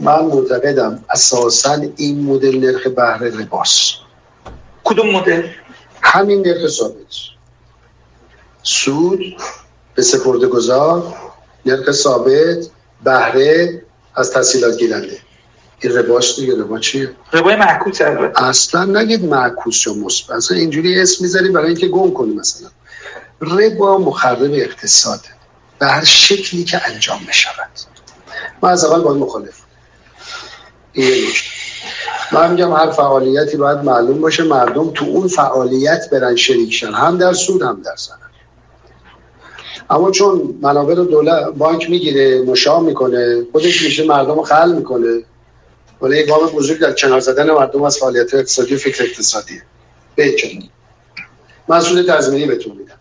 من معتقدم اساسا این مدل نرخ بهره لباس. کدوم مدل؟ همین نرخ ثابت. سود به سپرده گذار نرخ ثابت بهره از تحصیلات گیرنده. این رباش دیگه ربا چیه؟ ربای معکوس البته. اصلا نگید معکوس یا مثبت. اصلا اینجوری اسم می‌ذاری برای اینکه گم کنی مثلا. ربا مخرب اقتصاده به هر شکلی که انجام بشود من از اول باید مخالف. این. من میگم هر فعالیتی باید معلوم باشه مردم تو اون فعالیت برن شریک شن. هم در سود هم در اما چون منابع رو دولت بانک می‌گیره مشاه می‌کنه خودش میشه مردم رو خل می‌کنه. ولی یک گام بزرگ در کنار زدن مردم از فعالیت اقتصادی و فکر اقتصادیه به سود تضمینی بهتون میدم.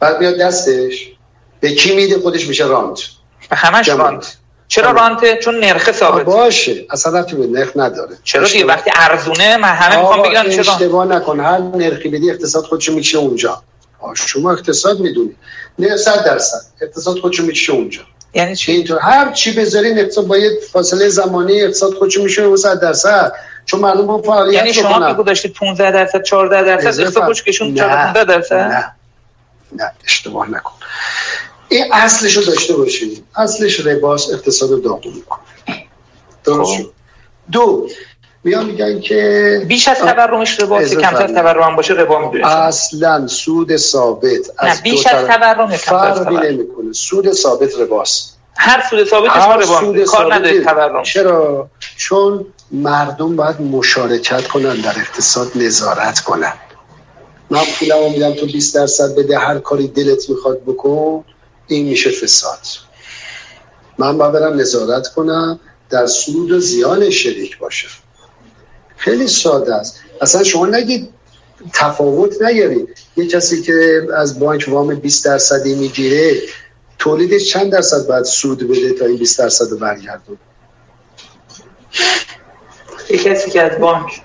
بعد میاد دستش. به کی میده؟ خودش میشه رانت. همش جمع. رانت. چرا رانته چون نرخ ثابت. باشه. اصلا رفتی به نرخ نداره. چرا دیگه وقتی ارزونه من همه می‌خوام آقا، بگیرن چرا اشتباه نکن. هر نرخی بدی اقتصاد خودشو می‌کشه اونجا. شما اقتصاد می‌دونی. نه صد درصد. اقتصاد خودشو می‌کشه اونجا. یعنی چی؟ اینطور هر چی بذاری اقتصاد با یه فاصله زمانی اقتصاد خودشو میشه اون صد درصد. چون مردم با فعالیت یعنی شما. بگو داشتید 15 درصد 14 درصد. اقتصاد خودش کشون نه. 14 درصد؟ نه. نه اشتباه نکن. این اصلش رو داشته باشید اصلش رباس اقتصاد داغون می‌کنه. درست خب. دو میان میگن که بیش از تورمش ربا کمتر از. تورم باشه ربا می‌دونه. اصلا سود ثابت نه از بیش دو از تورم فرقی نمی‌کنه. سود ثابت رباست. هر سود ثابت شما ربا سود کار نداره. تورم. چرا؟ چون مردم باید مشارکت کنن در اقتصاد نظارت کنن. من پولمو میدم تو 20 درصد بده هر کاری دلت می‌خواد بکن این میشه فساد. من باید برم نظارت کنم در سود و زیان شریک باشه خیلی ساده است. اصلا شما نگید تفاوت نیارید یه کسی که از بانک وام 20 درصدی می‌گیره تولیدش چند درصد باید سود بده تا این 20 درصد رو برگردون یه کسی که از بانک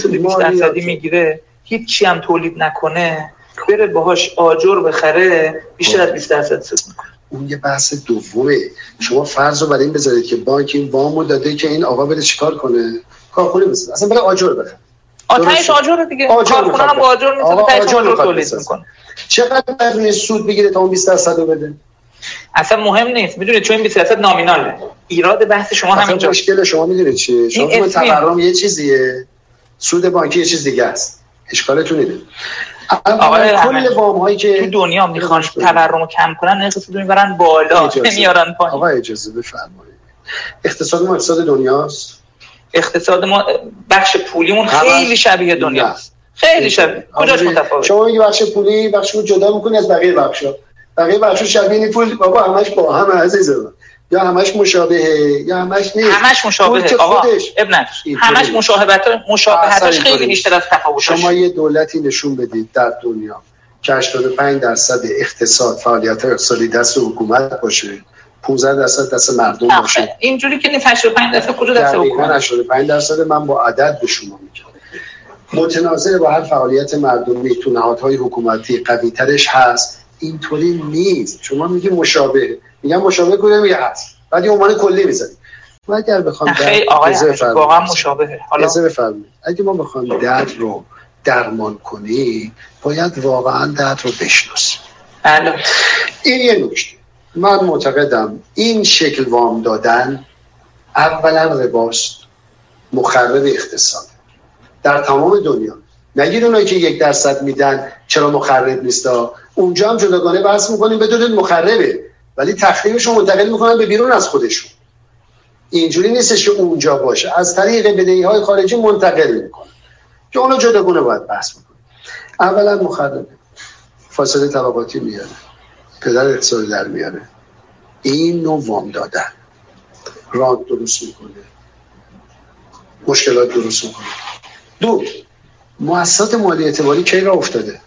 سود 20 مالیات. درصدی می‌گیره هیچی هم تولید نکنه بره باهاش آجر بخره بیشتر از 20 درصد سود می‌کنه. اون یه بحث دومه. شما فرض رو برای این بذارید که بانک این وامو داده که این آقا بره چیکار کنه؟ کارخونه بزنه اصلا بره. آجر بخره آتش. آجر دیگه. آجر کارخونه هم با آجر تهش آجر تولید. می‌کنه. چقدر بدون سود بگیره تا اون 20 درصد رو بده؟ اصلا مهم نیست. می‌دونید چون این 20 درصد نامیناله. ایراد بحث شما همینجا مشکل شما می‌دونید چیه؟ شما. تورم یه چیزیه. سود بانکی یه چیز دیگه است. اشکالتون اینه. آقای کل وام هایی که تو دنیا می‌خوان. تورم رو کم کنن نرخ سود رو می‌برن بالا. نمیارن پایین. آقا اجازه بفرمایید. اقتصاد ما اقتصاد دنیاست. اقتصاد ما بخش پولیمون خیلی شبیه دنیاست خیلی شبیه. کجاش متفاوت؟ شما میگی بخش پولی بخش رو جدا می‌کنی از بقیه بخشا بقیه بخشا شبیه پول. بابا همش با هم عزیز من یا همش مشابهه یا همش نیست. همش مشابهه. آقا خودش اب نداره. اینطوری همش. مشابهت مشابهتش خیلی. بیشتر از تفاوتش شما یه دولتی نشون بدید در دنیا که 85 درصد اقتصاد فعالیت اقتصادی دست حکومت باشه. 15 درصد دست مردم باشه. اینجوری که نیست 85 درصد کجا دست حکومت 85 درصد من با عدد به شما میگم. متناظر با هر فعالیت مردمی تو نهادهای حکومتی قوی ترش هست. اینطوری نیست. شما میگی مشابه. میگم مشابه کنه میگه هست؟ بعد یه عنوان کلی می‌زنید ما اگر بخوام خیلی آقای واقعا مشابهه. حالا بفرمایید. اگه ما بخوایم درد رو درمان کنیم باید واقعا درد رو بشناسیم. بله. این یه نکته. من معتقدم این شکل وام دادن اولا رباست مخرب اقتصاد. در تمام دنیا. نگید اونایی که یک درصد میدن چرا مخرب نیستا اونجا هم جداگانه بحث می‌کنیم بدونید مخربه. ولی تخریبش رو منتقل می‌کنن به بیرون از خودشون. اینجوری نیستش که اونجا باشه. از طریق بدهی های خارجی منتقل می‌کنن. که اونو جداگانه باید بحث می‌کنیم اولا مخربه. فاصله طبقاتی میاره پدر اقتصاد در میاره. این نوع وام دادن. رانت درست می‌کنه. مشکلات درست می‌کنه. دو مؤسسات مالی اعتباری کی را افتاده؟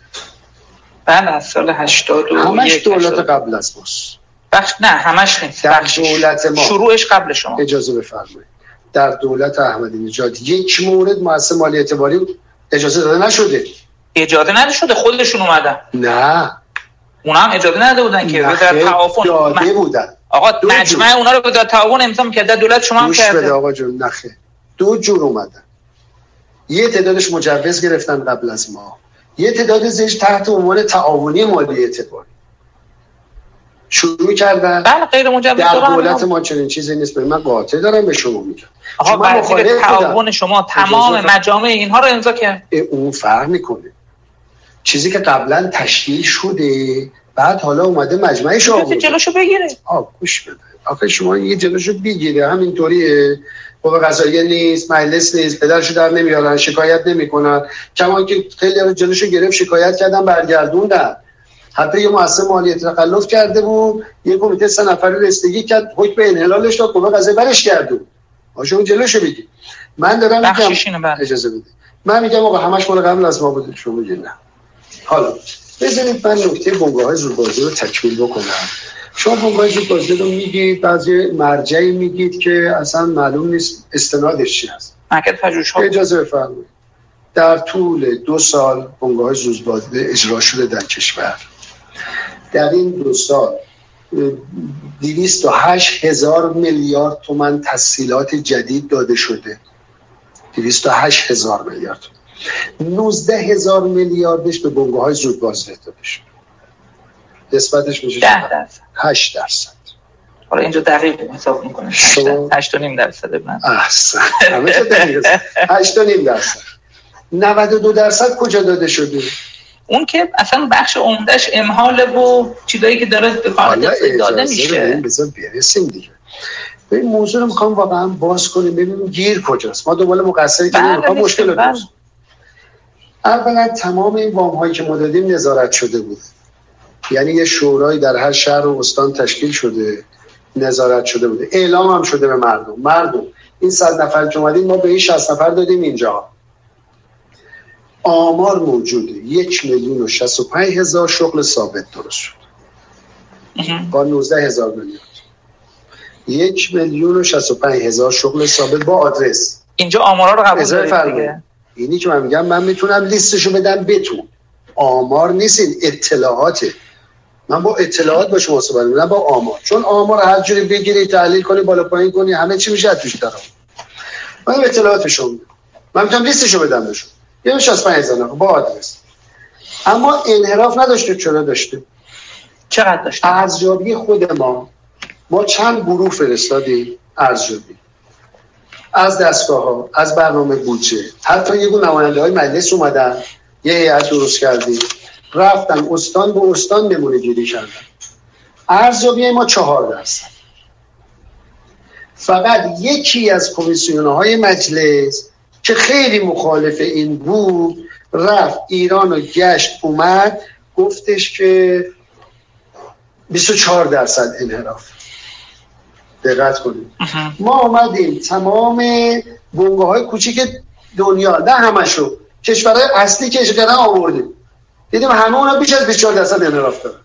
بله از سال 80 و همش یک، دولت 80. قبل از ماست. بخش نه همش نیست. در دولت ما. شروعش قبل شما. اجازه بفرمایید. در دولت احمدی نژاد یک مورد مؤسسه مالی اعتباری اجازه داده نشده. اجازه نشده خودشون اومدن. نه. اونا هم اجازه نداده بودن که در تعاون داده بودن. آقا مجمع اونا رو در تعاون امضا می‌کرد در دولت شما هم کرده. آقا جون نخه دو جور اومدن. یه تعدادش مجوز گرفتن قبل از ما. یه تعداد زیش تحت عنوان تعاونی مالی اعتباری. شروع کردن. بله غیر مجوز در دولت ما چنین چیزی نیست. من قاطع دارم به شما میگم. آقا شما. تعاون شما تمام مجامع اینها رو امضا کرد. اون فرق می‌کنه. چیزی که قبلا تشکیل شده بعد حالا اومده مجمعش آورده. جلوشو بگیره. آه گوش بده. آخه شما یه جلوشو بگیره. همینطوریه قوه قضاییه نیست مجلس نیست پدرشو در نمیارن شکایت نمی‌کنن. کما که خیلی رو جلوشو گرفت شکایت کردن برگردوندن. حتی یه مؤسسه مالی تخلف کرده بود یه کمیته سه نفری رسیدگی کرد حکم انحلالش داد قوه قضاییه برش گردون. آ شما جلوشو بگی من دارم میگم بله. اجازه بده من میگم آقا همش مال قبل از ما بوده شما نه. حالا بذارید من نکته بنگاه های زودبازی رو تکمیل بکنم. شما بنگاه های زودبازی رو میگید بعضی مرجعی میگید که اصلا معلوم نیست استنادش چی هست. اجازه بفرمایید. در طول دو سال بنگاه های زودبازی اجرا شده در کشور. در این دو سال دویست و هشت هزار میلیارد تومن تسهیلات جدید داده شده. دویست و هشت هزار میلیارد نوزده هزار میلیاردش به بنگاه های زودبازی داده شده نسبتش میشه ده درصد. هشت درصد. حالا اینجا دقیق حساب می‌کنه شما- هشت و نیم درصد من احسن. همه چه دقیق است. هشت و نیم درصد. 92 درصد کجا داده شده؟ اون که اصلا بخش عمدهش امحال و چیزایی که داره به کانادا داده میشه. بذار برسیم دیگه. به این موضوع رو می‌خوام واقعا باز کنیم. ببینیم گیر کجاست. ما دنبال مقصری که بله، نمی‌خوام مشکل بله. اولا تمام این وام هایی که ما دادیم نظارت شده بود. یعنی یه شورایی در هر شهر و استان تشکیل شده نظارت شده بوده اعلام هم شده به مردم. مردم این صد نفر که اومدین ما به این 60 نفر دادیم اینجا. آمار موجوده یک میلیون و شست و پنج هزار شغل ثابت درست شد. با 19 هزار میلیون. یک میلیون و شست و پنج هزار شغل ثابت با آدرس. اینجا آمارا رو قبول دارید. دیگه؟ اینی که من میگم من می‌تونم لیستشو بدم بتون. آمار نیست این اطلاعاته. من با اطلاعات با شما صحبت نه با آمار. چون آمار هر جوری بگیری تحلیل کنی بالا پایین کنی همه چی میشه از توش درام من اطلاعاتشو میدم. من می‌تونم لیستشو بدم بهشون یه 65 هزار نفر با آدرس. اما انحراف نداشته چرا داشته؟ چقدر داشته؟ ارزیابی خود ما. ما چند گروه فرستادیم؟ ارزیابی. از دستگاه ها از برنامه بودجه. حتی یه گروه نماینده های مجلس اومدن یه هیئت درست کردیم رفتن استان به استان نمونه گیری کردن. ارزیابی ما چهار درصد. فقط یکی از کمیسیون های مجلس که خیلی مخالف این بود رفت ایران و گشت اومد گفتش که 24 درصد انحراف. دقت کنید. ما آمدیم تمام بنگاه های کوچیک دنیا نه همشو کشورهای اصلی که کردن آوردیم. دیدیم همه اونا بیش از 24 درصد انحراف دارن.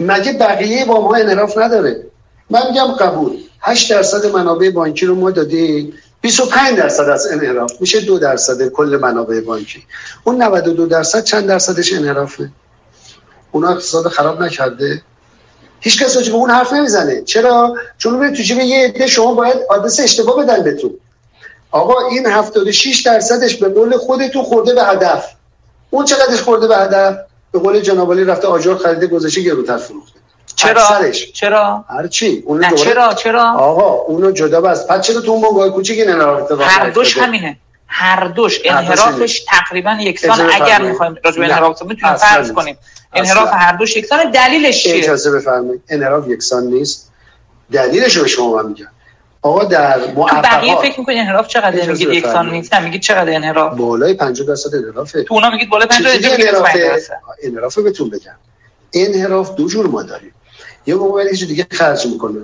مگه بقیه با ما انحراف نداره؟ من میگم قبول. 8 درصد منابع بانکی رو ما دادیم. 25 درصد از انحراف. میشه دو درصد کل منابع بانکی. اون 92 درصد چند درصدش انحرافه؟ اونا اقتصاد خراب نکرده؟ هیچ کس راجع به اون حرف نمی‌زنه چرا چون میره تو جیب یه عده شما باید آدرس اشتباه بدن بهتون آقا این 76 درصدش به قول خودتون خورده به هدف اون چقدرش خورده به هدف به قول جناب علی رفته آجر خریده گذاشته گروتر فروخته چرا اکثرش. چرا هر چی اون چرا چرا آقا اونو جدا بس پس چرا تو اون بنگاه کوچیک این انحراف اتفاق هر دوش؟ همینه هر دوش انحرافش تقریبا یکسان اگر. می‌خوایم راجع به. انحراف می‌تونیم فرض. کنیم. انحراف هر دوش یکسان دلیلش چیه؟ اجازه بفرمایید. انحراف یکسان نیست. دلیلش رو شما من میگم. آقا در تو بقیه موفقات فکر می‌کنی انحراف چقدر میگید یکسان. نیست؟ میگید چقدر انحراف؟ بالای 50 درصد انحرافه تو اونا میگید بالا 5 چجوری درصد میگید 5 انحرافه انحرافه بهتون بگم. انحراف دو جور ما داریم. یه موقع دیگه خرج می‌کنه.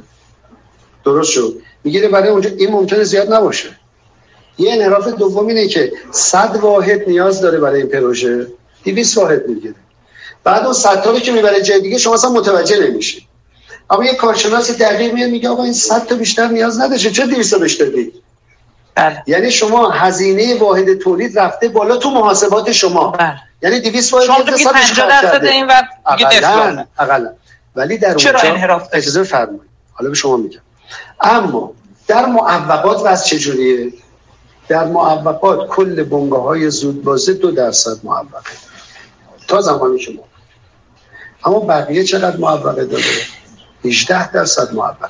درست شد. می‌گیره برای اونجا. این ممکنه زیاد نباشه. یه انحراف دوم اینه که 100 واحد نیاز داره برای این پروژه. 200 واحد می‌گیره. بعد اون 100 تا که می‌بره جای دیگه شما اصلا متوجه نمیشی اما یه کارشناس دقیق میاد میگه آقا این 100 تا بیشتر نیاز نداره چه 200 تا بیشتر دید بله. یعنی شما هزینه واحد تولید رفته بالا تو محاسبات شما. بله. یعنی 200 واحد شما حسابش 50 خرج درصد. این وقت اقلا اقلا. ولی در اونجا؟ اجازه فرمایید حالا به شما میگم. اما در معوقات وضع چجوریه؟ در معوقات کل بنگاه های زودبازه دو درصد معوقه. تا زمانی که ما اما بقیه چقدر معوقه داره؟ 18 درصد معوقه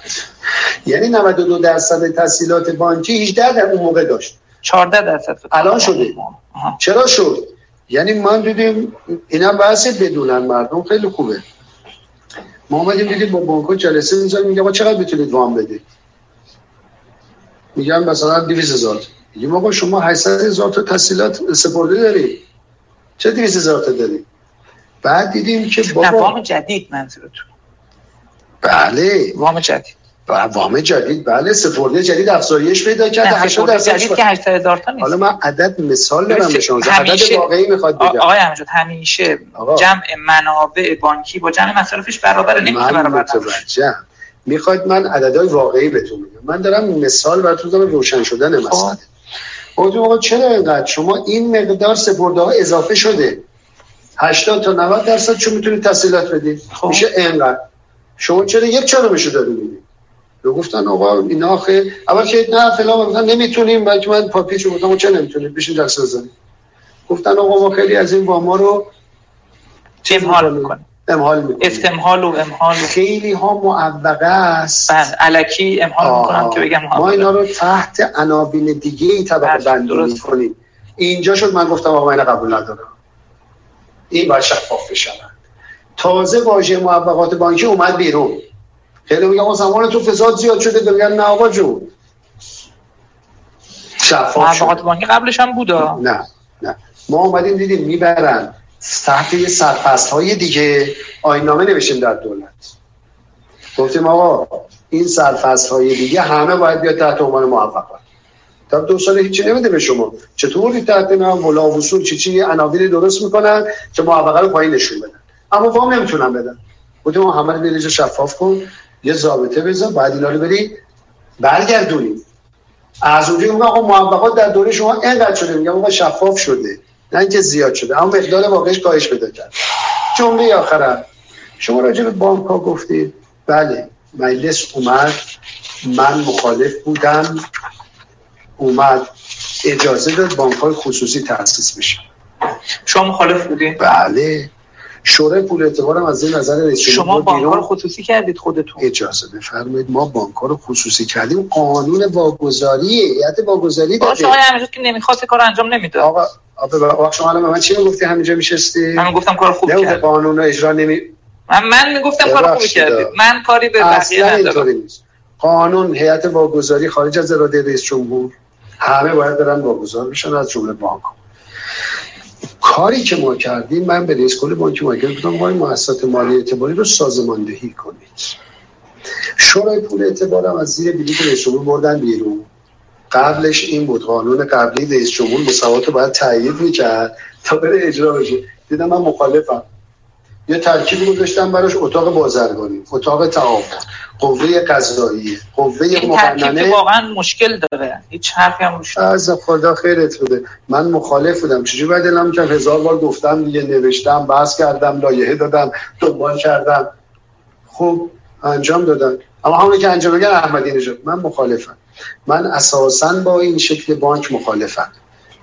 یعنی 92 درصد تحصیلات بانکی 18 در اون موقع داشت. 14 درصد. الان شده. چرا شد؟ یعنی من دیدیم اینا بحث بدونن مردم خیلی خوبه. ما اومدیم دیدیم با بانک جلسه می‌ذاریم میگه چقدر می‌تونید وام بدید؟ میگن مثلا 200 هزار. میگیم آقا شما 800 هزار تا تحصیلات سپرده دارید چه 200 هزار تا دارید بعد دیدیم که بابا وام جدید منظورتون. بله. وام جدید. وام جدید بله سپرده جدید افزایش پیدا کرده 80 درصد جدید که 800 هزار تا نیست. حالا من عدد مثال دارم به شما عدد واقعی می‌خواد بگم. آقای امجد همیشه آقا. جمع منابع بانکی با جمع مصارفش برابر نمیشه برابر متوجه می‌خواید من عددهای واقعی بهتون میگم من دارم مثال براتون دارم روشن شدن مسئله خب آقا چرا اینقدر؟ شما این مقدار سپرده ها اضافه شده. 80 تا 90 درصد چون می‌تونید تحصیلات بدید خب. میشه اینقدر. شما چرا یک چهارمشو دارید می‌دید رو گفتن آقا اینا آخه. اول که نه فلان گفتن نمی‌تونیم. بلکه من پاپیچو گفتم چه نمی‌تونید؟ بشین جلسه بزنید. گفتن آقا ما خیلی از این ما رو امحال می‌کنیم امحال می‌کنیم. استمحال و امحال خیلی ها معوقه است. بله علکی امحال می‌کنم که بگم ما اینا رو تحت عناوین دیگه ای طبقه بله، بندی می‌کنیم. اینجا شد من گفتم آقا من قبول ندارم. این باید شفاف بشن تازه واژه موفقات بانکی اومد بیرون. خیلی میگم آقا زمان تو فساد زیاد شده. میگن نه آقا جون. شفاف موفقات بانکی قبلش هم بودا؟ نه نه. ما اومدیم دیدیم می‌برن. یه سرپست های دیگه آینامه نوشیم در دولت. گفتیم آقا این سرفست های دیگه همه باید بیاد تحت عنوان موفقات تا دو سال هیچی نمیده به شما. چطوری تحت نام ولا وصول چی چی عناوین درست می‌کنن که موفقه رو پایین نشون بدن. اما وام نمی‌تونن بدن. گفتیم همه رو شفاف کن یه ضابطه بذار بعد اینا رو بری برگردونیم از اونجا میگم آقا موفقات در دوره شما اینقدر شده. میگم آقا شفاف شده. نه اینکه زیاد شده اما مقدار واقعش کاهش پیدا کرد. جمله آخرم شما راجع به بانک ها گفتید بله مجلس اومد. من مخالف بودم. اومد اجازه داد بانک های خصوصی تأسیس بشه. شما مخالف بودید؟ بله. شورای پول اعتبارم از این نظر رئیس شما بانک رو خصوصی کردید خودتون؟ اجازه بفرمایید. ما بانک رو خصوصی کردیم. قانون واگذاری هیئت واگذاری داده. شما همیشه که نمی‌خواست کار انجام نمی‌داد. آقا آقا شما الان من چی می‌گفتی؟ همینجا میشستی؟ من گفتم کار خوب کرد قانون اجرا نمی من من می‌گفتم کار خوبی کردید من کاری به بقیه ندارم. قانون هیئت واگذاری خارج از اراده رئیس جمهور. همه باید برن واگذار بشن از جمله بانک. کاری که ما کردیم من به رئیس کل بانک مرکزی گفتم وای مؤسسات مالی اعتباری رو سازماندهی کنید. شورای پول اعتبارم از زیر بلیط رئیس جمهور بردن بیرون. قبلش این بود قانون قبلی رئیس جمهور مساوات رو باید تایید می‌کرد تا بره اجرا بشه. دیدم من مخالفم. یه ترکیب گذاشتم براش اتاق بازرگانی اتاق تعاون. قوه قضایی قوه مقننه واقعا مشکل داره. هیچ حرفی هم روش از خدا خیرت بده. من مخالف بودم. چجوری باید اعلام که هزار بار گفتم دیگه نوشتم بحث کردم لایحه دادم دنبال کردم. خوب انجام دادن. اما همون که انجام بگن احمدی نژاد. من مخالفم. من اساسا با این شکل بانک مخالفم.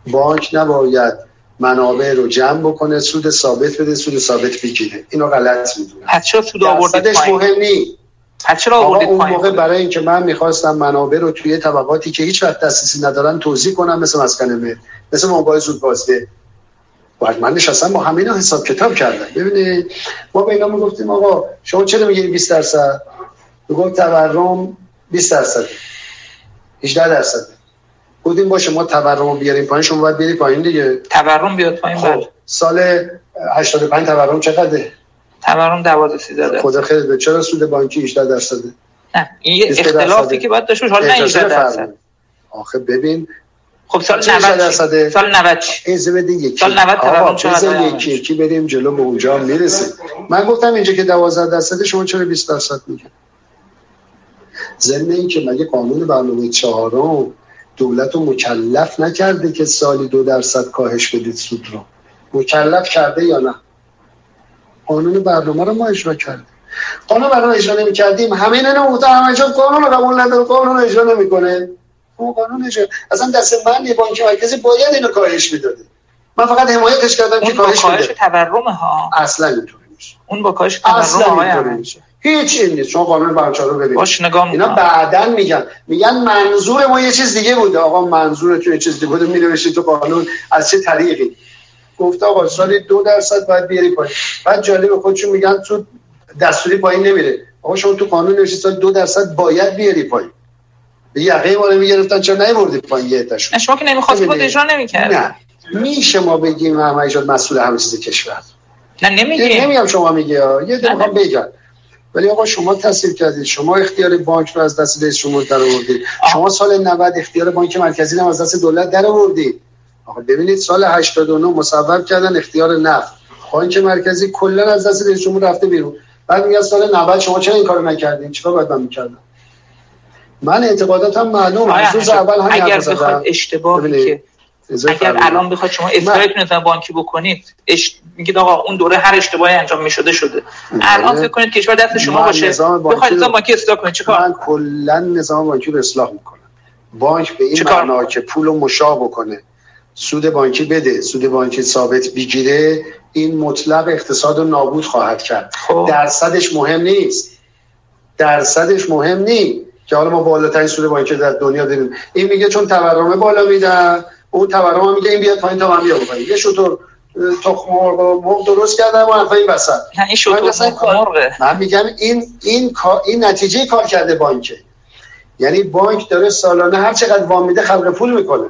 بانک نباید منابع رو جمع بکنه سود ثابت بده سود ثابت بگیره. اینو غلط می‌دونم. پس چرا سود آوردید مهم نیست. چرا آوردید اون موقع برای اینکه من می‌خواستم منابع رو توی طبقاتی که هیچ وقت دسترسی ندارن توضیح کنم مثل مسکن مهر مثل موقع زود بازده. باید من نشستم با همه حساب کتاب کردم. ببینید ما به اینا می‌گفتیم آقا شما چرا میگید 20 درصد؟ می‌گفت تورم 20 درصد. 18 درصد. بودیم باشه ما تورم بیاریم پایین شما باید بیاری پایین دیگه. تورم بیاد پایین خب بله. سال 85 تورم چقدره؟ تورم 12 13 خدا به. چرا سود بانکی 18 درصده؟ نه این اختلافی که باید داشت حالا نه 18 درصد. آخه ببین خب سال 90 درصد سال 90 ایزه بده یکی. سال 90 تورم چقدر یکی یکی بریم جلو به اونجا می‌رسیم. من گفتم اینجا که 12 درصد شما چرا 20 درصد میگید ضمن این که مگه قانون برنامه چهارم دولت رو مکلف نکرده که سالی دو درصد کاهش بدید سود رو؟ مکلف کرده یا نه؟ قانون برنامه رو ما اجرا کردیم. قانون برنامه اجرا نمی کردیم همه اینا نموتا همه قانون رو قبول نداره. قانون اجرا نمی‌کنه. اون قانون اجرا اصلا دست من یه بانک مرکزی باید اینو کاهش می‌داده. من فقط حمایتش کردم که کاهش بده. تورم ها. اصلا اینطوری نیست. اون با کاش تورم اصلا هیچ این نیست. شما قانون بانچار رو ببینید باش نگاه اینا بعدا میگن. میگن منظور ما یه چیز دیگه بوده. آقا منظور تو یه چیز دیگه بوده. می تو قانون از چه طریقی؟ گفته آقا سالی دو درصد باید بیاری پایین. بعد جالب خودشون میگن تو دستوری پایین نمیره. آقا شما تو قانون نوشته سال دو درصد باید بیاری پایین. به یقه ما می‌گرفتن. چرا نیوردی پایین یه؟ نه، شما که نمی‌خواست خود. اجرا نمی‌کرد. نه. میشه ما بگیم جان مسئول همه چیز کشور. نه نمیگیم. نمیگم شما میگه ها. یه می‌خوام بگم ولی آقا شما تصدیل کردید. شما اختیار بانک رو از دست رئیس جمهور در آوردید. شما سال 90 اختیار بانک مرکزی رو از دست دولت در آوردید. آقا ببینید سال 89 مصوب کردن اختیار نفت. بانک مرکزی کلا از دست رئیس جمهور رفته بیرون. بعد میگن سال 90 شما چرا این کارو نکردین؟ چیکار باید من می‌کردم؟ من اعتقاداتم معلوم. آقای از روز اول همین اگر بخواد اشتباهی که اگر. الان بخواد شما نظام بانکی بکنید اش... میگید آقا اون دوره هر اشتباهی انجام می‌شده شده. الان فکر کنید کشور دست شما باشه. بخواید نظام بانکی اصلاح کنید. چیکار؟ من کلا نظام بانکی رو اصلاح می‌کنم. بانک به این معنا که پول رو مشا بکنه. سود بانکی بده. سود بانکی ثابت بگیره. این مطلق اقتصاد رو نابود خواهد کرد. خب. درصدش مهم نیست. درصدش مهم نیست که حالا ما بالاترین سود بانکی در دنیا داریم. این میگه چون تورم بالا میدن اون تورم میگه این بیاد پایین تا من بیام پایین. یه شطور تخم مرغ و مرغ درست کردم و حرفا این وسط. نه این مرغه من میگم این این این نتیجه کار کرده بانکه یعنی بانک داره سالانه هر چقدر وام میده خلق پول می‌کنه.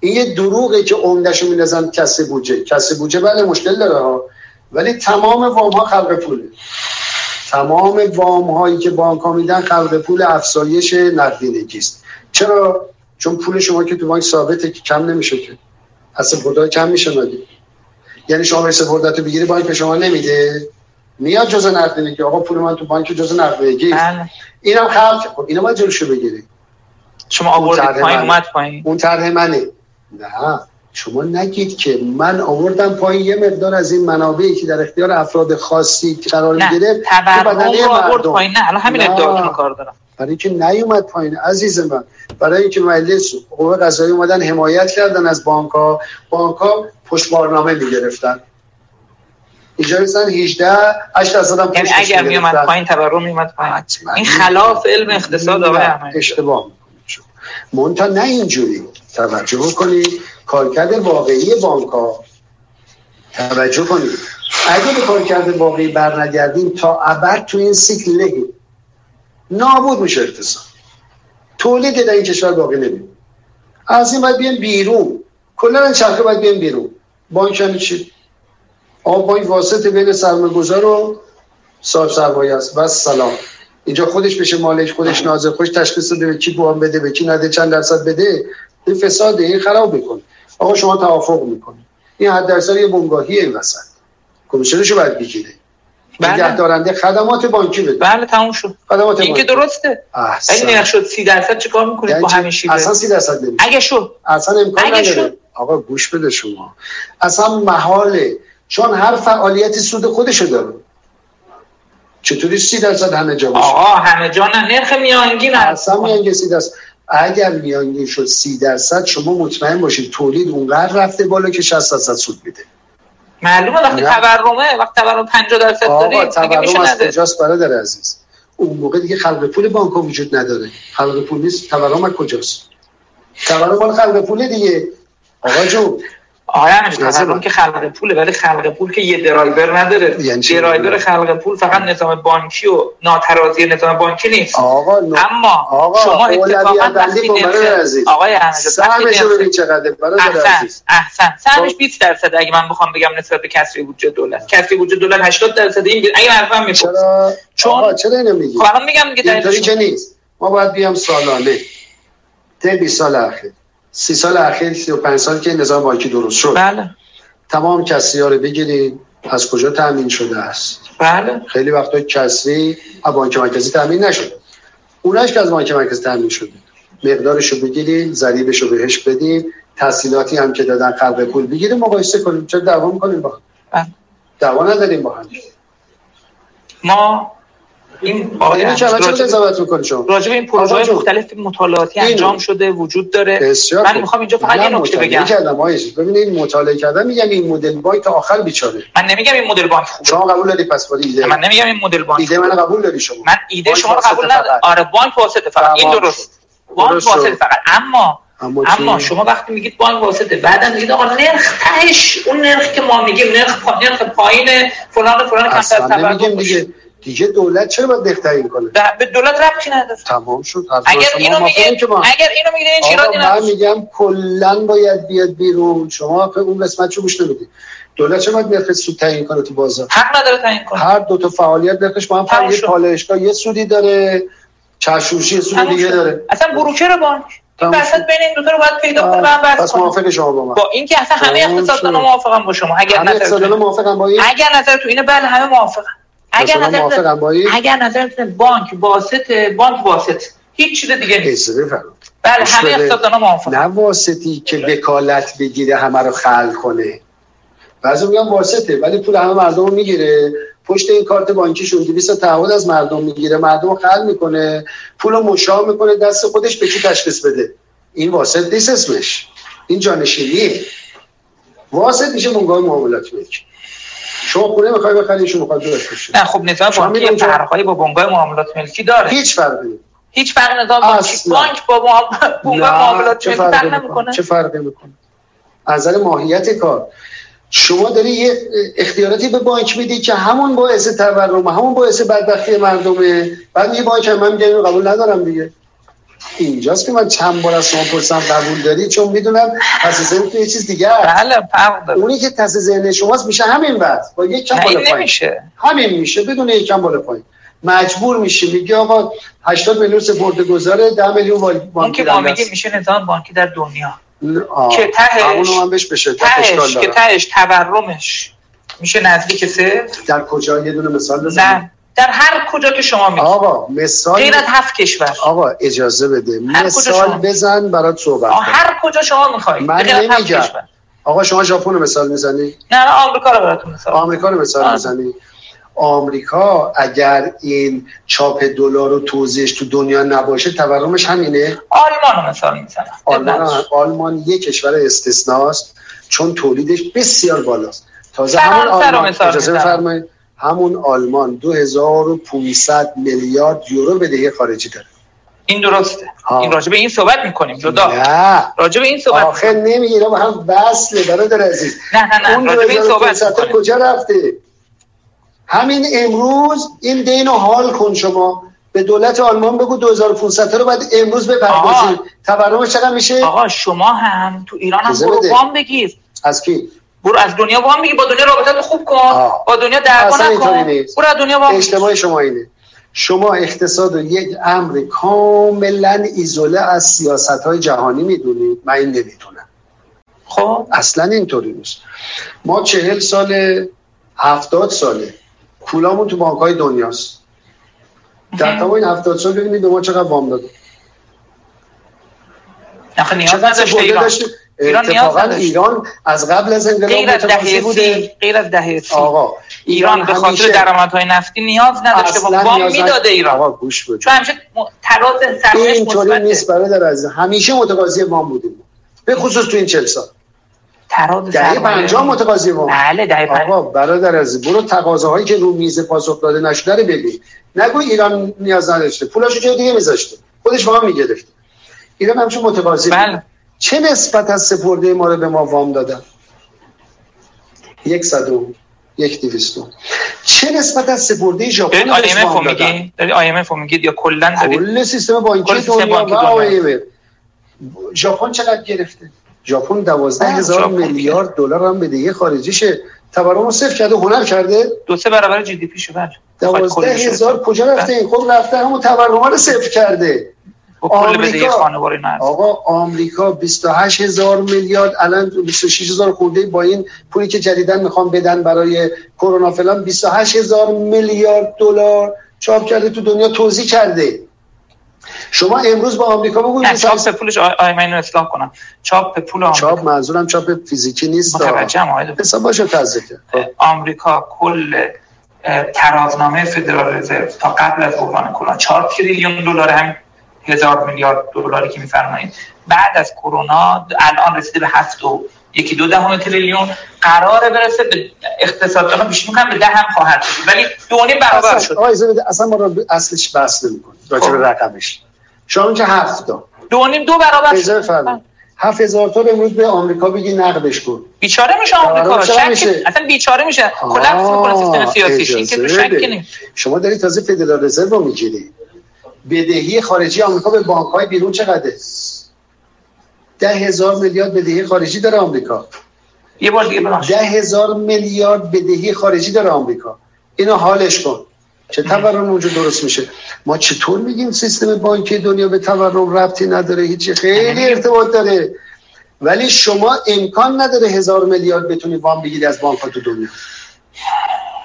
این یه دروغه که عمدهشو میندازن کسب بودجه. کسب بودجه بله مشکل داره ها ولی تمام وام ها خلق پوله. تمام وام هایی که بانک ها میدن خلق پول افزایش نقدینگی است چرا؟ چون پول شما که تو بانک ثابته که کم نمیشه که. از سپرده کم میشه مگه؟ یعنی شما به سپردت رو بگیری بانک به شما نمیده. میاد جز نقدینگی آقا پول من تو بانک جز است. بله. اینم خلق خب اینو باید جلوشو بگیری. شما آوردید پایین. اومد پایین. اون طرح منه. نه. شما نگید که من آوردم پایین. یه مقدار از این منابعی که در اختیار افراد خاصی قرار نه. می‌گیره تو تورم رو آورد. پایین. نه الان همین نه. رو کار دارم. برای اینکه نیومد پایین عزیز من. برای اینکه مجلس قوه قضایی اومدن حمایت کردن از بانک ها بانک ها پشتبارنامه می‌گرفتن. اینجا رسن 18 8 درصد هم یعنی اگر میومد می‌گرفتن. پایین تورم میومد پایین. حتما. این خلاف علم اقتصاد آقای اشتباه منتها نه اینجوری. توجه بکنید. کارکرد واقعی بانک ها توجه کنید. اگه به کارکرد واقعی برنگردیم تا ابد تو این سیکل نگیم. نابود میشه اقتصاد. تولید در این کشور باقی نمیم از این باید بیان بیرون. کلا این چرخه باید بیان بیرون. بانک یعنی چی؟ آقا بانک واسط بین سرمایه گذار و صاحب سرمایه است. و سلام. اینجا خودش بشه مالک خودش ناظر خودش تشخیص بده به کی بده به کی نده چند درصد بده. این فساده این خراب می‌کنه. آقا شما توافق می‌کنه این حد درصد یه بنگاهی این وسط. کمیسیونشو باید بگیره. بله. نگهدارنده خدمات بانکی بده. بله تموم شد. خدمات این که درسته. اگه نگه شد سی درصد چه کار می‌کنید یعنی با؟ همین شیوه؟ اصلا سی درصد نمیشه. اگه شد. اصلا امکان اگه نداره. شد. آقا گوش بده شما. اصلا محاله. چون هر فعالیتی سود خودشو داره. چطوری سی درصد همه جا باشه؟ آقا همه جا نه. نرخ میانگین اصلا میانگین سی درصد. اگر میانگین شد سی درصد شما مطمئن باشید تولید اونقدر رفته بالا که 60 درصد سود میده. معلومه وقتی. تورمه وقتی تورم 50 درصد دیگه تورم میشه از کجاست برادر عزیز؟ اون موقع دیگه خلق پول بانک ها وجود نداره. خلق پول نیست تورم از کجاست؟ تورم مال خلق پول دیگه. آقا جون. آقا همین که خلق پوله ولی خلق پول که یه درایور نداره. یعنی؟ درایور خلق پول فقط نظام بانکی و ناترازی نظام بانکی نیست. آقا no... اما آقا شما اتفاقا وقتی آقای احمد چقدر برادر احسن احسن. سهمش خب. 20 درصد. اگه من بخوام بگم نسبت به کسری بودجه دولت. کسری بودجه دولت 80 درصد این اگه حرفم میپرس چرا؟ چون- چرا اینو میگی؟ خب الان میگم دیگه اینطوری که نیست. ما باید بیام سالانه. طی 20 سال اخیر. سی سال اخیر 35 سال که نظام بانکی درست شد. بله. تمام کسری ها رو بگیرید از کجا تامین شده است؟ بله. خیلی وقتا کسری از بانک مرکزی تامین نشده اوناش که از بانک مرکزی تامین شده. مقدارش رو بگیرید ضریبش رو بهش بدیم تحصیلاتی هم که دادن خلق پول بگیریم مقایسه کنیم چرا دعوا می‌کنیم با هم؟ بله. دعوا نداریم با هم. ما این الان چرا قضاوت شما راجع به این پروژه. مختلف مطالعاتی. انجام شده وجود داره بسیار من. می‌خوام اینجا فقط یه نکته بگم کردم آقای ببین این مطالعه کردن میگن این مدل بانک تا آخر بیچاره من نمیگم این مدل بانک خوبه شما قبول داری پس ولی ایده من نمیگم این مدل بانک ایده من قبول داری شما من ایده شما رو قبول ندارم. آره بانک واسطه فقط این درست. بانک واسطه. فقط اما اما؟ شما وقتی میگید بانک واسطه بعدم میگید آقا نرخ تهش اون نرخ که ما میگیم نرخ پا... نرخ پایین فلان فلان کمتر تورم. دیگه دیگه دولت چرا باید نرخ تعیین کنه به دولت ربطی نداره. تمام شد. اگر اینو که ما اگر اینو میگید این چیرادی من میگم کلا باید بیاد بیرون. شما اون قسمت چه گوش نمی‌دید دولت چه باید نرخ سود تعیین کنه تو بازار؟ حق نداره تعیین کنه. هر دو تا فعالیت نرخش با هم فرق یه. پالایشگاه یه سودی داره چشوشی یه سود تموم دیگه. داره. اصلا بروکر بانک وسط. بین این دو تا رو باید پیدا کنه. و کنه موافق شما با من. با اینکه اصلا همه شد. موافقم با شما. اگر اقتصادانا نظرتون موافقن با این اگر نظر تو اینه بله همه موافقن. اگر نظر اگر نظرتون بانک واسطه بانک واسط هیچ چیز دیگه نیست. بله همه. اقتصاددانا موافقن. نه واسطی که وکالت بگیره همه رو خلق کنه. بعضی میگن واسطه ولی پول همه مردم رو می‌گیره. پشت این کارت بانکیشون 200 تعهد از مردم می‌گیره. مردم خلق می‌کنه. پول رو مشا می‌کنه. دست خودش به کی تشخیص بده؟ این واسط نیست اسمش. این جانشینیه. واسط میشه بنگاه معاملات ملکی شما خونه می‌خوای بخری شما می‌خواد بفروشی نه خب نظام بانکی فرقایی با بنگاه معاملات ملکی داره. هیچ فرقی هیچ فرق نظام بانکی. بانک با بنگاه معاملات چه ملکی فرق می‌کنه؟ نمی‌کنه. چه فرقی می‌کنه؟ از نظر ماهیت کار. شما داری یه اختیاراتی به بانک میدی که همون باعث تورم همون باعث بدبختی مردمه بعد یه بانک هم من میگم قبول ندارم دیگه. اینجاست که من چند بار از شما پرسم قبول داری؟ چون می‌دونم پس ذهن تو یه چیز دیگه هست. بله فرق داره. اونی که پس ذهن شماست میشه همین بعد با یک کم بالا پایین. نمیشه همین میشه بدون یک کم بالا پایین. مجبور میشی میگه آقا 80 میلیون سپرده گذاره 10 میلیون وال- اون که ما میگیم میشه نظام بانکی در دنیا. آه. که تهش- من بهش اشکال تهش که تهش تورمش میشه نزدیک صفر. در کجا؟ یه دونه مثال بزنید. نه. در هر کجا که شما میگید آقا مثال غیر از هفت کشور. آقا اجازه بده. مثال بزن برات صحبت کنم. هر کجا شما می‌خواید. من نمیگم. کشور. آقا شما ژاپن رو مثال می‌زنی؟ نه نه آمریکا رو براتون مثال. آمریکا رو مثال. می‌زنی؟ آمریکا اگر این چاپ دلار و توزیعش تو دنیا نباشه تورمش همینه؟ آلمان رو مثال می‌زنم. آلمان آلمان یک کشور استثناست چون تولیدش بسیار بالاست. تازه همون رو آلمان. اجازه. بفرمایید. همون آلمان 2500 میلیارد یورو بدهی خارجی داره. این درسته. ها. این راجع به این صحبت می‌کنیم جدا. نه. راجع به این صحبت آخه نمی‌گیره با هم وصله برادر عزیز. نه نه نه اون راجع به این صحبت 2500 تا می‌کنیم. کجا رفته؟ همین امروز این دین رو حال کن شما. به دولت آلمان بگو 2500 تا رو باید امروز بپردازید آقا. تورمش چقدر میشه؟ آقا شما هم تو ایران هم برو. وام بگیر. از کی؟ برو از دنیا وام بگیر با دنیا رابطه خوب کن آه. با دنیا اینطوری نکن. برو از دنیا وام بگیر. اجتماع شما اینه. شما اقتصاد رو یک امر کاملا ایزوله از سیاست های جهانی می‌دونید. من این نمی‌دونم خب؟ اصلا اینطوری نیست. ما چهل ساله هفتاد ساله. پولامون تو بانک های دنیاست. در تمام این هفتاد سال ببینید به ما چقدر وام نیاز چقدر داشته ایران نیاز اتفاقا. ایران از قبل از انقلاب غیر از دهه بوده. غیر از دهه آقا ایران به خاطر درآمدهای نفتی نیاز نداشته اصلا وام. می‌داده ایران. آقا گوش بده چون همیشه تراز سرمایه‌اش اینطوری نیست برادر عزیز. همیشه متقاضی وام بودیم به خصوص تو این 40 سال. تراز دهه سرمایه 50 متقاضی وام. بله دهه آقا برادر عزیز برو تقاضاهایی که رو میز پاسخ داده نشده رو ببین نگو ایران نیاز نداشته. پولاشو جای دیگه میذاشته. خودش وام می‌گرفته. ایران همچون متقاضی بود. بله چه نسبت از سپرده ما رو به ما وام دادن؟ یک صدوم یک دویستم چه نسبت از سپرده ژاپن دارید IMF رو دادن میگی؟ دارید IMF رو میگید یا کلا دارید؟ کل سیستم بانکی دنیا و. IMF ژاپن چقدر گرفته؟ ژاپن دوازده هزار میلیارد دلار هم بدهی خارجیشه. تورم رو صفر کرده هنر کرده. دو سه برابر جی دی پی شو بله. دوازده هزار کجا رفته؟ این خب رفته همون تورم رو صفر کرده. با کل آمریکا. خانوار. آقا آمریکا 28 هزار میلیارد. الان 26 هزار خورده با این پولی که جدیدن می‌خوام بدن برای کرونا فلان. 28 هزار میلیارد دلار چاپ کرده تو دنیا توزیع کرده. شما امروز با آمریکا بگو نه چاپ پولش آی من اصلاح کنم. چاپ پول آمریکا. چاپ منظورم چاپ فیزیکی نیست. متوجهم آقای. حساب باشه تزدیده آمریکا کل ترازنامه فدرال رزرو تا قبل از بحران کرونا 4 تریلیون دلار هم هزار میلیارد دلاری که میفرمایید. بعد از کرونا الان رسیده به هفت و یکی دو دهم تریلیون. قراره برسه به اقتصاد دارم بیش می‌کنم به ده هم خواهد شد ولی دو نیم برابر شد. اصلا ما رو اصلش بحث نمی‌کنیم. راجع به خب. رقمش. شما که هفت تا. دو نیم دو برابر شد. هفت هزار تا امروز به آمریکا بگی نقدش کن. بیچاره میشه آمریکا. شک میشه. اصلا بیچاره میشه. کلاپس می‌کنه سیستم سیاسیش این که شک شما داری تازه فدرال رزرو رو می‌گیری بدهی خارجی آمریکا به بانک های بیرون چقدره؟ ده هزار میلیارد بدهی خارجی داره آمریکا. یه بار دیگه ده هزار میلیارد بدهی خارجی داره آمریکا. اینو حالش کن. چه تورم اونجا درست میشه؟ ما چطور میگیم سیستم بانکی دنیا به تورم ربطی نداره؟ هیچی خیلی ارتباط داره. ولی شما امکان نداره هزار میلیارد بتونی وام بگیری از بانک تو دنیا.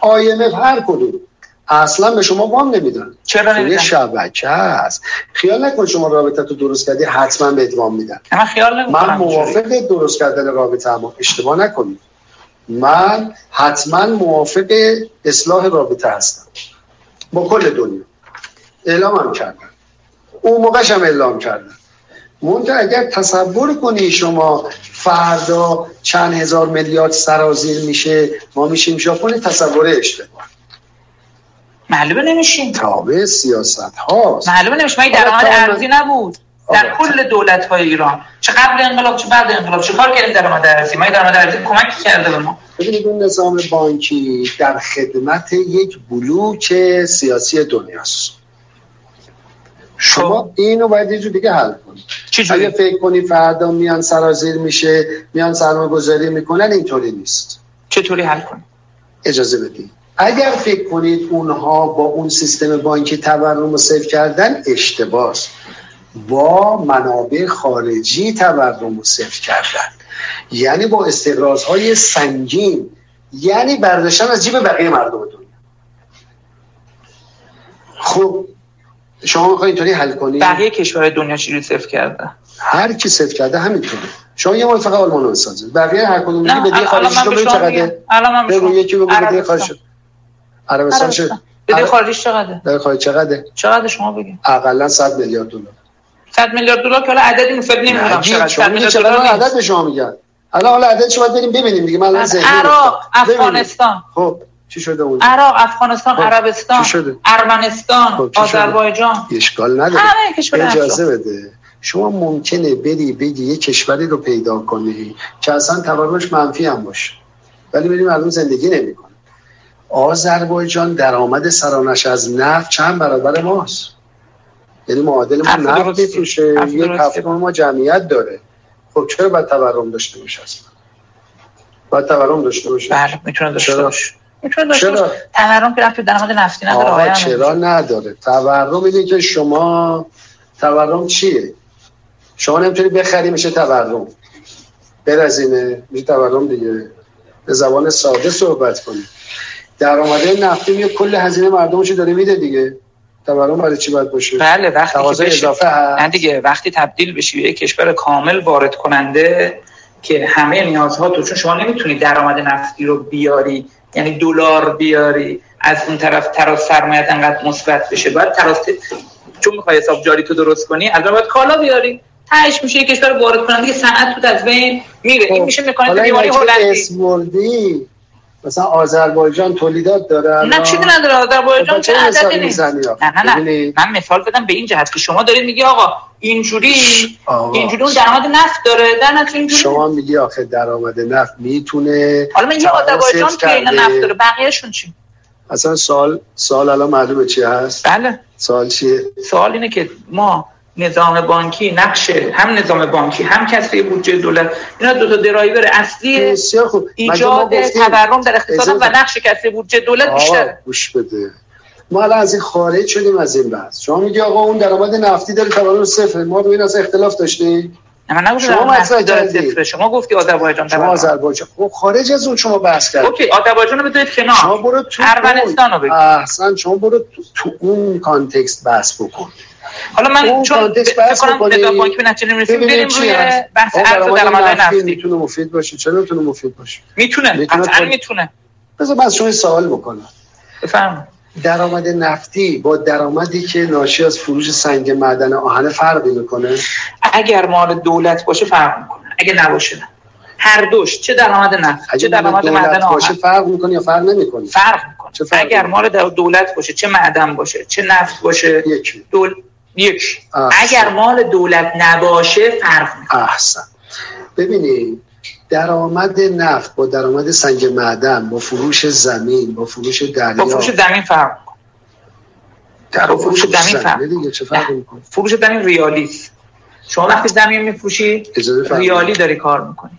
IMF هر کدوم. اصلا به شما وام نمیدن. چرا نمیدن؟ شبکه هست. خیال نکن شما رابطه تو درست کردی حتما بهت وام میدن. من خیال من موافق درست کردن رابطه اما اشتباه نکنید. من حتما موافق اصلاح رابطه هستم. با کل دنیا. اعلام هم کردن. اون موقعش هم اعلام کردن. منتها اگر تصور کنی شما فردا چند هزار میلیارد سرازیر میشه ما میشیم ژاپن تصور اشتباه. معلومه نمیشیم. تابع سیاست هاست معلومه نمیشیم. درآمد ارزی نبود. در کل دولت های ایران. چه قبل انقلاب چه بعد انقلاب چه کار کردیم درآمد ارزی ما درآمد ارزی کمک کرده به ما. ببینید اون نظام بانکی در خدمت یک بلوک سیاسی دنیاست. شما. اینو باید یه دیگه حل کنید. اگه فکر کنی فردا میان سرازیر میشه میان سرمایه گذاری می‌کنن اینطوری نیست. چطوری حل کنید اجازه بدید. اگر فکر کنید اونها با اون سیستم بانکی تورم رو صرف کردن اشتباه با منابع خارجی تورم رو صرف کردن. یعنی با استقرازهای سنگین. یعنی برداشتن از جیب بقیه مردم دنیا. خب شما می‌خواید اینطوری حل کنید بقیه کشورهای دنیا چی صرف کرده؟ هر کی صرف کرده همینطوره. شما یه فقط آلمان رو بقیه هر کدوم میگه بدهی خارجی رو ببین چقدره. بگو یکی بگو بدهی خارجی عربستان شد بدهی خارجیش چقدره؟ بدهی خارجی چقدره؟ چقدر شما بگید؟ اقلا 100 میلیارد دلار. 100 میلیارد دلار که حالا عددی مفید نمی‌دونم. چقدر 100 میلیارد دلار عدد به شما میگن. الان حالا عددش باید بریم ببینیم دیگه. من الان عراق افغانستان. خب چی شده اون عراق افغانستان خب. عربستان ارمنستان خب. آذربایجان. اشکال نداره. اجازه بده. شما ممکنه بری بگی یه کشوری رو پیدا کنی که اصلا تورمش منفی هم باشه. ولی بریم مردم زندگی نمی‌کنه. آذربایجان درآمد سرانش از نفت چند برابر ماست؟ یعنی معادل ما نفت میفروشه یک هفته ما جمعیت داره. خب چرا باید تورم داشته باشه اصلا؟ باید تورم داشته باشه. بله می‌تونه داشته باشه. چرا؟ تورم که رفت درآمد نفتی نداره چرا نداره؟ تورم اینه که شما تورم چیه؟ شما نمی‌تونی بخری میشه تورم. برزینه میشه تورم دیگه. به زبان ساده صحبت کنی درآمده نفتی میاد کل هزینه مردمش داره میده دیگه. تورم برای چی باید باشه؟ بله وقتی که اضافه نه دیگه وقتی تبدیل بشی به یک کشور کامل وارد کننده که همه نیازها تو چون شما نمی‌تونی درآمد نفتی رو بیاری یعنی دلار بیاری از اون طرف تراز سرمایت انقدر مثبت بشه. باید تراز چون می‌خوای حساب جاری تو درست کنی البته باید کالا بیاری. تهش میشه یک کشور وارد کننده صنعت تو از بین میره. این خب، میشه می‌کنه بیماری هلندی. مثلا آذربایجان تولیدات داره. نه چیزی نداره. آذربایجان خب، چه عددی نیست؟ نه نه نه. من مثال بدم به این جهت که شما دارید میگی آقا اینجوری اینجوری اون درآمد نفت داره. در اینجوری شما میگی آخه درآمد نفت می‌تونه حالا من یه آذربایجان که اینا نفت داره بقیه‌شون چی؟ اصلا سال سال الان معلومه چی هست؟ بله. سال چیه؟ سوال اینه که ما نظام بانکی نقش هم نظام بانکی هم کسری بودجه دولت. اینا دو تا درایور اصلی ایجاد تورم در اقتصاد و نقش کسری بودجه دولت بیشتره. گوش بده. ما الان از این خارج شدیم از این بحث. شما میگی آقا اون درآمد نفتی داره تورم صفر. ما رو این از اختلاف داشتیم؟ من شما مطرح کردی. شما گفتی آذربایجان شما آذربایجان. خب خارج از اون شما بحث کردید okay آذربایجان رو بذارید کنار شما برو تو ارمنستان رو بگید احسن شما برو تو, تو اون context بحث بکن. حالا من چون فکر کنم نظام بانکی به نتیجه نمی‌رسیم بریم روی بحث ارز درآمد نفتی. می‌تونه مفید باشه؟ چرا می‌تونه مفید باشه؟ می‌تونه. قطعا می‌تونه. بذار من شما سوال بکنم. بفهم درآمد نفتی با درآمدی که ناشی از فروش سنگ معدن آهن فرقی می‌کنه؟ اگر مال دولت باشه فرق می‌کنه. اگه نباشه نه. هر دوش چه درآمد نفت چه درآمد معدن باشه آهن فرق می‌کنه یا فرق نمی‌کنه؟ فرق می‌کنه. اگر؟ مال دولت باشه چه معدن باشه چه نفت باشه یکی. دول یک احسن. اگر مال دولت نباشه فرق می‌کنه. احسن. ببینید درآمد نفت با درآمد سنگ معدن با فروش زمین با فروش دریا. با فروش زمین فرق در با فروش زمین فرق. دیگه چه فرقی می‌کنه؟ فروش زمین ریالیست. شما وقتی زمین میفروشی ریالی داری کار می‌کنی.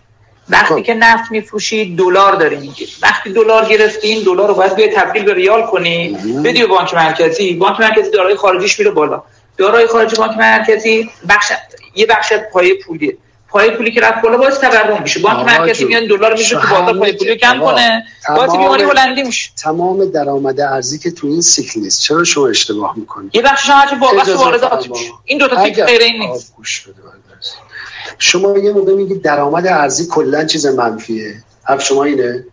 وقتی خب. که نفت میفروشی دلار داری می‌گیری. وقتی دلار گرفتی این دلار رو باید بیای تبدیل به ریال کنی. بدی به بانک مرکزی. بانک مرکزی دارای خارجیش میره بالا. دارای خارجی بانک مرکزی بخش یه بخش پایه پولیه پایه پولی که رفت بالا باعث تورم میشه بانک مرکزی. میاد دلار میشه تو بازار پایه پولی کم کنه باعث تمام- بیماری هلندی میشه تمام درآمد ارزی که تو این سیکل نیست چرا شما اشتباه می‌کنید یه بخشش هم هرچی اجازه واردات. میشه این دو تا سیکل غیر این نیست. شما یه موقع میگید درآمد ارزی کلا چیز منفیه حرف شما اینه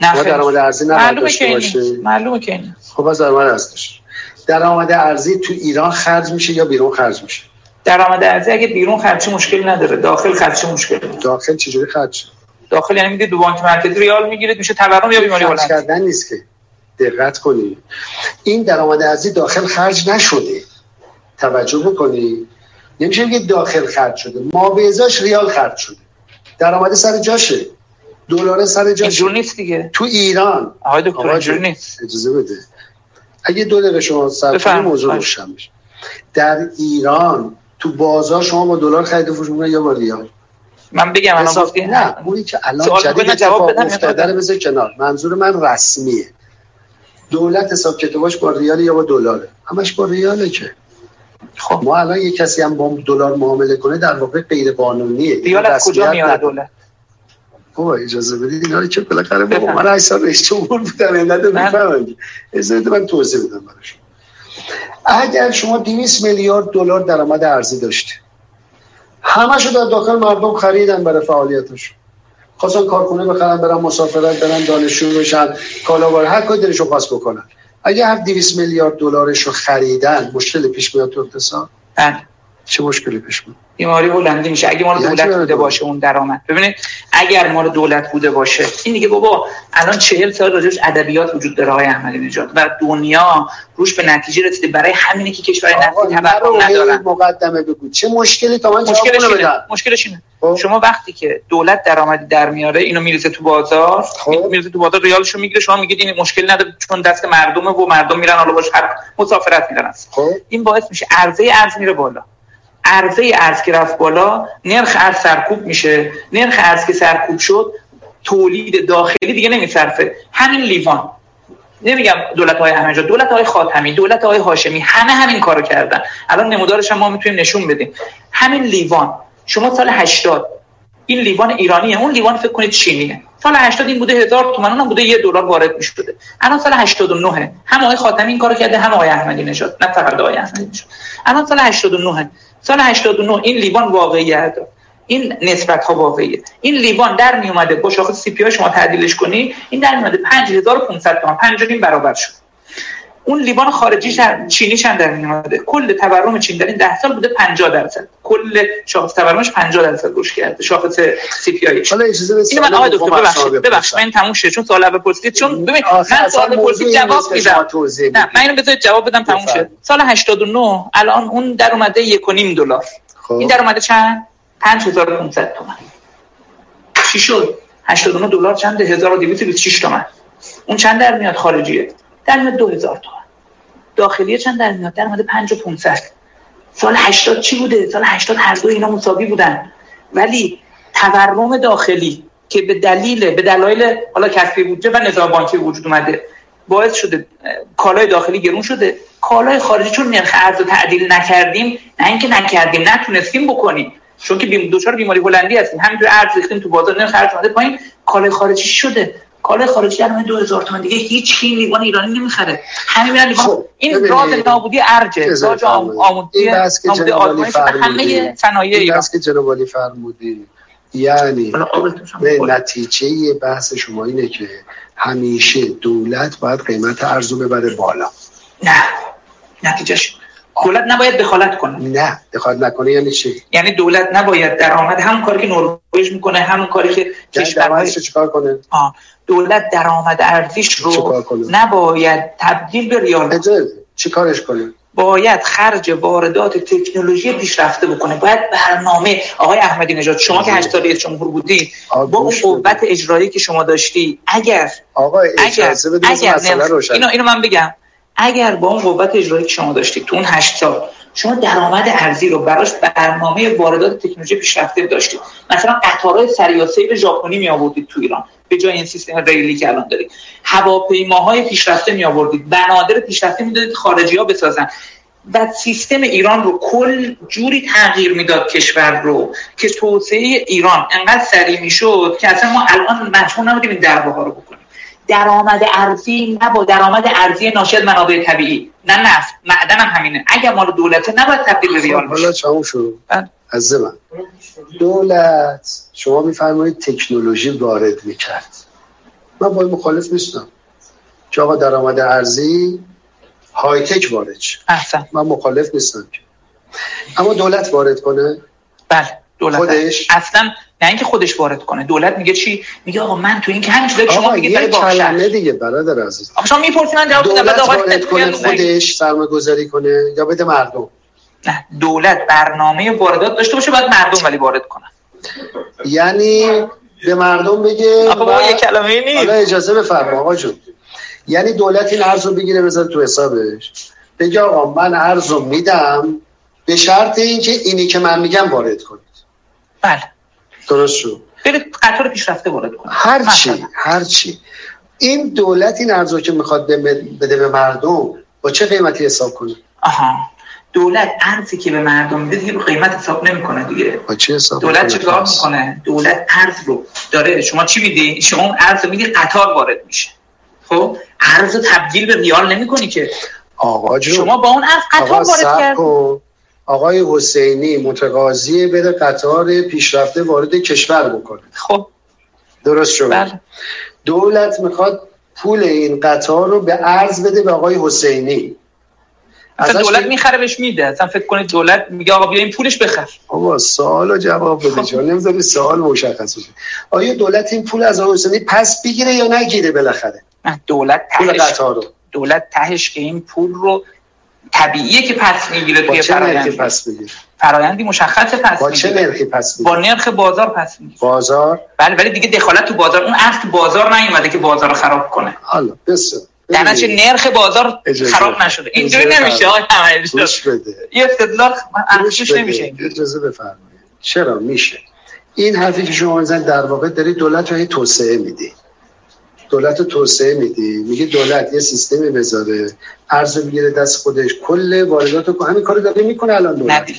نه. درآمد ارزی نباید معلومه که باشه. معلومه که. خب از درآمد ارزی. درآمد ارزی تو ایران خرج میشه یا بیرون خرج میشه؟ درآمد ارزی اگه بیرون خرچی مشکل نداره؟ داخل خرچی مشکل داره. داخل چجوری خرج؟ داخل یعنی می‌دید دو بانک مرکزی ریال می‌گیرید میشه تورم یا بیماری خرج هلند کردن نیست که. دقت کنید این درآمد ارزی داخل خرج نشده. توجه بکنید نمیشه بگید داخل خرج شده. ما به ازاش ریال خرج شده. درآمد سر جاشه. دلار سر جاشه. اینجور نیست دیگه. تو ایران. آقای دکتر اینجور نیست. اجازه بده. اگه دو دقیقه شما بفرمایید. موضوع بله. روشن میشه. در ایران تو بازار شما با دلار خرید و فروش می‌کنید یا با ریال؟ من بگم الان گفتی نه اونی که الان جدید جواب بدم افتاده؟ رو بذار کنار. منظور من رسمیه. دولت حساب کتاباش با ریال یا با دلاره؟ همش با ریاله که. خب. ما الان یه کسی هم با دلار معامله کنه در واقع غیر قانونیه. ریال از کجا میاره. دولت؟ بابا اجازه بدید اینا رو که بالاخره بابا. من 8 سال رئیس جمهور بودم علت من- می‌فهمم. اجازه من توضیح بدم براشون اگر شما 200 میلیارد دلار درآمد ارزی داشته همشو در داخل مردم خریدن برای فعالیتش خواستن کارخونه بخرن برن مسافرت برن دانشجو بشن کالاوار هر کاری دلشون خواست بکنن. اگه هر 200 میلیارد دلارش رو خریدن مشکل پیش میاد تو اقتصاد؟ بله. چه مشکلی پیش میاد؟ بیماری هلندی میشه. اگه مال یعنی دولت بوده؟ باشه اون درآمد. ببینید اگر مال دولت بوده باشه این دیگه بابا الان چهل سال راجعش ادبیات وجود داره آقای احمدی نژاد. و دنیا روش به نتیجه رسیده. برای همینه که کشور نفتی هی ندارن. مقدمه بگو. چه مشکلی؟ تا من مشکلش اینه. مشکلش اینه. خب. شما وقتی که دولت درآمدی در میاره اینو میریزه تو بازار. خب. میریزه تو بازار ریالشو می‌گیره. شما میگید این مشکل نداره چون دست مردمه و مردم میرن حالا باش مسافرت میرن. خب. این باعث میشه عرضه ارز میره بالا. عرضه ارز که رفت بالا نرخ ارز سرکوب میشه. نرخ ارز که سرکوب شد تولید داخلی دیگه نمیصرفه. همین لیوان. نمیگم دولت های احمدی دولت های خاتمی دولت های هاشمی همه همین کارو کردن. الان نمودارش هم ما می‌تونیم نشون بدیم. همین لیوان. شما سال 80 این لیوان ایرانیه. اون لیوان فکر کنید چینیه. سال 80 این بوده هزار تومن اونم بوده یه دلار وارد می‌شده. الان سال 89 هم آقای خاتمی این کارو کرده هم آقای احمدی نژاد. نه فقط آقای احمدی نژاد. الان سال 89 سال 89 این لیوان واقعیت این نسبت ها واقعیه. این لیوان در می اومده با شاخص سی پی شما تعدیلش کنی این در می اومده 5500 تومان. 5 برابر شد. اون لیوان خارجی چینیش هم در میاد کل تورم چین در این 10 سال بوده 50 درصد. کل شاخص تورمش 50 درصد رشد کرده شاخص سی پی آیش حالا اجازه اینو من آقای دکتر ببخشید ببخشید من تموم شه چون سوال اول پرسیدید. چون ببین من سوال پرسید جواب میدم. نه بدید. من اینو بذارید جواب بدم تموم بفرمایید. سال 89 الان اون در اومده 1.5 دلار. خب. این در اومده چند؟ 5500 تومان چی شد؟ 89 دلار چنده؟ 1226 تومان اون چند در میاد خارجیه؟ در میاد 2000 تومان داخلی چند در میاد؟ در اومده 5500 سال 80 چی بوده؟ سال 80 هر دو اینا مساوی بودن. ولی تورم داخلی که به دلیل به دلایل حالا کسبی بودجه و نظام بانکی وجود اومده باعث شده کالای داخلی گرون شده. کالای خارجی چون نرخ ارز تعدیل نکردیم نه اینکه نکردیم نتونستیم بکنیم. چون که بیم دچار بیماری هلندی هستیم. همینجور ارز ریختیم تو بازار نرخ ارز اومده پایین. کالای خارجی شده؟ کالای خارجی مورد 2000 تومان. دیگه هیچ کی لیوان ایرانی نمی‌خره. همین لیوان خب، این. راز نابودی اجازه راز. آمودی نابودی آزمایش به همه صنایع ایران. که جناب علی فرمودی یعنی به نتیجه بحث شما اینه که همیشه دولت باید قیمت ارز رو ببره بالا. نه. نتیجهش دولت نباید دخالت کنه. نه. دخالت نکنه یعنی چی؟ یعنی دولت نباید درآمد همون کاری که نروژ می‌کنه همون کاری که کشورهای چیکار کنه؟ آه. دولت درآمد چیکار رو؟ نباید تبدیل به ریال اجازه بده. چی کارش کنه باید خرج واردات تکنولوژی پیشرفته بکنه باید برنامه آقای احمدی نژاد شما که هشت رئیس جمهور بودید با اون. قوت اجرایی که شما داشتی اگر اگر اگر اینو اینو من بگم اگر با اون قوت اجرایی که شما داشتید تو اون هشت سال شما درآمد ارزی رو براش برنامه واردات تکنولوژی پیشرفته داشتید مثلا قطارهای سریع سیر ژاپنی می آوردید تو ایران. به جای این سیستم ریلی که الان دارید. هواپیماهای پیشرفته می آوردید بنادر پیشرفته می‌دادید خارجی ها بسازن. و سیستم ایران رو کل جوری تغییر می‌داد کشور رو که توسعه ایران انقدر سریع می‌شد که اصلا ما الان مجبور نبودیم این دعواها رو درآمد ارزی نه با درآمد ارزی ناشی از منابع طبیعی. نه نفت معدن هم همینه. اگر مال دولته نباید تبدیل به ریال خب، حالا بشه تموم شد. بله. از من دولت شما میفرمایید تکنولوژی وارد می‌کرد. من با مخالف نیستم. که آقا درآمد ارزی های تک وارد احسن. من مخالف نیستم اما دولت وارد کنه؟ بله. دولت خودش؟ اصلا نه اینکه خودش وارد کنه. دولت میگه چی؟ میگه آقا من تو این که همین که شما آقا میگید برای کلمه دیگه برادر عزیز. آقا شما می‌پرسید من جواب بعد دولت وارد کنه. خودش سرمایه گذاری کنه یا بده مردم. نه دولت برنامه واردات داشته باشه باید مردم ولی وارد کنن. یعنی به مردم بگه آقا بابا یه کلمه نیست. حالا اجازه بفرما آقا جون. یعنی دولت این ارز رو بگیره بذاره تو حسابش. بگه آقا من ارز رو میدم به شرط اینکه اینی که من میگم وارد کنید بله. درست شد. برید قطار پیشرفته وارد کنن هر چی مثلا. هر چی. این دولت این ارز رو که می‌خواد بده به مردم با چه قیمتی حساب کنه؟ آها. دولت ارزی که به مردم میده دیگه رو قیمت حساب نمی‌کنه دیگه. با چه حساب دولت؟ چیکار خاص؟ می‌کنه؟ دولت ارز رو داره. شما چی میدی؟ شما اون ارز میدی قطار وارد میشه. خب؟ ارز تبدیل به ریال نمی‌کنی که. آقا جون. شما با اون ارز قطار وارد صبر کرد کن. آقای حسینی متقاضی بده قطار پیشرفته وارد کشور بکنه. خب. درست شد. بله. دولت می‌خواد پول این قطار رو به ارز بده به آقای حسینی. اصلا دولت می- می‌خره بهش میده. اصلا فکر کنید دولت میگه آقا بیا این پولش بخر. بابا سوال رو جواب بده. خب. چون نمی‌ذاری سوال مشخص بشه؟ آیا دولت این پول از آقای حسینی پس بگیره یا نگیره بالاخره؟ دولت پول تهش قطار رو. دولت تهش که این پول رو طبیعیه که پس می‌گیره با توی فرایندی. پس بگیره فرایندی مشخص پس با چه می‌گیره. نرخی پس با بگیره نرخ بازار پس می‌گیره. بازار؟ بله ولی دیگه دخالت تو بازار اون تو بازار نیومده که بازار رو خراب کنه. حالا بسیار. در نرخ بازار اجازه. خراب نشده. اینجوری نمیشه آقای بده. یه استدلال گوش ارزش بده. نمیشه. اجازه بفرمایید. چرا؟ میشه. این حرفی که شما میزن در واقع داری دولت رو توسعه میدی دولت رو توسعه میدی؟ میگه دولت یه سیستمی بذاره ارز بگیره دست خودش کل واردات رو همین کارو داره می‌کنه الان دولت.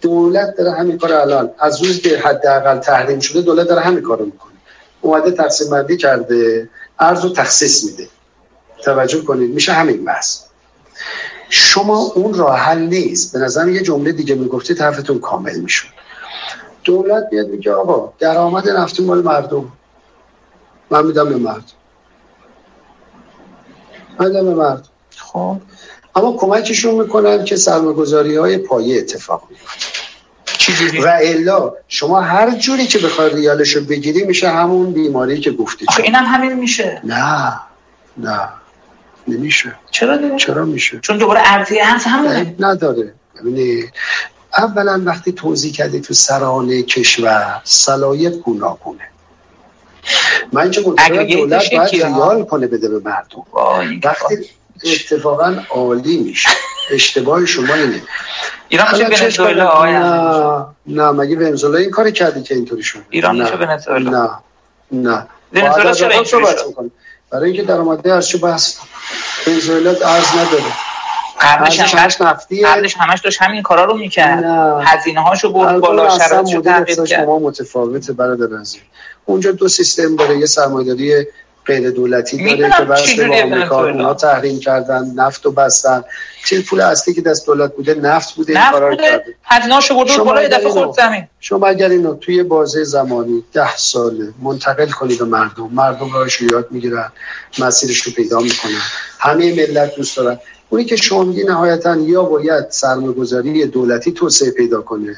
دولت داره همین کار الان. از روز که حداقل تحریم شده دولت داره همین کارو می‌کنه. اومده تقسیم بندی کرده ارز رو تخصیص میده. توجه کنید میشه همین بحث. شما اون راه حل نیست. به نظر یه جمله دیگه می‌گفتی حرفتون کامل می‌شد. دولت بیاد میگه آقا درآمد نفتی مال مردم. من میدم به مردم من میدم به مردم خب. اما کمکشون می‌کنن که سرمایه‌گذاری های پایه اتفاق میفته و الا شما هر جوری که بخوای ریالش رو بگیری میشه همون بیماری که گفتی. آخه اینم همین میشه. نه. نه. نمیشه. چرا دیگه چرا میشه؟ چون دوباره ارزی ارز همونه. نداره. ببینید اولا وقتی توضیح کردی تو سرانه کشور سلایق گوناگونه. من چه اگریگیتش دولت باید. ریال کنه بده به مردم وقتی اتفاقا عالی میشه اشتباه شما اینه ایران میشه چه ونزوئلا؟ آقای نه نه مگه ونزوئلا این کاری کردی که اینطوری شد ایران. میشه ونزوئلا. نه نه ونزوئلا چرا اینطوری صحبت شد؟ برای اینکه درآمده ارز چه بحث ونزوئلا ارز نداره قبلش همش نفتیه قبلش همش داشت همین کارا رو می‌کرد. نه. هزینه هاشو برد بالا مدل تغییر کرد. شما متفاوته برادر عزیز. اونجا دو سیستم داره یه سرمایه‌داری غیر دولتی داره که به آمریکا. اونا تحریم کردن نفت و بستن. چیز پول اصلی که دست دولت بوده؟ نفت بوده این نفت کارا رو کرده. هزینه‌اشو شما بالا یه دفعه خورد زمین. شما اگر اینو توی بازه زمانی ده ساله منتقل کنید به مردم مردم راهش رو یاد می‌گیرن مسیرش رو پیدا می‌کنن. همه ملت دوست دارن. اونی که شما میگی نهایتا یا باید سرمایه‌گذاری دولتی توسعه پیدا کنه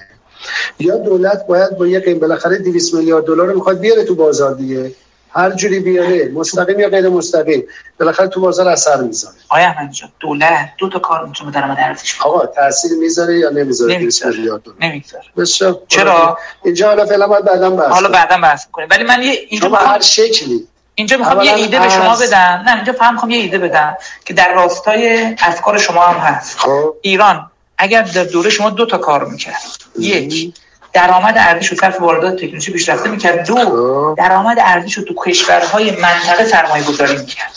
یا دولت باید با یه قیم بالاخره 200 میلیارد دلار رو می‌خواد بیاره تو بازار دیگه. هر جوری بیاره مستقیم یا غیر مستقیم بالاخره تو بازار اثر می‌ذاره. آیا احمد جان دولت دو تا کار می‌تونه درآمد ارزش آقا تاثیر می‌ذاره یا نمی‌ذاره 200 نمی‌ذاره. نمی‌ذاره. چرا؟ اینجا حالا فعلا بعدا بحث حالا. بعدا بحث کنیم. ولی من یه اینجا می‌خوام هر شکلی اینجا می‌خوام یه ایده به شما بدم. نه اینجا فهم می‌خوام یه ایده بدم که در راستای افکار شما هم هست. خب. ایران اگر در دوره شما دو تا کار می‌کرد. یک درآمد ارزیش رو صرف واردات تکنولوژی پیشرفته می‌کرد. دو خب. درآمد ارزیش رو تو کشورهای منطقه سرمایه گذاری می‌کرد.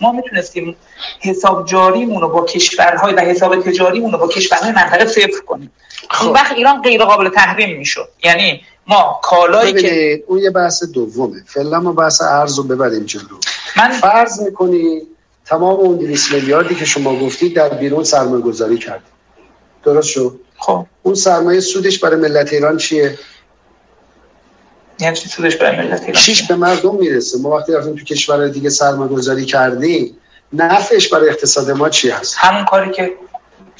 ما می‌تونستیم حساب جاریمون رو با کشورهای و حساب تجاریمون رو با کشورهای منطقه صفر کنیم. خب. اون وقت ایران غیر قابل تحریم می‌شد. یعنی ما کالایی که اون یه بحث دومه. فعلا ما بحث ارز رو ببریم جلو. من فرض می‌کنی تمام اون 200 میلیاردی که شما گفتید در بیرون سرمایه گذاری کرد درست شد؟ خب. اون سرمایه سودش برای ملت ایران چیه؟ یعنی چی سودش برای ملت ایران چیش به مردم می‌رسه. ما وقتی رفتیم تو کشور دیگه سرمایه گذاری کردیم نفعش برای اقتصاد ما چی هست؟ همون کاری که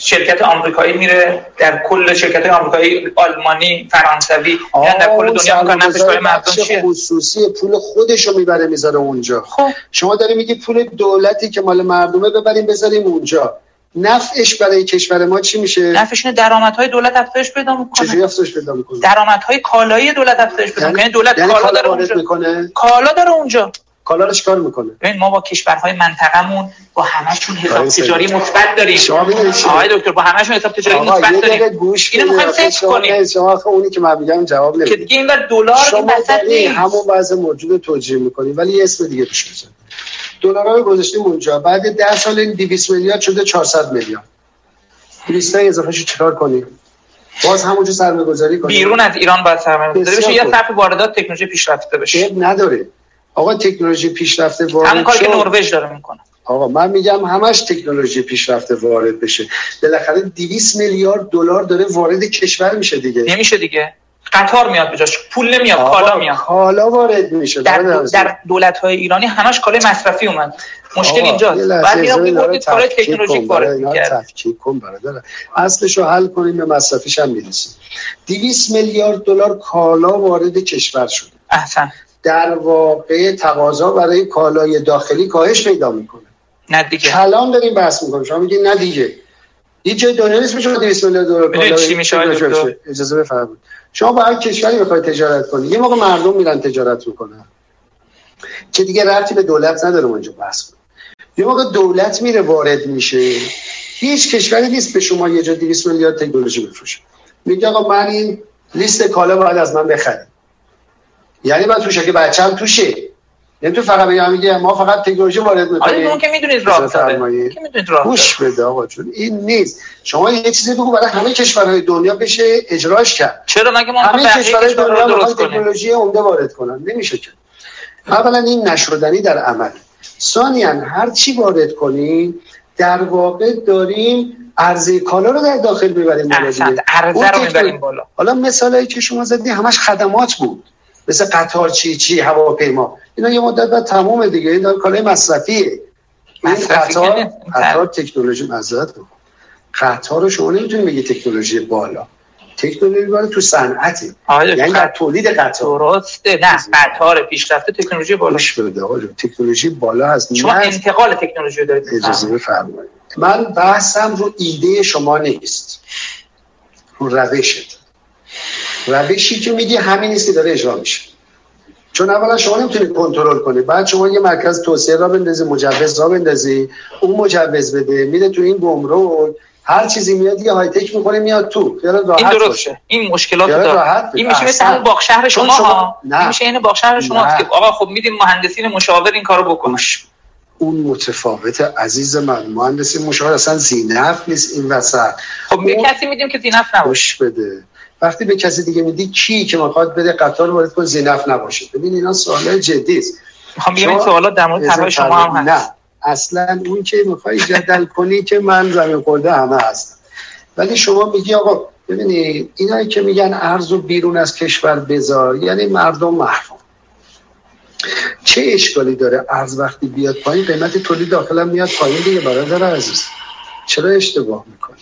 شرکت آمریکایی میره در کل شرکت آمریکایی آلمانی فرانسوی یعنی در کل دنیا می‌کنن نفعش برای مردم چیه؟ خصوصی پول خودش رو می‌بره می‌ذاره اونجا. خب. شما داری میگی پول دولتی که مال مردمه ببریم بذاریم اونجا. نفعش برای کشور ما چی میشه؟ نفعش اینه درآمدهای دولت افزایش پیدا چجوری می‌کنه افزایش پیدا می‌کنه؟ درآمدهای کالایی دولت افزایش پیدا می‌کنه. یعنی دولت یعنی کالا داره اونجا. می‌کنه؟ کالا داره اونجا. کالا رو چیکار می‌کنه؟ ببین ما با کشورهای منطقمون با همشون حساب. تجاری مثبت داریم. شما؟ آقای دکتر با همشون حساب تجاری مثبت داریم. گوش اینو می‌خوایم فکر کنیم. شما آخه اونی که من میگم جواب که نمی‌دید دیگه این بر دلار این وسط داری نیست. همون وضع موجود توجیه می‌کنی ولی یه اسم دیگه توش بزن دلار رو گذاشتیم اونجا. بعد ده سال این 200 میلیارد شده 400 میلیارد. 200 اضافه شو چیکار کنیم باز همونجا سرمایه گذاری کنیم بیرون از ایران باید سرمایه گذاری بسیار بشه یا. صرف واردات تکنولوژی پیشرفته بشه. نداره. آقا تکنولوژی پیشرفته همون وارد کاری که. نروژ داره می‌کنه. آقا من میگم همش تکنولوژی پیشرفته وارد بشه. بالاخره 200 میلیارد دلار داره وارد کشور میشه دیگه. نمیشه دیگه. قطار میاد بجاش پول نمیاد کالا میاد. کالا وارد میشه. در. در دولت های ایرانی همش کالای مصرفی اومد. مشکل اینجاست. بعد میبردید کالای تکنولوژیک کن، وارد می‌کرد. تفکیک کن برادر. اصلش رو حل کنیم به مصرفیش هم می‌رسیم. 200 میلیارد دلار کالا وارد کشور شده. احسن. در واقع تقاضا برای کالای داخلی کاهش پیدا می‌کنه. نه دیگه. کلام داریم بحث می‌کنیم. شما میگین نه دیگه. هیچ جای دنیا نیست میشه 200 میلیارد دلار می‌دونید کالا چی میشه آقای تکنولوژی دکتر؟ بشه. اجازه بفرمایید. شما با هر کشوری بخواید تجارت کنید. یه موقع مردم میرن تجارت می‌کنن. که دیگه ربطی به دولت نداره اونجا بحث کنیم. یه موقع دولت میره وارد میشه. هیچ کشوری نیست به شما یه جا 200 میلیارد تکنولوژی بفروشه. میگه آقا من این لیست کالا باید از من بخرید یعنی من توشه که بچه‌م توشه. یعنی تو فقط بگم میگه ما فقط تکنولوژی وارد آره اون می‌کنیم که می‌دونید راه. که می‌دونید راه. گوش بده آقا جون. این نیست. شما یه چیزی بگو برای همه کشورهای دنیا بشه اجراش کرد. چرا؟ مگه ما همه کشورهای کشورها دنیا درست تکنولوژی عمده وارد کنن. نمیشه که. اولا این نشدنی در عمل. ثانیا هر چی وارد کنیم در واقع داریم عرضه کالا رو در داخل می‌بریم بالا. عرضه اون رو می‌بریم بالا. حالا مثالایی که شما زدی همش خدمات بود. مثل قطار چی چی هواپیما. اینا یه مدت بعد تمومه دیگه. این کالای مصرفیه. این قطار. قطار تکنولوژی مزد قطار رو شما نمی‌تونی بگی تکنولوژی بالا. تکنولوژی بالا تو صنعته. آره یعنی در تولید قطار. درسته. نه قطار پیشرفته تکنولوژی بالا. بده. تکنولوژی بالا هست شما انتقال تکنولوژی دارید. اجازه بفرمایید. من بحثم رو ایده شما نیست. رو روشت. روشی که میگی همین نیست که داره اجرا میشه. چون اولا شما نمی‌تونید کنترل کنید بعد شما یه مرکز توسعه را بندازی مجوز را بندازی اون مجوز بده میره تو این گمرک هر چیزی میاد دیگه های تک می‌کنه میاد تو. راحت این باشه. درسته. این مشکلات داره. این میشه مثل احسن. همون باغ شهر شما شما- نه. این میشه این باغ شهر شما. که آقا خب میدیم مهندسین مشاور این کارو بکنن. گوش اون متفاوت عزیز من مهندسی مشاور اصلا زینف نیست این وسط. خب اون- کسی میدیم که زینف نباشه. بده. وقتی به کسی دیگه میدی کی که می‌خواد بده قطار وارد کنه زینف نباشه. ببین اینا سوالای جدی است. می‌خوام بگم این سوالات در مورد شما هم هست. نه. اصلا اون که می‌خوای جدل کنی که من زمین خورده همه هستم. ولی شما میگی آقا ببینید اینایی که میگن ارز و بیرون از کشور بذار یعنی مردم محروم. چه اشکالی داره ارز وقتی بیاد پایین؟ قیمت تولید داخل میاد پایین دیگه برادر عزیز. چرا اشتباه می‌کنی؟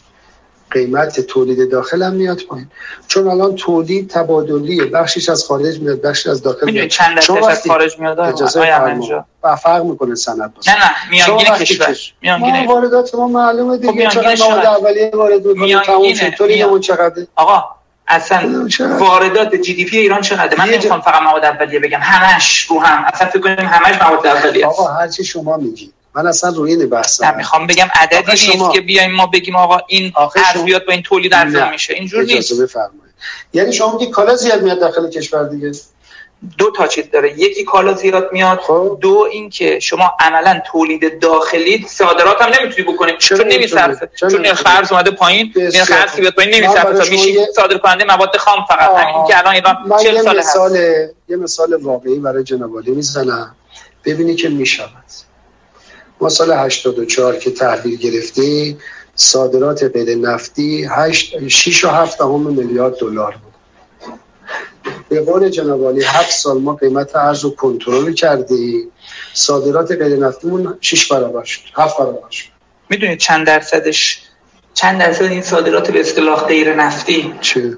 قیمت تولید داخل هم میاد پایین. چون الان تولید تبادلیه بخشش از خارج میاد بخشش از داخل میاد. چند درصد از خارج میاد؟ اجازه فرما. فرق می‌کنه سند نه نه میانگین کشور میانگین واردات ما معلومه دیگه خب چقدر مواد اولیه وارد می‌کنه تموم شد. تولیدمون چقدر آقا اصلا واردات جی دی پی ایران چقدره؟ من نمی‌خوام فقط مواد اولیه بگم همش رو هم. اصلا فکر کنیم همش مواد اولیه آقا هر چی شما میگی. من اصلا روی این بحث نه می‌خوام بگم عددی نیست که بیایم ما بگیم آقا این ارزیات با این تولید ارزان میشه اینجور نیست. بفرمایید. یعنی شما میگی کالا زیاد میاد داخل کشور دیگه؟ دو تا چیز داره. یکی کالا زیاد میاد خب. دو اینکه شما عملا تولید داخلی صادرات هم نمی‌تونی بکنی. چون نمیصرفه چون خرج اومده پایین این خرج بیاد پایین. نمیصرفه تا میشی صادر کننده مواد خام فقط. همین که الان ایران 40 سال هست. یه مثال واقعی برای جناب علی می‌زنم. ببینی که می‌شود. ما سال 84 که تحویل گرفتیم صادرات غیر نفتی 6 و 7 میلیارد دلار بود. به قول جنابالی 7 سال ما قیمت ارز رو کنترل کردیم صادرات غیر نفتیمون 6 برابر شد 7 برابر شد. می‌دونید چند درصدش چند درصد این صادرات به اصطلاح غیر نفتی؟ چه؟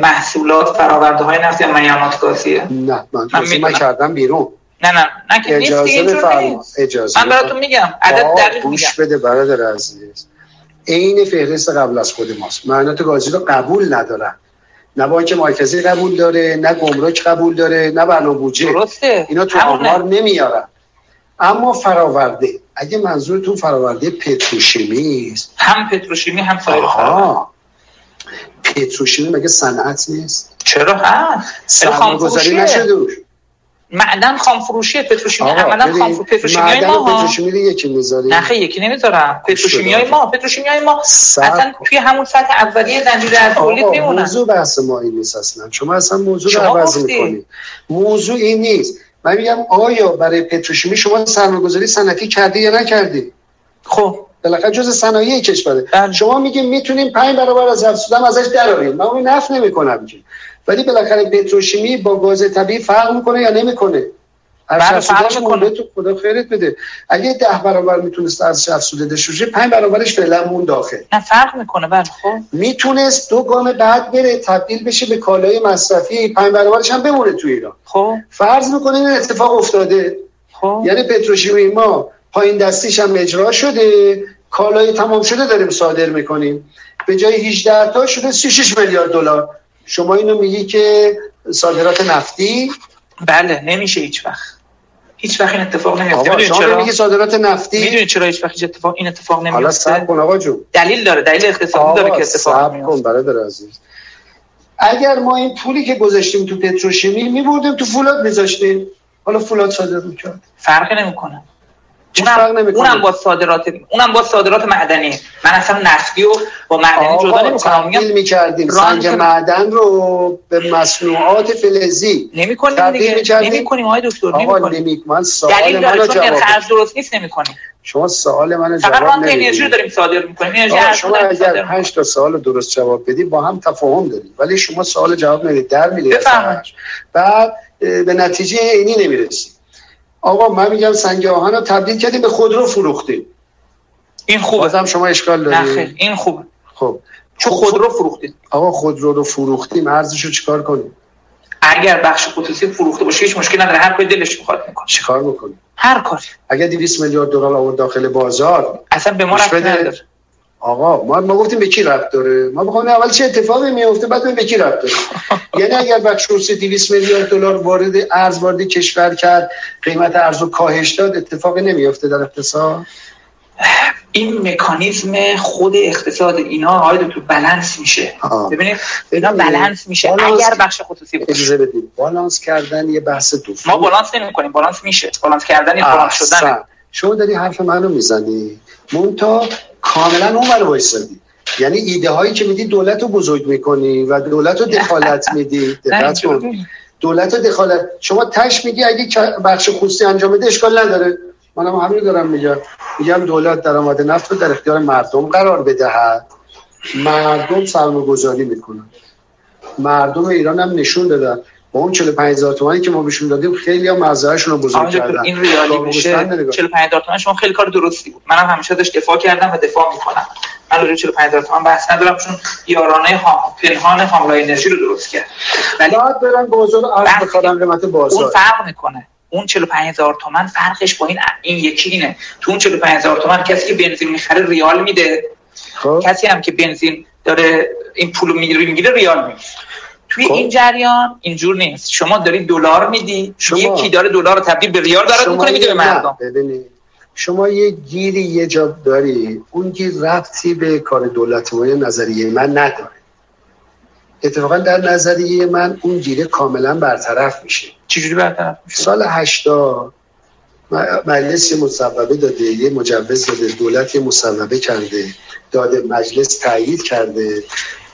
محصولات فراورده های نفتی یا میانات گازیه نه من, من, من کردم بیرون. نه نه نه که اجازه بفرما اجازه من براتون میگم عدد دقیق گوش بده برادر عزیز. عین فهرست قبل از خود ماست. معنات گازی رو قبول ندارن. نه بانک مرکزی قبول داره نه گمرک قبول داره نه برنامه بودجه. درسته. اینا تو آمار نمیارن. اما فراورده اگه منظورتون فراورده پتروشیمی است. هم پتروشیمی هم سایر پتروشیمی مگه صنعت نیست؟ چرا؟ هست. سرمایه‌گذاری نشده معدن خام فروشی پتروشیمی عملا خام پتروشیمی ما پتروشیمی رو یکی می‌ذاری؟ نه خیلی یکی نمی‌ذارم. پتروشیمی های ما پتروشیمی های ما اصلا توی همون سطح اولیه زنجیره از تولید میمونن. موضوع بحث ما این نیست اصلا. شما اصلا موضوع رو عوض می‌کنی موضوع این نیست. من میگم آیا برای پتروشیمی شما سرمایه‌گذاری صنعتی کردی یا نکردی؟ خب. بالاخره جز صنایع کشوره. بله. شما میگه می‌تونیم 5 برابر از افزودن ازش درآریم من اون نفع نمی‌کنم که. ولی بالاخره پتروشیمی با گاز طبیعی فرق می‌کنه یا نمی‌کنه؟ بله فرق می‌کنه. تو خدا خیرت بده. اگه ده برابر می‌تونست از افزوده شوشه 5 برابرش فعلا مون داخل نه فرق می‌کنه بله خب. می‌تونست دو گام بعد بره تبدیل بشه به کالای مصرفی 5 برابرش هم بمونه تو ایران. خب. فرض می‌کنه این اتفاق افتاده. خب. یعنی پتروشیمی ما پایین دستیش هم اجرا شده کالای تمام شده داریم صادر می‌کنیم. به جای 18 تا شده 36 میلیارد دلار. شما اینو میگی که صادرات نفتی؟ بله نمیشه هیچ وقت. هیچ وقت این اتفاق نمیفته چرا؟ میگی صادرات نفتی؟ می‌دونید چرا هیچ وقت اتفاق این اتفاق نمیفته حالا صبر کن آقا جون. دلیل داره دلیل اقتصادی داره که اتفاق میفته کن برادر عزیز. اگر ما این پولی که گذاشتیم تو پتروشیمی میبردیم تو فولاد میذاشتیم. حالا فولاد صادر می‌کرد. فرقی نمی‌کنه. اونم, اونم با صادرات اونم با صادرات معدنی. من اصلا نفتی و با معدنی جدا نمی‌کنم. میگم می‌کردیم. سنگ معدن رو به مصنوعات فلزی. نمی‌کنیم دیگه. نمی‌کنیم آقای دکتر نمی‌کنیم. من سوال منو جواب خرج درست نیست نمی‌کنیم. شما سوال منو جواب فقط انرژی رو داریم صادر می‌کنیم. انرژی شما اگر 5 تا سوال درست جواب بدی با هم تفاهم داریم. ولی شما سوال جواب نمی‌دید. در می‌ری بعد به نتیجه اینی نمی‌رسید. آقا من میگم سنگ آهن رو تبدیل کردیم به خودرو فروختیم. این خوبه. هم شما اشکال دارید. نه این خوبه. خب. چون خودرو فروختیم. آقا خودرو رو فروختیم ارزش رو چیکار کنیم؟ اگر بخش خصوصی فروخته باشه هیچ مشکل نداره. هر کاری دلش می‌خواد می‌کنه. چیکار می‌کنیم هر کاری. اگر 200 میلیارد دلار آورد داخل بازار اصلا به ما رفت نداره. آقا ما ما گفتیم به کی ربط داره؟ ما بخوام اول چه اتفاقی میفته بعد به کی ربط داره. یعنی اگر بخش 200 میلیارد دلار وارد ارز وارد کشور کرد قیمت ارز رو کاهش داد اتفاقی نمیفته در اقتصاد؟ این مکانیزم خود اقتصاد اینا آقای تو بالانس میشه. ببینید اینا بالانس میشه. اگر بخش خصوصی باشه اجازه بدید. بالانس کردن یه بحث دوم ما بالانس نمی‌کنیم. بالانس میشه. بالانس کردن یه بالانس شدن شما داری حرف منو می‌زنی؟ مونتا کاملا اون برای وایسادی. یعنی ایده هایی که میدی دولت رو بزرگ می‌کنی و دولت رو دخالت میدی. دقت کن دولت دخالت شما تش میگی اگه بخش خصوصی انجام بده اشکال نداره. منم همین دارم میگم. میگم دولت درآمد نفت رو در اختیار مردم قرار بدهد. مردم سرمایه‌گذاری می‌کنن. مردم ایران هم نشون دادن. با اون 45 هزار تومانی که ما بهشون دادیم خیلی هم مزرعهشون رو بزرگ کردن. این ریالی میشه 45 هزار تومان شما خیلی کار درستی بود. منم همیشه داشت دفاع کردم و دفاع می‌کنم. من روی 45 هزار تومان بحث ندارم چون یارانه ها پنهان حاملای انرژی رو درست کرد. ولی بعد برن بازار ارز بخرن قیمت بازار. اون فرق می‌کنه. اون 45 هزار تومان فرقش با این این یکی اینه. تو اون 45 هزار تومان کسی که بنزین می‌خره ریال میده. خب. کسی هم که بنزین داره این پول می‌گیره ریال میده توی خب. این جریان. اینجور نیست. شما داری دلار میدی. شما... یکی داره دلار رو تبدیل به ریال داره می‌کنه میده به مردم. شما یه گیری یه جا داری. اون گیر رفتی به کار دولت ما نظریه من نداره اتفاقا در نظریه من اون گیره کاملا برطرف میشه. چجوری برطرف میشه؟ سال 80 مجلس مصوبه داده یه مجوز داده دولت یه مصوبه کرده داده مجلس تایید کرده.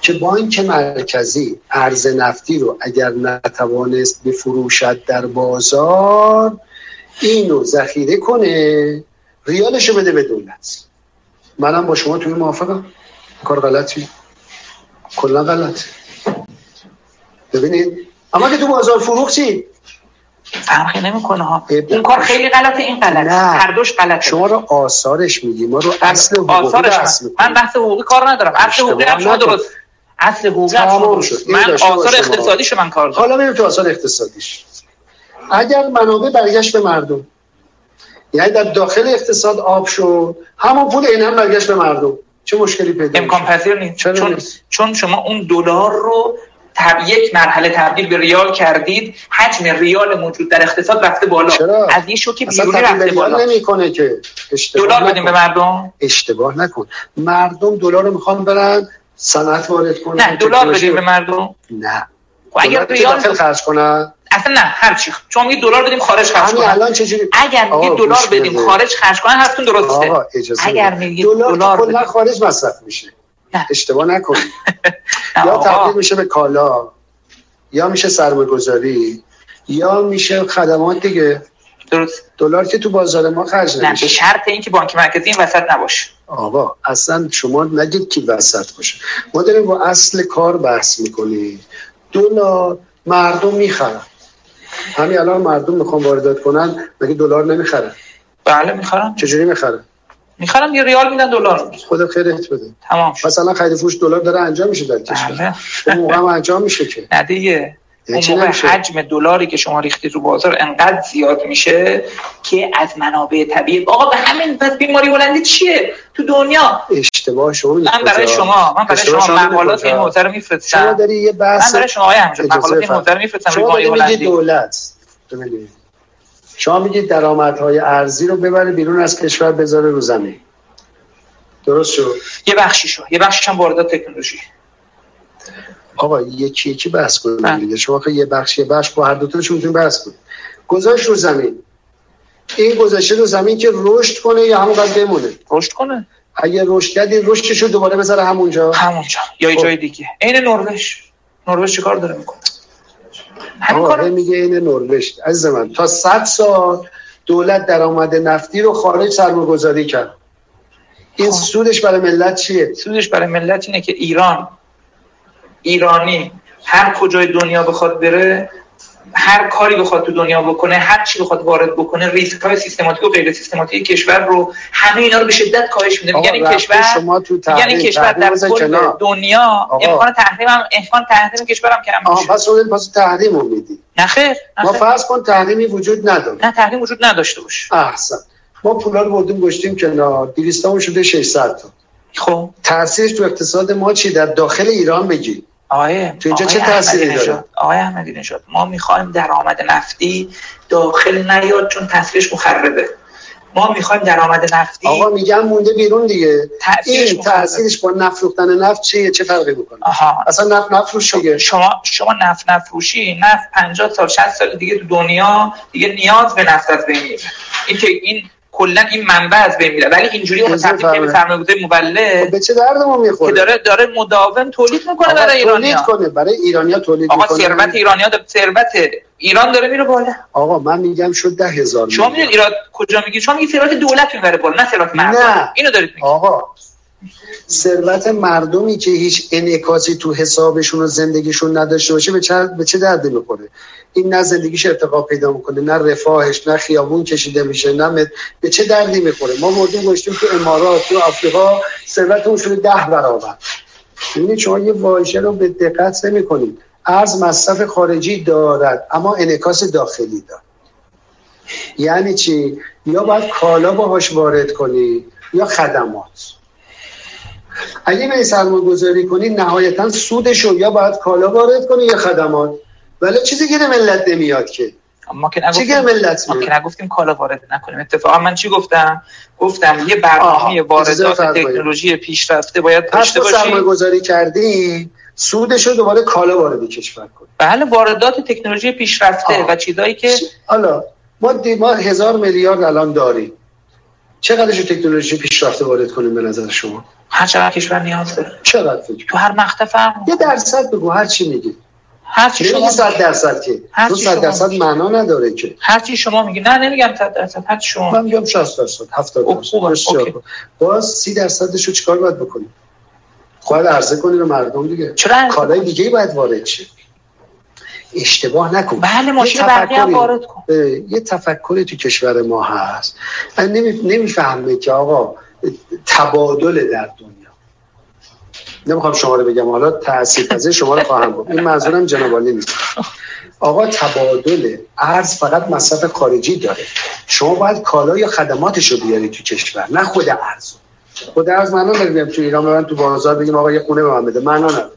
که بانک مرکزی ارز نفتی رو اگر نتوانست بفروشد در بازار اینو ذخیره کنه ریالش رو بده به دولت. منم با شما توی موافقم. کار غلطی کلا غلط. ببینید. اما که تو بازار فروختی؟ فرقی نمی‌کنه ها. این کار خیلی غلطه این غلطه. هر دوش غلطه. شما رو آثارش میگی. ما رو اصل حقوقی بحث من بحث حقوقی کار ندارم. اصل حقوقی هم شما درست. اصل حقوقی هم شد. من آثار اقتصادیش من کار دارم. حالا بریم تو آثار اقتصادیش. اگر منابع برگشت به مردم یعنی در داخل اقتصاد آب شد همون پول این هم برگشت به مردم. چه مشکلی پیدا امکان پذیر نیست. چون چون شما اون دلار رو تب یک مرحله تبدیل به ریال کردید حجم ریال موجود در اقتصاد رفته بالا. چرا؟ از یه شوک بیرونی رفته بالا. نمی‌کنه که. دلار بدیم به مردم؟ اشتباه نکن. مردم دلار رو می‌خوان برن صنعت وارد کنن نه دلار بدیم به مردم. نه. خب اگر ریال خرج کنن اصلا نه هر چی چون میگه دلار بدیم خارج خرج کنن الان چجوری؟ اگر میگه دلار بدیم خارج خرج کنن حرفتون درسته اگر میگه دلار کلا خارج مصرف میشه. نه. اشتباه نکنید. یا تبدیل میشه به کالا یا میشه سرمایه گذاری یا میشه خدمات دیگه. درست. دلار که تو بازار ما خرج نمیشه نه به شرط اینکه بانک مرکزی این وسط نباشه. آقا اصلا شما نگید کی وسط باشه. ما داریم با اصل کار بحث می‌کنیم. دلار مردم می‌خرن. همین الان مردم می‌خوان واردات کنن مگه دلار نمی‌خرن؟ بله می‌خرن. چجوری می‌خرن؟ می‌خرن یه ریال میدن دلار. خدا خیرت بده. تمام مثلا خرید فروش دلار داره انجام میشه در کشور. بله. موقع هم انجام میشه که. نه دیگه. موقع حجم دلاری که شما ریختی رو بازار انقدر زیاد میشه که از منابع طبیعی. آقا به همین پس بیماری بلندی چیه تو دنیا؟ اشتباه شما من برای شما من برای شما مقالات این حوزه رو میفرستم. شما داری یه بحث من برای شما آقای مقالات این حوزه رو میفرستم شما داری دولت. شما میگید درآمدهای ارزی رو ببره بیرون از کشور بذاره رو زمین. درست شد؟ یه بخشی شو یه بخشش هم واردات تکنولوژی. آقا یکی یکی بحث کنیم بله. دیگه. شما که یه بخش یه بخش با هر دو تاشون می‌تونید بحث کنید گذاشت رو زمین. این گذاشته رو زمین که رشد کنه یا همونقدر بمونه؟ رشد کنه. اگه رشد کردی رشدشو دوباره بذاره همونجا. همونجا. یا خب. جای دیگه. عین نروژ. نروژ چیکار داره می‌کنه؟ همین کار میگه این نروژ. عزیز من تا 100 سال دولت درآمد نفتی رو خارج سرمایه‌گذاری کرد. این خب. سودش برای ملت چیه؟ سودش برای ملت اینه که ایران ایرانی هر کجای دنیا بخواد بره هر کاری بخواد تو دنیا بکنه هر چی بخواد وارد بکنه ریسک های سیستماتیک و غیر سیستماتیک کشور رو همه اینا رو به شدت کاهش میده. یعنی کشور شما تو یعنی کشور در کل دنیا امکان تحریم هم امکان تحریم کشور هم کم میشه. پس اون پس تحریم رو میدی. نه خیر ما فرض کن تحریمی وجود نداره. نه تحریم وجود نداشته باشه. احسن. ما پولا رو بردیم گشتیم کنار. 200 شده 600 تا. خب. تاثیرش تو اقتصاد ما چی؟ در داخل ایران بگی آقای تو اینجا چه تأثیری داره؟ آقای احمدی نژاد ما می‌خوایم درآمد نفتی داخل نیاد چون تاثیرش مخربه. ما می‌خوایم درآمد نفتی آقا میگم مونده بیرون دیگه. این تاثیرش با نفروختن نفت چیه؟ چه فرقی می‌کنه؟ آها. اصلا نفت نفروش دیگه. شما شما نفت نفروشی. نفت 50 سال 60 سال دیگه تو دنیا دیگه نیاز به نفت از بین این که این کلا این منبع از بین میره. ولی اینجوری اون اجازه تبدیل به فرمایید. سرمایه‌گذاری مولد به چه درد ما که می‌خوره داره داره مداوم تولید می‌کنه آقا برای تولید ایرانیا کنه. برای ایرانیا تولید آقا می‌کنه. ثروت ایرانیا ثروت ایران داره میره بالا. آقا من میگم شد ده هزار شما میلیارد. می‌دونید ایراد کجا میگی؟ شما میگی ثروت دولت می‌بره بالا نه ثروت مردم. اینو دارید میگید آقا ثروت مردمی که هیچ انعکاسی تو حسابشون و زندگیشون نداشته باشه به چه به چه دردی می‌خوره؟ این نه زندگیش ارتقا پیدا می‌کنه نه رفاهش نه خیابون کشیده میشه نه مت- به چه دردی می‌خوره؟ ما مردیم گشتیم تو امارات تو آفریقا ثروتمون شده ده برابر. ببینید شما یه واژه رو به دقت نمی‌کنید ارز مصرف خارجی دارد اما انعکاس داخلی دارد. یعنی چی؟ یا باید کالا باهاش وارد کنی یا خدمات. اگه به سرمایه گذاری کنی نهایتا سودش رو یا باید کالا وارد کنی یا خدمات. ولی چیزی که ملت نمیاد که. ما که نگفتیم ملت ما که نگفتیم کالا وارد نکنیم. اتفاقا من چی گفتم؟ گفتم یه برنامه واردات. تکنولوژی پیشرفته باید پس داشته تو سرمایه گذاری کردی سودش رو دوباره کالا وارد کشور کنی بله واردات تکنولوژی پیشرفته آه. و چیزایی که حالا ما ما هزار میلیارد الان داریم. چقدرش تکنولوژی پیشرفته وارد کنیم به نظر شما؟ هر چقدر کشور نیاز داره. چقدر فکر تو هر مقطع فرق یه. درصد بگو هر چی میگی. هر چی شما نمیگی صد درصد که. هر تو چی صد شما درصد میگی. معنا نداره که. هر چی شما میگی. نه نمیگم 100 درصد هر چی شما من میگم 60 درصد 70 اوه، درصد. باز 30 درصدش رو چیکار باید بکنی باید عرضه کنی به مردم دیگه. چرا کالای دیگه ای باید وارد شه. اشتباه نکن. بله ماشین یه برقی هم وارد کن. یه تفکری تو کشور ما هست. من نمی... نمی‌فهمه که آقا تبادل در دنیا. نمی‌خوام شما رو بگم. حالا تاثیر پذیر شما رو خواهم گفت. این منظورم جناب عالی نیست. آقا تبادل ارز فقط مصرف خارجی داره. شما باید کالا یا خدماتش رو بیاری تو کشور نه خود ارز. خود ارز معنا بیام تو ایران ببرم تو بازار بگیم آقا یه خونه به من بده. معنا نداره.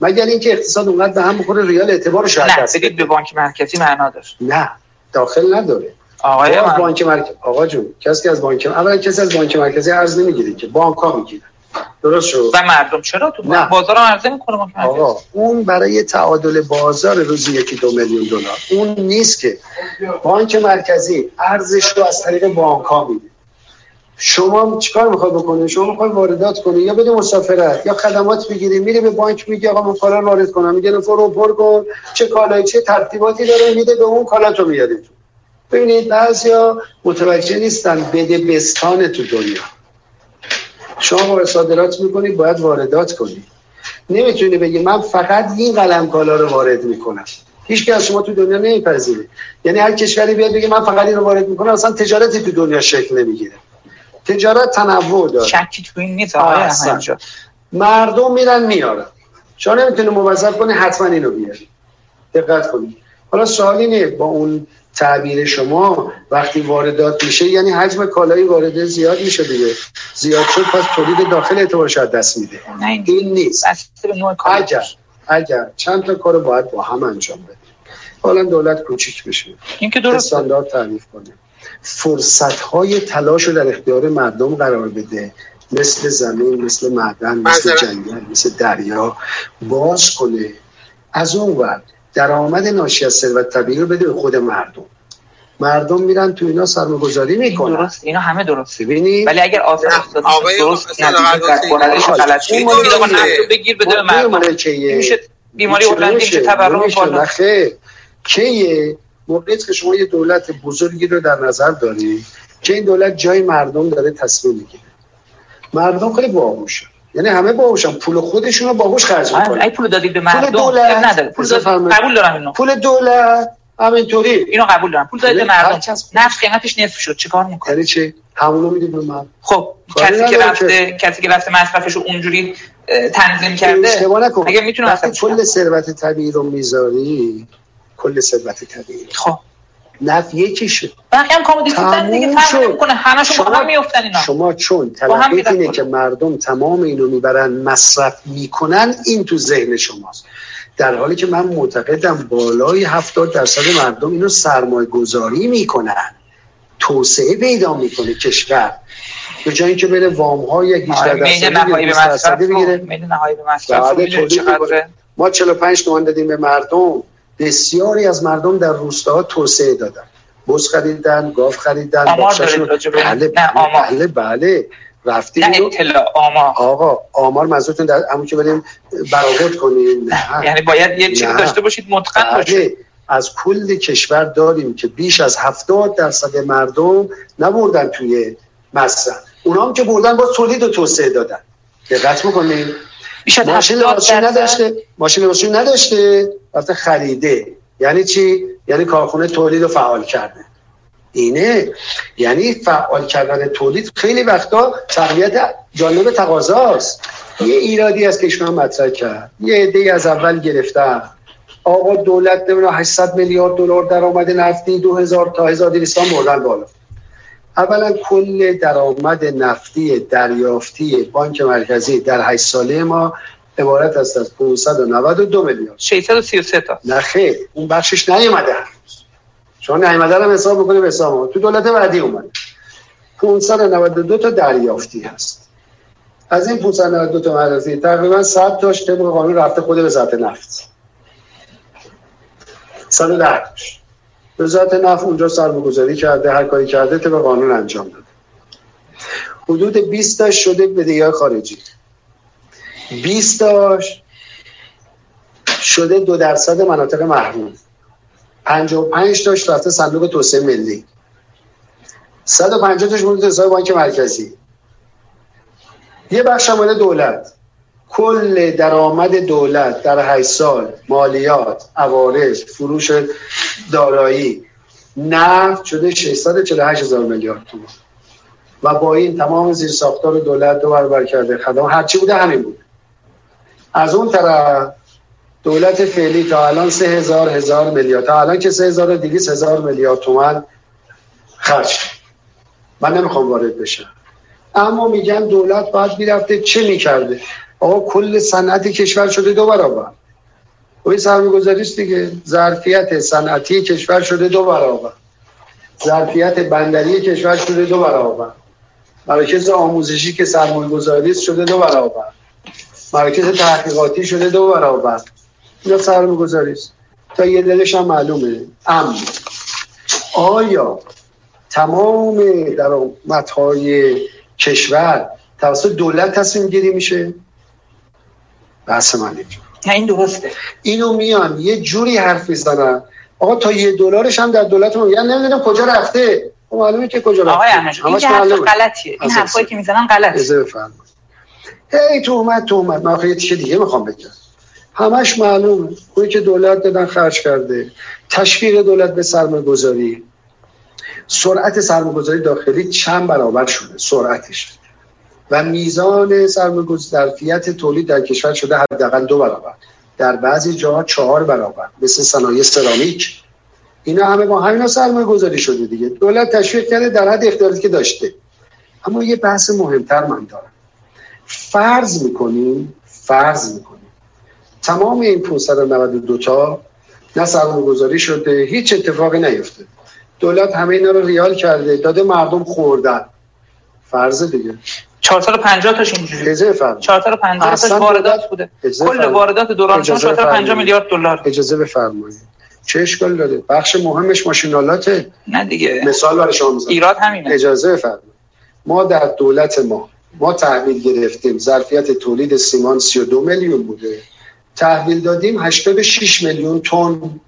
مگر اینکه اقتصاد اونقدر به هم بخوره ریال اعتبارش از نه دست بدید. به بانک مرکزی معنا داره. نه داخل نداره. آقای من بانک مرکزی آقا جون کسی از بانک اولا کسی از بانک مرکزی ارز نمی‌گیره که بانک ها می‌گیرن. درست شد؟ و مردم چرا تو نه. بازار هم عرضه می‌کنه بانک مرکزی؟ آقا اون برای تعادل بازار روزی یکی دو میلیون دلار. اون نیست که بانک مرکزی ارزش رو از طریق بانک ها میده. شما چیکار می‌خوای بکنی؟ شما می‌خوای واردات کنی یا بده مسافرت یا خدمات بگیری میری به بانک میگی آقا من کالا وارد کنم. میگه فرو پر کن. چه کالایی چه ترتیباتی داره؟ میده به اون کالا تو میاری تو. ببینید بعضیا متوجه نیستن بده بستان تو دنیا. شما وارد صادرات می‌کنی باید واردات کنی. نمی‌تونی بگی من فقط این قلم کالا رو وارد می‌کنم. هیچ از شما تو دنیا نمیپذیره. یعنی هر کشوری بیاد بگه من فقط این رو وارد می‌کنم اصلا تجارتی تو دنیا شکل نمی‌گیره. تجارت تنوع داره. شکی تو این نیست آقای مردم میرن میارن. شما نمی‌تونی موظف کنی حتما اینو بیاری. دقت کنید حالا سوال اینه با اون تعبیر شما وقتی واردات میشه یعنی حجم کالایی وارده زیاد میشه دیگه. زیاد شد پس تولید داخل اعتبارش از دست میده. نه این نیست. اگر اگر چند تا کار باید با هم انجام بده حالا دولت کوچیک بشه. این که درسته استاندارد تعریف کنه فرصت های تلاش رو در اختیار مردم قرار بده. مثل زمین مثل معدن مثل. جنگل مثل دریا. باز کنه. از اون ور درآمد ناشی از ثروت طبیعی رو بده به خود مردم. مردم میرن تو اینا سرمایه گذاری این می‌کنن. درست اینا همه درست. ببینید. ولی اگر آثار نه، اقتصادی آقای درست حالا، غلط این رو بگیر بده به مردم. میشه بیماری هلندی میشه تورم. بالا. کیه؟ موقعی که شما یه دولت بزرگی رو در نظر داری که این دولت جای مردم داره تصمیم می‌گیره. مردم خیلی باهوشه یعنی همه باهوشن پول خودشون رو باهوش خرج ای می‌کنن. پول دادید به مردم؟ دولت. نداره پول اجازه داد فرمایید. قبول دارم اینو. پول دولت همینطوری. اینو قبول دارم. پول دادید به هر مردم. نفت قیمتش نصف شد. چیکار می‌کنه یعنی چی؟ همونو می‌دید به من خب کسی که رفته کسی که رفته مصرفش رو اونجوری تنظیم کرده اشتباه نکن اگه می‌تونه کنه. ثروت طبیعی رو می‌ذاری کل ثروت طبیعی. خب نفت یکیشه بقیه هم کامودیتیتن دیگه فرق. نمی‌کنه. همشون با هم میافتن اینا. شما چون تلقیت اینه. که مردم تمام اینو می‌برن مصرف می‌کنن این تو ذهن شماست. در حالی که من معتقدم بالای 70 درصد مردم اینو سرمایه گذاری می‌کنن. توسعه پیدا می‌کنه کشور. به جای اینکه بره وام های 18 آره، میل درصدی نهایی به 20 مصرف درصدی رو بگیره. میل نهایی به مصرف. ما 45 تومن دادیم به مردم. بسیاری از مردم در روستاها توسعه دادن. بز خریدن گاو خریدن بله آمار. بله بله. رفتیم نه اطلاع آمار. آقا آمار منظورتون در همون که بریم برآورد کنیم. نه. یعنی باید یه چیزی نه. داشته باشید متقن بله. از کل کشور داریم که بیش از 70 درصد مردم نبردن توی مصرف اونا هم که بردن با تولید و توسعه دادن. دقت می‌کنید ماشین 70 لباسشویی درصد. نداشته ماشین لباسشویی نداشته رفته خریده. یعنی چی؟ یعنی کارخونه تولید رو فعال کرده. اینه. یعنی فعال کردن تولید خیلی وقتا تقویت جانب تقاضاست. یه ایرادی از کشور مطرح کرد. یه عده از اول گرفتن آقا دولت نمی‌دونم 800 میلیارد دلار درآمد نفتی 2000 تا 1200 بردن بالا. اولا کل درآمد نفتی دریافتی بانک مرکزی در 8 ساله ما عبارت است از 592 میلیارد. 633 تا. نه خیر اون بخشش نیومده. شما نیومده رو حساب می‌کنیم حساب ما. تو دولت بعدی اومده. 592 تا دریافتی هست. از این 592 تا معرفی تقریبا 100 تاش طبق قانون رفته خود وزارت نفت. 110 تاش وزارت نفت اونجا سرمایه‌گذاری کرده هر کاری کرده طبق قانون انجام داده. حدود 20 تاش شده بدهی‌های خارجی. 20 تاش شده دو درصد مناطق محروم. 55 تاش رفته صندوق توسعه ملی. 150 تاش مورد حساب بانک مرکزی. یه بخش مال دولت. کل درآمد دولت در 8 سال مالیات عوارض فروش دارایی نفت شده 648 هزار میلیارد تومان. و با این تمام زیر ساختار دولت دو برابر کرده خدمات. هرچی بوده همین بود. از اون طرف دولت فعلی تا الان سه هزار هزار میلیارد. تا الان که سه هزار میلیارد تومن خرج. من نمی‌خوام وارد بشم. اما میگن دولت باید می‌رفته چه می‌کرده؟ آقا کل صنعت کشور شده دو برابر. و این سرمایه‌گذاری است دیگه. ظرفیت صنعتی کشور شده دو برابر. ظرفیت بندری کشور شده دو برابر. مراکز آموزشی که سرمایه‌گذاری است شده دو برابر. مراکز تحقیقاتی شده دو برابر. اینا سرمایه گذاری است. تا یه دلش هم معلومه. اما آیا تمام درآمدهای کشور توسط دولت تصمیم گیری میشه؟ بحث من این درسته. اینو میان یه جوری حرف می‌زنن. آقا تا یه دلارش هم در دولت ما یعنی نمی‌دونم کجا رفته. خب معلومه که کجا رفته. آقای همش. غلطیه. این حرفایی. که می‌زنن غلطه. هی تومت تومت من یه چیز دیگه می‌خوام بگم. همش معلومه. اونی که دولت دادن خرج کرده. تشویق دولت به سرمایه گذاری سرعت سرمایه گذاری داخلی چند برابر شده؟ سرعتش. و میزان سرمایه ظرفیت تولید در کشور شده حداقل دو برابر. در بعضی جاها چهار برابر مثل صنایع سرامیک. اینا همه با همینا سرمایه گذاری شده دیگه. دولت تشویق کرده در حد اختیاراتی که داشته. اما یه بحث مهمتر من دارم. فرض می‌کنیم فرض می‌کنیم. تمام این 592 تا نه سرمایه گذاری شده هیچ اتفاقی نیفته. دولت همه اینا رو ریال کرده داده مردم خوردن. فرض دیگه. 450 تاش اینجوری اجازه فرض 450 تاش واردات بوده. کل. واردات دوران شما اجازه 450 فرمایید. میلیارد دلار. اجازه بفرمایید. چه اشکال داره؟ بخش مهمش ماشینالاته نه دیگه. مثال برای شما می‌زنم. ایراد همینه. اجازه بفرمایید. ما در دولت ما ما تحویل گرفتیم. ظرفیت تولید سیمان 32 میلیون بوده. تحویل دادیم 86 میلیون تن.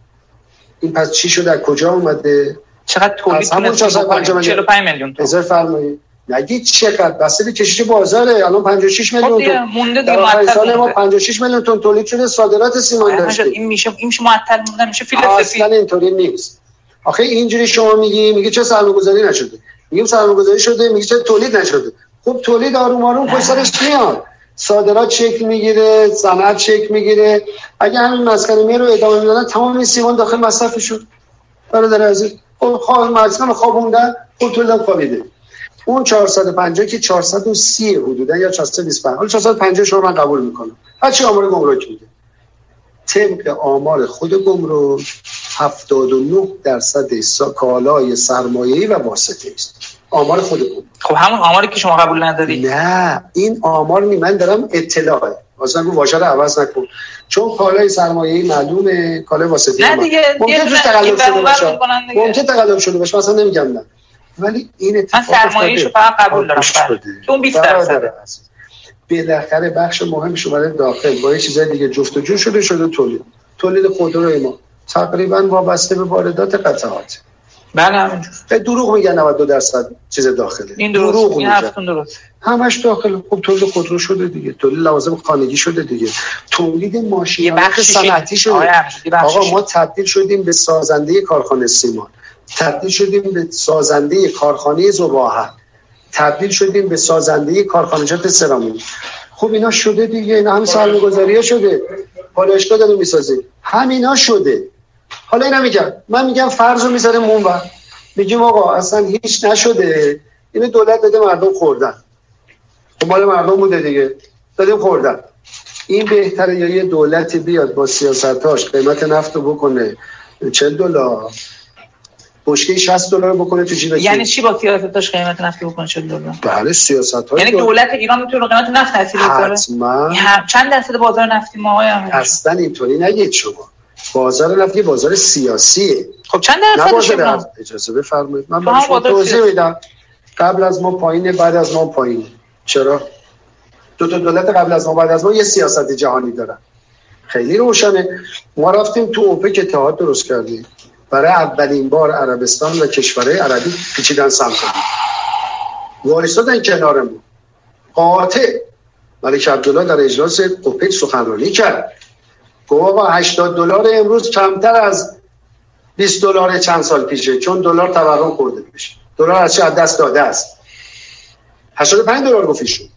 این پس چی شده کجا اومده؟ چقدر تولید از همون تونستیم 450 بکنیم؟ میلیون. 45 میلیون تومان. اجازه فرمایید نگید چقدر؟ بسته به کشیش بازاره. الان 56 خب میلیون تن مونده دیگه سال ما مونده. 56 میلیون تن تولید شده صادرات سیمان جان، داشتیم. این میشه این میشه معطل موندن میشه فیل اصلا اینطوری نیست. آخه اینجوری شما میگی میگه چه سرمایه‌گذاری نشده؟ میگیم سرمایه‌گذاری شده میگه چه تولید نشده؟ خب تولید آروم آروم پشت سرش میاد. صادرات شکل می‌گیره صنعت شکل می‌گیره. اگه همین مسکن می رو ادامه می‌دادن تمام این سیمان داخل مصرف شد برادر عزیز خب خواه مسکن خوابوندن خب تولید خوابیده. اون 450 که 430 حدودا یا 425 حالا 450 شما من قبول می‌کنم. هر چی آمار گمرک میده. طبق آمار خود گمرک 79 درصد سا- کالای سرمایه‌ای و واسطه است. آمار خود گمرک. خب همون آماری که شما قبول نداری؟ نه. این آمار نی من دارم اطلاعه. اصلا گفت واژه رو عوض نکن. چون کالای سرمایه‌ای معلومه کالای واسطی نه دیگه ممکن تقلب شده باشه. ممکن تقلب شده باشه. مثلا نمیگم نه. ولی این اتفاق من سرمایه‌ایشو فقط قبول دارم. اون 20 درصد بالاخره بخش مهمش اومده داخل با یه چیزای دیگه جفت و جو شده شده تولید. تولید خودرو ما تقریبا وابسته به واردات قطعات. بله همینجور. دروغ میگن 92 درصد چیز داخله. این دروغ, دروغ این حرفتون درست. همش داخل. خب تولید خودرو شده دیگه. تولید لوازم خانگی شده دیگه. تولید ماشین صنعتی شده. آقا ما تبدیل شدیم به سازنده کارخانه سیمان. تبدیل شدیم به سازنده کارخانه زباهه تبدیل شدیم به سازنده کارخانجات سرامیک خب اینا شده دیگه. اینا هم سرمایه‌گذاری شده. پالایشگاه داریم می‌سازیم همینا شده. حالا اینا میگم من میگم فرض رو می‌ذاریم اون میگیم آقا اصلا هیچ نشده. اینو دولت بده مردم خوردن. خب مال مردم بوده دیگه. دادیم خوردن. این بهتره یا یه دولت بیاد با سیاستاش قیمت نفت رو بکنه. 40 دلار. بشکه 60 دلار بکنه تو جیب یعنی چی با سیاستاش قیمت نفت بکنه 40 دلار؟ بله سیاست های یعنی دولت ایران می‌تونه قیمت نفت تاثیر بذاره حتما. چند درصد بازار نفتی ما های اصلا اینطوری نگید شما. بازار نفتی بازار سیاسیه. خب چند درصد اجازه بفرمایید. من شما توضیح میدم. قبل از ما پایینه بعد از ما پایینه. چرا؟ دو تا دولت قبل از ما بعد از ما یه سیاست جهانی دارن. خیلی روشنه. ما رفتیم تو اوپک اتحاد درست کردیم. برای اولین بار عربستان و کشورهای عربی پیچیدن سمت وایستادن کنارمون قاطع. ملک عبدالله در اجلاس اوپک سخنرانی کرد. گفت آقا 80 دلار امروز کمتر از 20 دلار چند سال پیشه چون دلار تورم خورده بشه دلار از چه دست داده است؟ 85 دلار گفتیشون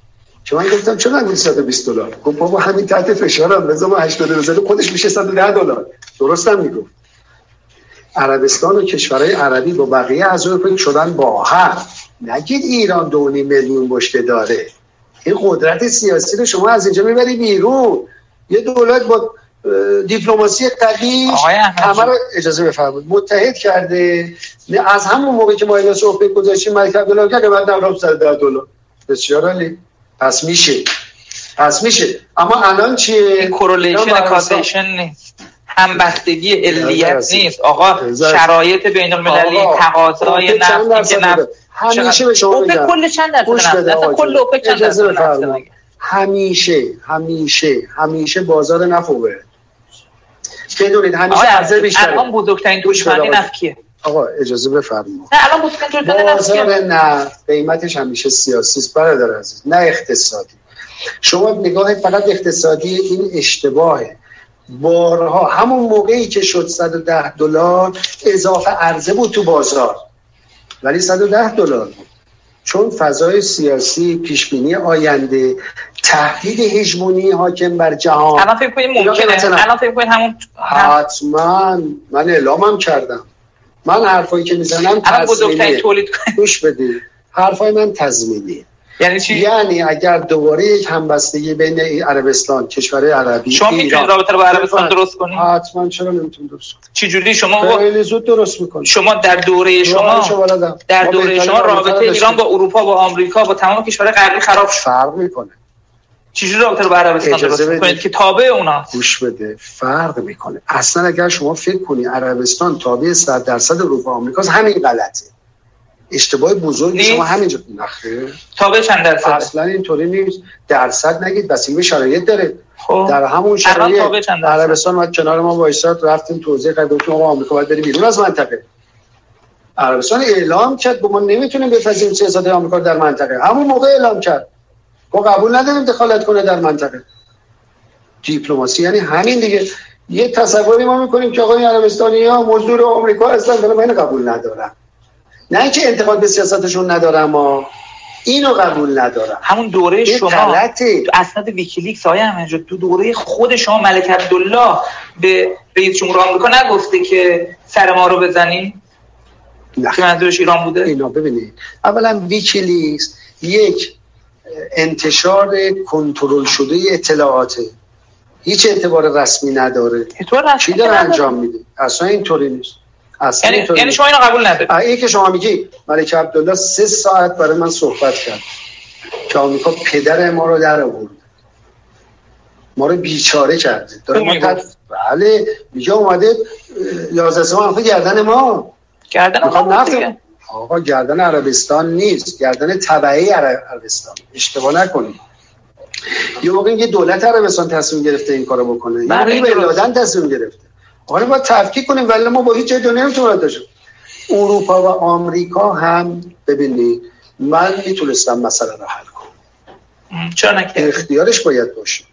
که من گفتم چرا نگویی 120 دلار؟ گفت بابا همین تحت فشارم. بذار ما 80 دلار خودش میشه 110 دلار. درستم می‌گفت. عربستان و کشورهای عربی با بقیه از اعضای شدن با هم. نگید ایران دو میلیون بشکه داره. این قدرت سیاسی رو شما از اینجا می‌بری بیرون. یه دولت با دیپلماسی قوی همه رو اجازه بفرمایید. متحد کرده. از همون موقع که ما اینا اوپک گذاشتیم ملک عبدالله کرد بعد نفرام سر ده دلار بسیار عالی. پس میشه. پس میشه. اما الان چیه؟ کورولیشن کاسیشن نیست. همبستگی علیت نیست. آقا شرایط بین المللی تقاضای نفت نفت همیشه به شما میگم. کل چند درصد کل اوپک چند درصد همیشه همیشه همیشه بازار نفت بدونید همیشه عرضه بیشتره. الان بزرگترین توشمندی نفت کیه؟ آقا اجازه بفرمایید. نه الان بزرگترین بازار نفت قیمتش همیشه سیاسی است برادر عزیز. نه اقتصادی. شما نگاه فقط اقتصادی این اشتباهه. بارها همون موقعی که شد 110 دلار اضافه عرضه بود تو بازار. ولی 110 دلار بود. چون فضای سیاسی پیشبینی آینده تهدید هژمونی حاکم بر جهان. الان فکر کنید ممکنه. الان فکر کنید همون حتما. من اعلامم کردم. من حرفایی که می‌زنم تضمینی تولید گوش بدید حرفای من تضمینی یعنی چی؟ یعنی اگر دوباره یک همبستگی بین عربستان کشور عربی شما می‌تونید رابطه رو با عربستان درست کنید؟ حتما. چرا نمی‌تونید درست کنید؟ چه جوری شما خیلی زود درست می‌کنید. شما در دوره شما در دوره شما رابطه ایران با اروپا با آمریکا با تمام کشورهای غربی خراب شد. فرق می‌کنه. چجوری رابطه رو با عربستان درست می‌کنید که تابع اونا؟ گوش بده. فرق می‌کنه. اصلا اگر شما فکر کنی عربستان تابع 100 درصد اروپا آمریکا همین غلطه. اشتباه بزرگی شما همینجا نخه تابع چند درصد اصلا اینطوری نیست. درصد نگید. بسیاری به شرایط داره. خب. در همون شرایط عربستان اومد کنار ما وایساد. رفتیم توضیح کرد گفتیم آقا آمریکا باید بریم بیرون از منطقه. عربستان اعلام کرد. ما نمی‌تونیم بپذیریم سیاست آمریکا در منطقه. همون موقع اعلام کرد. ما قبول نداریم دخالت کنه در منطقه. دیپلماسی یعنی همین دیگه. یه تصوری ما می‌کنیم که آقای عربستانی ها مزدور آمریکا هستن. ولی من قبول ندارم. نه اینکه انتقاد به سیاستشون ندارم ما اینو قبول ندارم. همون دوره شما غلطه. تو اسناد ویکیلیکس های همینجا تو دوره خود شما ملک عبدالله به رئیس جمهور آمریکا نگفته که سر ما رو بزنیم نه. که منظورش ایران بوده؟ اینا ببینید. اولا ویکیلیکس یک انتشار کنترل شده اطلاعاته هیچ اعتبار رسمی نداره. چی داره انجام میده؟ اصلا اینطوری نیست. اصلا یعنی, یعنی شما اینو قبول ندارید. این که شما میگی ملک عبدالله سه ساعت برای من صحبت کرد. که آمریکا پدر ما رو در آورد. ما رو بیچاره کرده. داره ما تف... بله میگه اومده 11 سپاه گردن ما. گردن ما آقا گردن عربستان نیست. گردن طبعی عربستان. اشتباه نکنید. یه موقع یه دولت عربستان تصمیم گرفته این کارو بکنه. یه موقع به لادن تصمیم گرفته. حالا باید تفکیک کنیم ولی ما با هیچ جای دنیا نمی‌تونیم داشت اروپا و آمریکا هم ببینید من می‌تونستم مسئله رو حل کنم. چرا اختیارش باید باشه.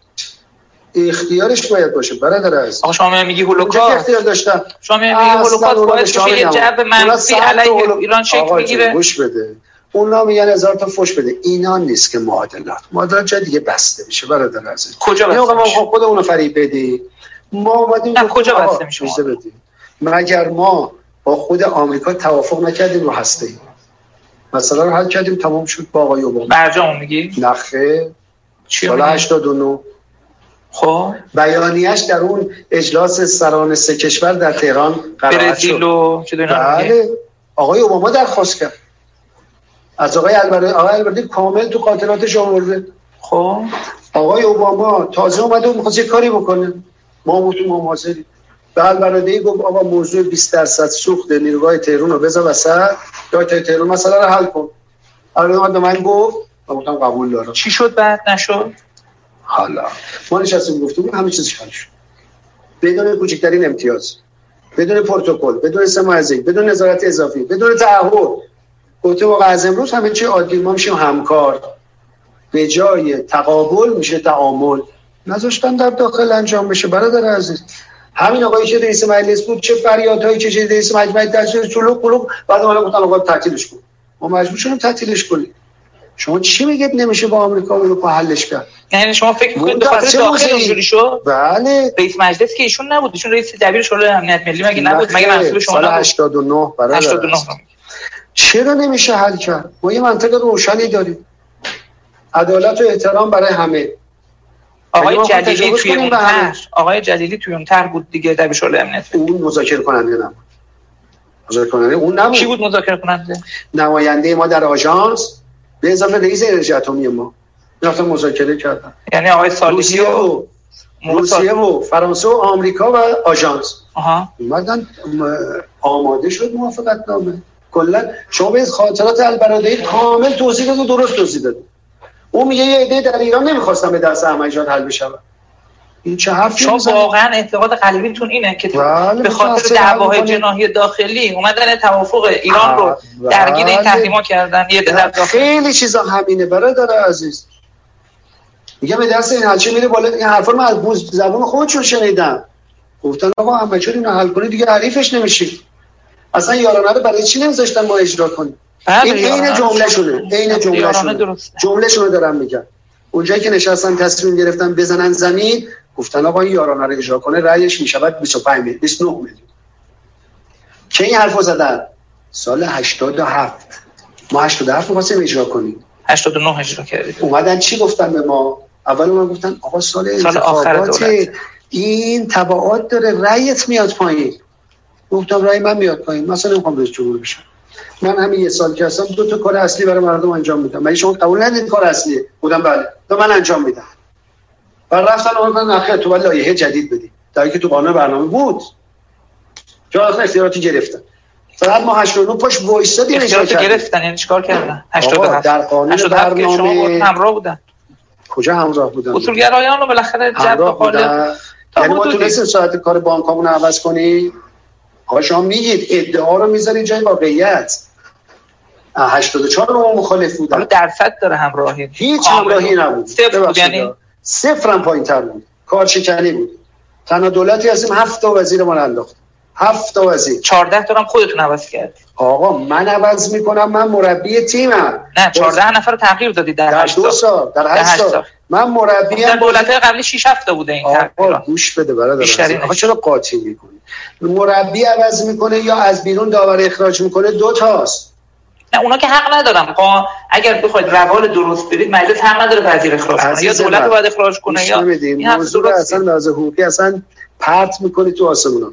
اختیارش باید باشه برادر عزیز. آقا شما میگی هولوکاست؟ اختیار داشتم؟ شما میگی هولوکاست باید که یه جو منفی علیه ایران شکل بگیره گوش بده. اونا میگن هزار تا فوش بده. اینا نیست که معادلات. معادلات جای دیگه بسته میشه برادر عزیز. کجا بسته میشه؟ خود اونو فریب بدی ما اومدیم کجا بسته میشه مگر ما با خود آمریکا توافق نکردیم؟ رو هسته ایم مثلا رو حل کردیم تمام شد با آقای اوباما. برجام میگی؟ نخه سال 89 خب. بیانیش در اون اجلاس سران سه کشور در تهران قرار شد. بله. آقای اوباما درخواست کرد. از آقای البرادی آقای البرادی کامل تو قاطراتش آورده. خب. آقای اوباما تازه اومده و می‌خواست کاری بکنه. ما تو ما حاضری به البرادی گفت آقا موضوع 20 درصد سوخت نیروگاه تهران رو بذار وسط یا تهران مثلا رو حل کن. الان من گفت گفتم قبول دارم. چی شد بعد نشد؟ حالا ما نشستیم گفتیم همه چیزش حل شد. بدون کوچکترین امتیاز بدون پروتکل بدون سمازی بدون نظارت اضافی بدون تعهد. گفتیم واقعا از امروز همه چی عادی ما میشیم همکار. به جای تقابل میشه تعامل. نذاشتن در داخل انجام بشه. برادر عزیز همین آقایی که رئیس مجلس بود چه فریادهایی که رئیس مجمع تشکیل چلو قلوب بعد ما گفتن آقا تعطیلش کن. ما مجبور شدیم تعطیلش کنیم. شما چی میگید نمیشه با آمریکا اروپا حلش کرد؟ یعنی شما فکر می‌کنید خاطر داخل اونجوری شد؟ بله. رئیس مجلس که ایشون نبود. ایشون رئیس دبیر شورای امنیت ملی. مگه نبود؟ مگه منصوب شما سال 89 برادر 89 چرا نمیشه حل کرد؟ ما یه منطقه روشنی داریم. عدالت و احترام برای همه. آقای جلیلی توی اون طرح آقای جلیلی توی اون طرح بود دیگه در شورای امنیت اون مذاکره کننده نبود. مذاکره کننده اون نبود. کی بود مذاکره کننده نماینده ما در آژانس. به اضافه رئیس انرژی اتمی ما. رفتن مذاکره کردن. یعنی آقای سالیسی و روسیه و فرانسه و آمریکا و آژانس. اومدن آماده شد موافقت نامه کلا شما به خاطرات البرادعی کامل توضیح داد و درست توضیح داد اون میگه یه ایده در ایران نمی‌خواستم به دست احمدی حل بشه این چه حرفی شما واقعا اعتقاد قلبیتون اینه که بله به خاطر دعواهای جناحی داخلی اومدن توافق ایران رو درگیر این تحریما کردن. یه در خیلی چیزا همینه برادر عزیز. میگه به دست این حلچه میره بالا این حرفا من از بوز زبون خودشون شنیدم گفتن آقا احمدی اینو حل کنی دیگه حریفش نمیشی اصلا یارانه رو برای چی نمیذاشتن ما اجرا کنیم؟ بله، این عین جمله شونه عین جمله شونه جمله شونه دارم میگم. اونجایی که نشستن تصمیم گرفتن بزنن زمین گفتن آقا این یارانه رو اجرا کنه رأیش می‌شود 25 میلیون 29 میلیون. که این حرفو زدن؟ سال 87 ما 87 می‌خواستیم اجرا کنیم. 89 اجرا کردیم. اومدن چی گفتن به ما؟ اول ما گفتن آقا سال, سال انتخابات این تبعات داره رأیت میاد پایین. گفتم رأی من میاد پایین. مثلا نمی‌خوام رئیس جمهور بشم. من همین یه سال که هستم دو تا کار اصلی برای مردم انجام میدم. من شما قبول ندید کار اصلیه بودم بله. تو من انجام میدم. و رفتن آمدن نخیر تو ولی لایحه جدید بدی. در که تو قانون برنامه بود. چون اصلا اختیاراتی گرفتن. فقط ما 89 پاش وایسادیم اختیارات گرفتن یعنی چیکار کردن؟ 87 در قانون برنامه همراه بودن. کجا همراه بودن؟ اصولگرایان رو بالاخره جذب قالب یعنی ما تونستیم ساعت کار بانکامون عوض کنیم؟ آقا شما میگید ادعا رو می‌ذارید جای واقعیت. 84 رو مخالف بودن درصد داره همراهی. هیچ همراهی نبود. صفر بود یعنی؟ صفر هم پایین تر بود. کارشکنی بود. تنها دولتی هستیم هفت تا وزیر ما انداخت. هفت تا وزیر. 14 تا هم خودتون عوض کردید آقا من عوض می‌کنم من مربی تیمم نه 14 نفر رو تغییر دادید در, در دو سال در 8 سال. سال من مربی در دولت قبلی 6 7 بوده این آقا گوش بده برادر آقا چرا قاطی می‌کنی؟ مربی عوض می‌کنه یا از بیرون داور اخراج می‌کنه؟ دو تاست. نه اونا که حق ندارن. خب اگر بخواید روال درست برید مجلس حق نداره وزیر اخراج کنه. یا دولت باید اخراج کنه یا این موضوع اصلا لازم حقوقی اصلا پرت می‌کنی تو آسمونا.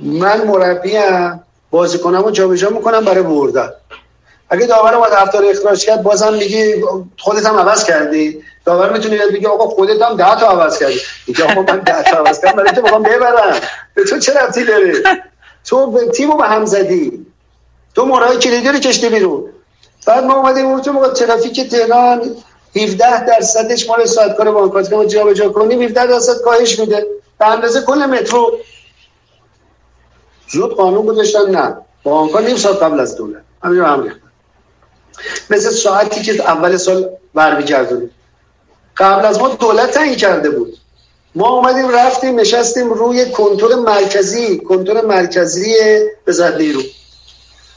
من مربی ام بازیکنمو جابجا می‌کنم برای بردن اگه داور اومد هفته اخراج کرد بازم میگی خودت هم عوض کردی. داور می‌تونه بیاد بگه آقا خودت هم 10 تا عوض کردی. میگه آقا من 10 تا عوض کردم برای تو می‌خوام ببرم. به تو چه ربطی داره؟ تو تیمو به هم زدی. تو مرای کلیدی رو کشتی بیرون. بعد ما اومدیم اون تو موقع ترافیک تهران 17 درصدش مال ساعت کار بانکات ما جابجا کنیم 17 درصد کاهش میده. به اندازه کل مترو زود قانون گذاشتن نه. بانک‌ها نیم ساعت قبل از دولت همین رو هم مثل ساعتی که اول سال برمیگردونیم قبل از ما دولت تعیین کرده بود. ما اومدیم رفتیم نشستیم روی کنتور مرکزی کنتور مرکزی وزارت نیرو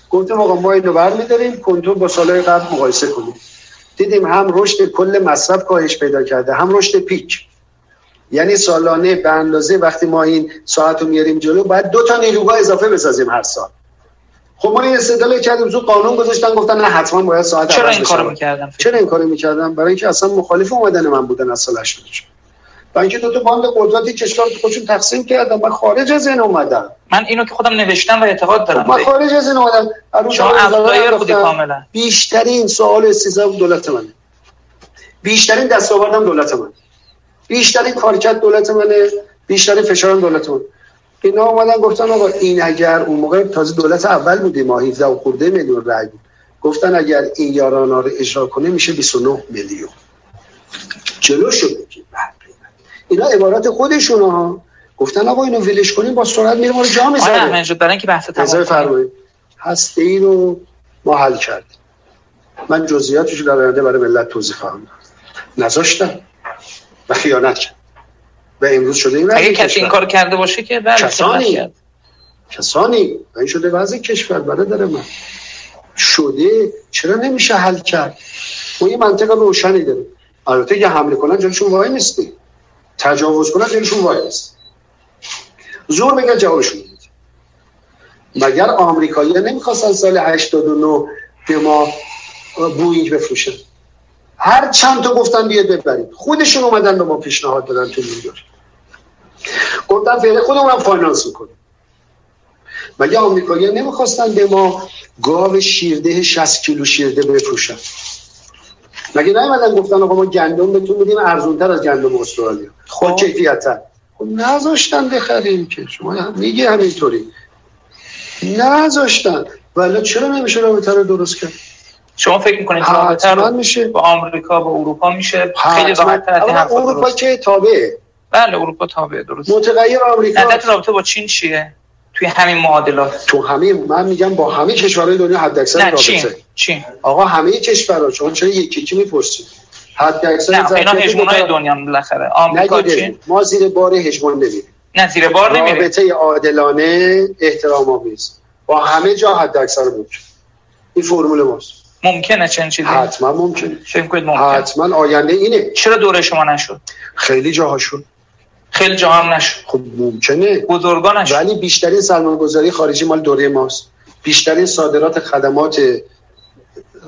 گفتیم آقا ما اینو برمیداریم کنتور با سالهای قبل مقایسه کنیم. دیدیم هم رشد کل مصرف کاهش پیدا کرده هم رشد پیک. یعنی سالانه به اندازه وقتی ما این ساعت رو میاریم جلو باید دو تا نیروگاه اضافه بسازیم هر سال. خب ما این استدلال کردیم زود قانون گذاشتن گفتن نه حتما باید ساعت چرا این کارو می‌کردن؟ چرا این کارو می‌کردن؟ برای اینکه اصلا مخالف اومدن من بودن از سال 84 برای اینکه دو تا باند قدرتی کشور خودشون تقسیم کردن من خارج از این اومدم. من اینو که خودم نوشتم و اعتقاد دارم. من خارج از این اومدم. شما افلایر بودی کاملا. بیشترین سوال استیزا دولت منه. بیشترین دستاوردم دولت من بیشترین کارکرد دولت منه بیشترین فشارم دولت من اینا اومدن گفتن آقا این اگر اون موقع تازه دولت اول بودیم ما 17 و خورده میلیون رای بود. گفتن اگر این یارانا رو اجرا کنه میشه 29 میلیون. جلو شد. اینا عبارت خودشون ها. گفتن آقا اینو ولش کنیم با سرعت میره ما رو جا می‌ذاره آره برای اینکه بحث تمام هسته ای رو ما حل کردیم. من جزئیاتش در آینده برای ملت توضیح خواهم نذاشتم. و خیانت کرد. و امروز شده این اگه کسی این کار کرده باشه که بله کسانی. کسانی. و این شده وضع کشور. برادر من. شده. چرا نمیشه حل کرد؟ ما یه منطقه روشنی داریم. البته یه حمله کنن جلوشون وای نیستیم. تجاوز کنن جلوشون وای نیست. زور بگن جوابشون مگر آمریکایی نمی‌خواستن سال 89 به ما بوینگ بفروشن؟ هر چند تا گفتن بیاد ببرید. خودشون اومدن به ما پیشنهاد دادن تو نیویورک گفتن فعلا خودمون finance می‌کنیم. مگه آمریکایی نمی‌خواستن به ما گاو شیرده 60 کیلو شیرده بفروشن؟ مگه نیومدن گفتن آقا ما گندم بهتون میدیم ارزونتر از گندم استرالیا. خب کیفیت‌تر خب نذاشتن بخریم که. شما میگه همینطوری. نذاشتن. ولی چرا نمیشه رابطه رو درست کرد؟ شما فکر می‌کنید رابطه رو میشه. با آمریکا با اروپا میشه؟ خیلی راحت اروپا که تابعه. بله اروپا تابعه درست. متغیر آمریکا نظرت رابطه با چین چیه؟ توی همین معادلات. تو همه من میگم با همه کشورهای دنیا حد اکثر رابطه. چین چین. آقا همه کشورها چون چرا یکی یکی می‌پرسید؟ حد اکثر نه اینا هژمونای دنیا بالاخره. آمریکا چین. ما زیر بار هژمون نمیریم. نه زیر بار نمیریم. رابطه عادلانه احترام آمیز با همه جا حد اکثر بود. این فرمول ماست. ممکنه چنین چیزی؟ حتما ممکنه. فکر کنید ممکنه. حتما آینده اینه. چرا دوره شما نشد؟ خیلی جاها شد خیلی جاها هم نشد. خب ممکنه. بزرگانش ولی بیشترین سرمایه گذاری خارجی مال دوره ماست. بیشترین صادرات خدمات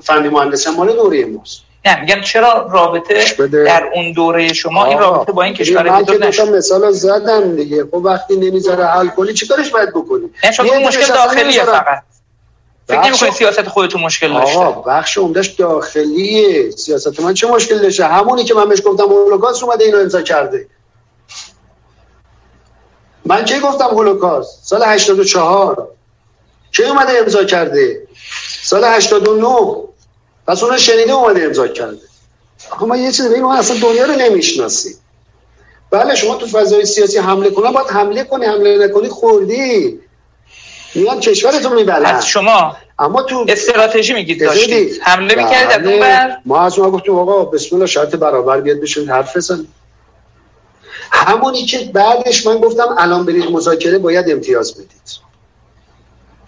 فنی مهندسی مال دوره ماست. نه میگم چرا رابطه در اون دوره شما این رابطه با این کشور من که مثلا زدم دیگه. خب وقتی نمی‌ذاره حل کنی چیکارش باید بکنی شما مشکل داخلیه فقط. فکر نمی سیاست خودتون مشکل داشته؟ آقا بخش عمدهش داخلیه. سیاست من چه مشکل داشته؟ همونی که من بهش گفتم هولوکاست اومده اینو امضا کرده. من کی گفتم هولوکاست؟ سال 84 کی اومده امضا کرده؟ سال 89 پس اون شنیده اومده امضا کرده. آقا ما یه چیزی بگیم ما اصلا دنیا رو نمی‌شناسیم. بله شما تو فضای سیاسی حمله کنه باید حمله کنی حمله نکنی خوردی. میان کشورتون میبلن شما اما تو استراتژی میگید داشتید. حمله می‌کردید از اون بر ما از شما گفتیم آقا بسم الله شرط برابر بیاد بشین حرف بزن. همونی که بعدش من گفتم الان برید مذاکره باید امتیاز بدید.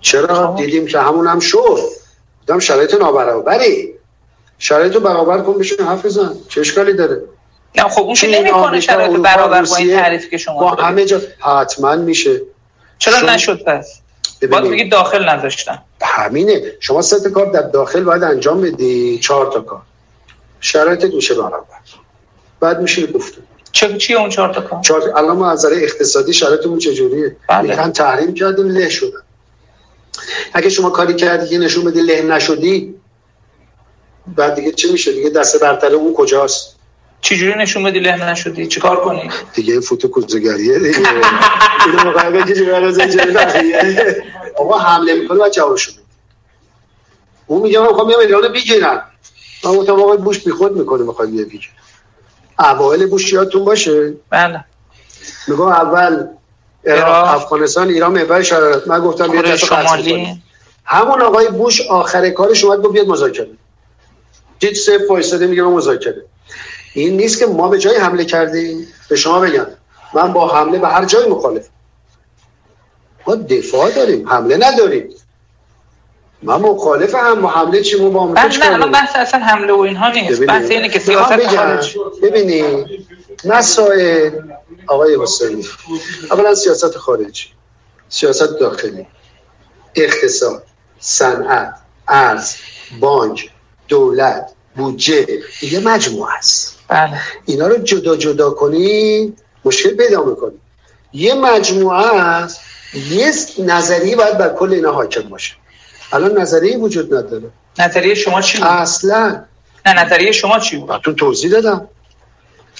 چرا؟ دیدیم که همون هم شد. بودم شرایط نابرابری. شرایط برابر کن بشین حرف بزن. چه اشکالی داره. نه خب اون که نمی‌کنه شرایط برابر با این تعریف که شما با همه جا حتما میشه. چرا نشد پس؟ باید بگید داخل نداشتن همینه. شما سه تا کار در داخل باید انجام بدی. چهار تا کار. شرایطت میشه برابر. بعد میشه گفته چه چی اون چهار تا کار؟ چهار الان ما از نظر اقتصادی شرایطمون چجوریه؟ بله. تحریم کردیم له شدن. اگه شما کاری کردی که نشون بدی له نشدی بعد دیگه چی میشه؟ دیگه دست برتر اون کجاست؟ چجوری نشون بدی له نشدی؟ چیکار کنی؟ دیگه فوتو کوزگریه دیگه اینو موقعی بگی جوری از اینجوری آقا حمله می‌کنه بعد جوابشو بده اون میگه من می‌خوام بیام ایران بگیرم من گفتم آقا بوش بیخود می‌کنه می‌خواد بیا بگیر اوایل بوش یادتون باشه؟ بله. میگم اول عراق. افغانستان ایران محور شرارت من گفتم بیا شمالی. همون آقای بوش آخر کارش اومد گفت بیاد مذاکره. دید سه وایساده میگه مذاکره. این نیست که ما به جای حمله کردیم به شما بگم. من با حمله به هر جای مخالف ما دفاع داریم حمله نداریم. من مخالف هم حمله چی؟ ما با آمریکا بله نه چیکار الان؟ بحث اصلا حمله و اینها نیست. بحث اینه که سیاست خارج ببینید مسائل. آقای حسینی اولا سیاست خارجی. سیاست داخلی. اقتصاد صنعت ارز بانک دولت بودجه. یه مجموعه است. بله. اینا رو جدا جدا کنی مشکل پیدا می‌کنی. یه مجموعه است یه نظریه باید بر کل اینا حاکم باشه. الان نظریه وجود نداره. نظریه شما چی بود؟ اصلا. نه نظریه شما چی بود؟ تو توضیح دادم.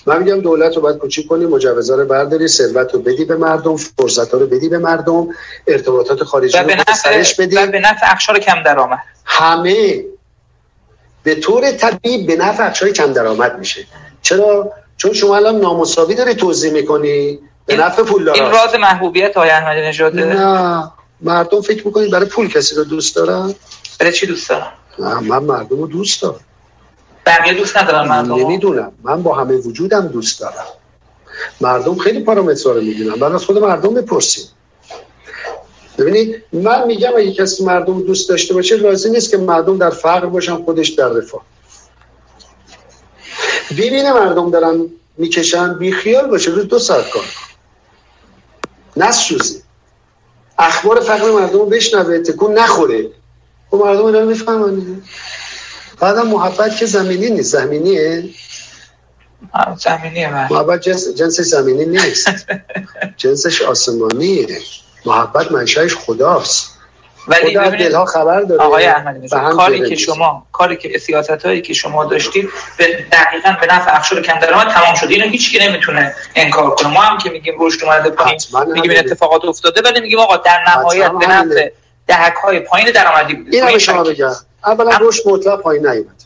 من میگم دولت رو باید کوچیک کنی مجوزا رو برداری ثروت رو بدی به مردم فرصت رو بدی به مردم ارتباطات خارجی رو به سرش بدی. و به نفع اقشار کم درآمد. همه. به طور طبیعی به نفع کم درآمد میشه. چرا؟ چون شما الان نامساوی داری توضیح می‌کنی به نفع پول این راز محبوبیت آقای احمدی نژاده نه مردم فکر می‌کنید برای پول کسی رو دوست دارن؟ برای چی دوست دارم نه من مردم رو دوست دارم. بقیه دوست ندارن مردم. نمی‌دونم. من با همه وجودم دوست دارم. مردم خیلی پارامترها رو می‌دونم بعد از خود مردم بپرسیم ببینید من میگم اگه کسی مردم دوست داشته باشه لازم نیست که مردم در فقر باشن خودش در رفاه. ببینه مردم دارن می‌کشن بیخیال باشه روز دو ساعت کار. نسوزه اخبار فقر مردم رو بشنوه تکون نخوره. خب مردم دارن می‌فهمن. بعدم محبت که زمینی نیست. زمینیه. زمینیه. محبت جنس جنسش زمینی نیست. جنسش آسمانیه. محبت منشأش خداست ولی خدا دلها خبر داره آقای احمدی کاری که. شما کاری که سیاست هایی که شما داشتید به دقیقا به نفع اقشار کم درآمد تمام شد اینو هیچ کی نمی‌تونه انکار کنه ما هم که میگیم رشد اومده پایین میگیم این. اتفاقات افتاده ولی میگیم آقا در نهایت به نفع. دهک های پایین درآمدی بوده این تو رو این به شما. بگم اولا رشد مطلق پایین نیومد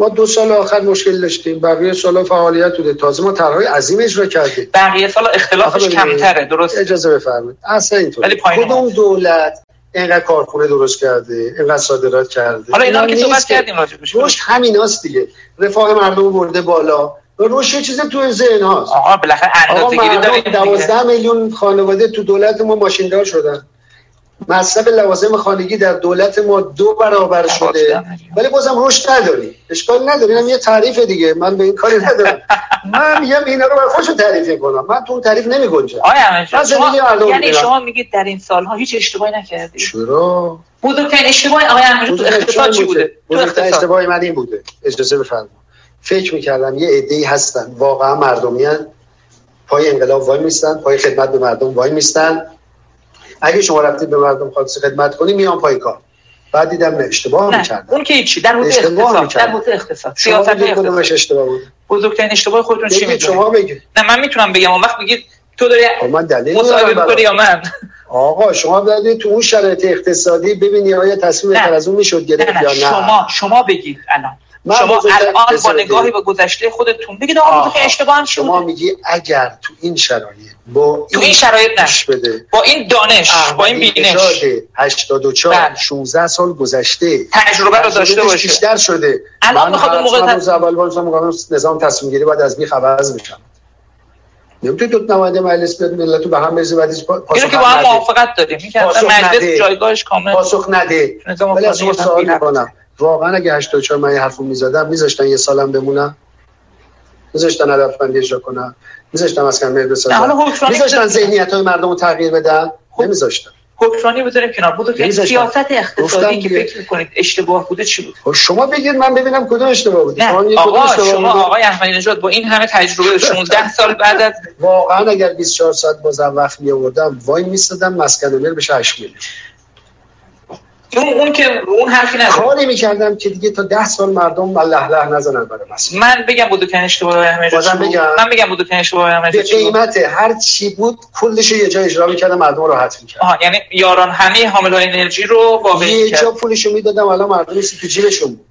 ما دو سال آخر مشکل داشتیم بقیه سال فعالیت بوده. تازه ما طرحهای عظیم اجرا کردیم. بقیه سال آخه اختلافش کمتره درست اجازه بفرمایید. اصلا اینطور کدوم. دولت اینقدر کارخونه درست کرده اینقدر صادرات کرده؟ حالا اینا که صحبت کردیم راجبش رشد همیناست دیگه. رفاه مردم برده بالا. رشد یه چیز تو ذهن هاست. آقا بالاخره آقا اندازه گیری مردم داریم دیگه. دوازده میلیون خانواده تو دولت ما ماشیندار شدن. مصرف لوازم خانگی در دولت ما دو برابر شده. ولی بازم رشد نداری. اشکال نداری. اینم یه تعریف دیگه. من به این کاری ندارم. من میگم اینا رو برای خودشون تعریف کنم من تو اون تعریف نمی گنجم شما یعنی. شما میگید در این سالها هیچ اشتباهی نکردید چرا؟ بزرگترین اشتباه آقای احمدی تو اقتصاد چی بوده؟ تو بزرگترین اشتباه من این بوده. اجازه بفرما فکر می‌کردم یه عده‌ای هستن. واقعا مردمیان پای انقلاب وای میستن. پای خدمت به مردم وای میستن. اگه شما رفتید به مردم خالص خدمت کنی میان پای کار. بعد دیدم نه اشتباه می‌کردم. اون که هیچی در اشتباه اقتصاد. در حوزه اقتصاد. شما سیاست اقتصاد. اشتباه بود؟ بزرگترین اشتباه خودتون چی بگید می‌دونید؟ شما بگید. نه من می‌تونم بگم. اون وقت میگید تو داری خب من دلیل مصاحبه. یا من؟ آقا شما باید تو اون شرایط اقتصادی ببینی آیا تصمیم. بهتر از اون می‌شد گرفت یا نه؟ شما شما بگید الان. شما الان با. نگاهی به گذشته خودتون بگید آقا. بزرگترین اشتباه هم شما میگی اگر تو این شرایط با تو این شرایط نه بده با این دانش با این بینش نژاد 84 بله. 16 سال گذشته تجربه رو داشته باشه بیشتر شده الان می‌خواد اون موقع روز اول میگم نظام تصمیم گیری باید از بیخ عوض میشم نمی‌تونی دو نماینده مجلس بیاد ملت رو به هم پا- اینو پاسخ که با هم. موافقت داریم این که مجلس. جایگاهش کامل پاسخ نده ولی از شما سوال می‌کنم واقعا اگه 84 من یه حرفو می‌زدم میذاشتن یه سالم بمونم میذاشتن هدف بندی اجرا کنم میذاشتن حالا بسازم میذاشتن. ذهنیت های مردم رو تغییر بدن خب. نمیذاشتن حکمرانی بذاریم کنار بزرگترین نمیذاشتن. سیاست اقتصادی که. فکر می‌کنید اشتباه بوده چی بود خب شما بگید من ببینم کدوم اشتباه بود شما آقا شما؟ آقای احمدی نژاد با این همه تجربه 16 سال بعد از واقعا اگر 24 ساعت بازم وقت می آوردم وای میستادم مسکن مهر بشه 8 میلیون اون اون که اون حرفی نداره کاری می‌کردم که دیگه تا ده سال مردم له له نزنن برای مسئله من بگم بودو که اشتباه احمد بازم بگم. من بگم بودو که اشتباه احمد به قیمت هر چی بود کلش یه جا اجرا می‌کردم مردم رو راحت می‌کردم. آها یعنی یاران همه حامل های انرژی رو واقعی یه جا پولش رو می‌دادم الان مردم تو جیبشون بود.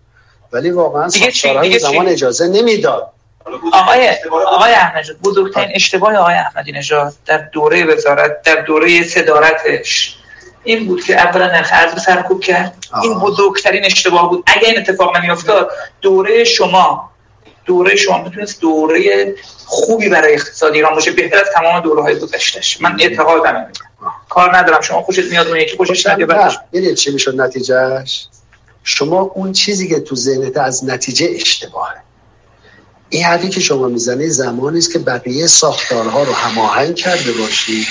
ولی واقعا دیگه چی؟ زمان اجازه نمی‌داد. آقای آقای احمد نژاد بزرگترین اشتباه آقای احمدی نژاد در دوره وزارت در دوره صدارتش. این بود که اولا نرخ ارز سرکوب کرد. این آه. بزرگترین اشتباه بود. اگه این اتفاق نمیافتاد دوره شما دوره شما می‌تونست دوره خوبی برای اقتصاد ایران باشه بهتر از تمام دوره های گذشتهش من اعتقادم اینه کار ندارم. شما خوشت میاد اون یکی خوشش خوشم نمیاد می‌دونی چی می‌شد نتیجهش؟ شما اون چیزی که تو ذهنت از نتیجه اشتباهه. این حرفی که شما می‌زنی زمانی است که بقیه ساختارها رو هماهنگ کرده باشید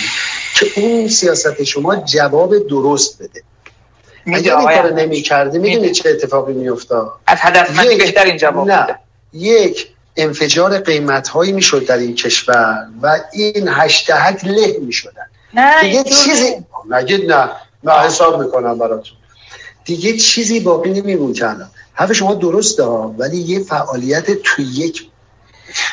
که اون سیاست شما جواب درست بده. اگر این کار. نمی کردی می‌دونی میگه. چه اتفاقی میافتاد از هدفمندی بهتر این جواب نه. بده یک انفجار قیمت هایی می‌شد در این کشور و این هشتهک له می‌شدن. نه دیگه چیزی نگید نه نه. حساب می‌کنم براتون. دیگه چیزی باقی نمیمون که الان. حرف شما درسته ها ولی یه فعالیت توی یک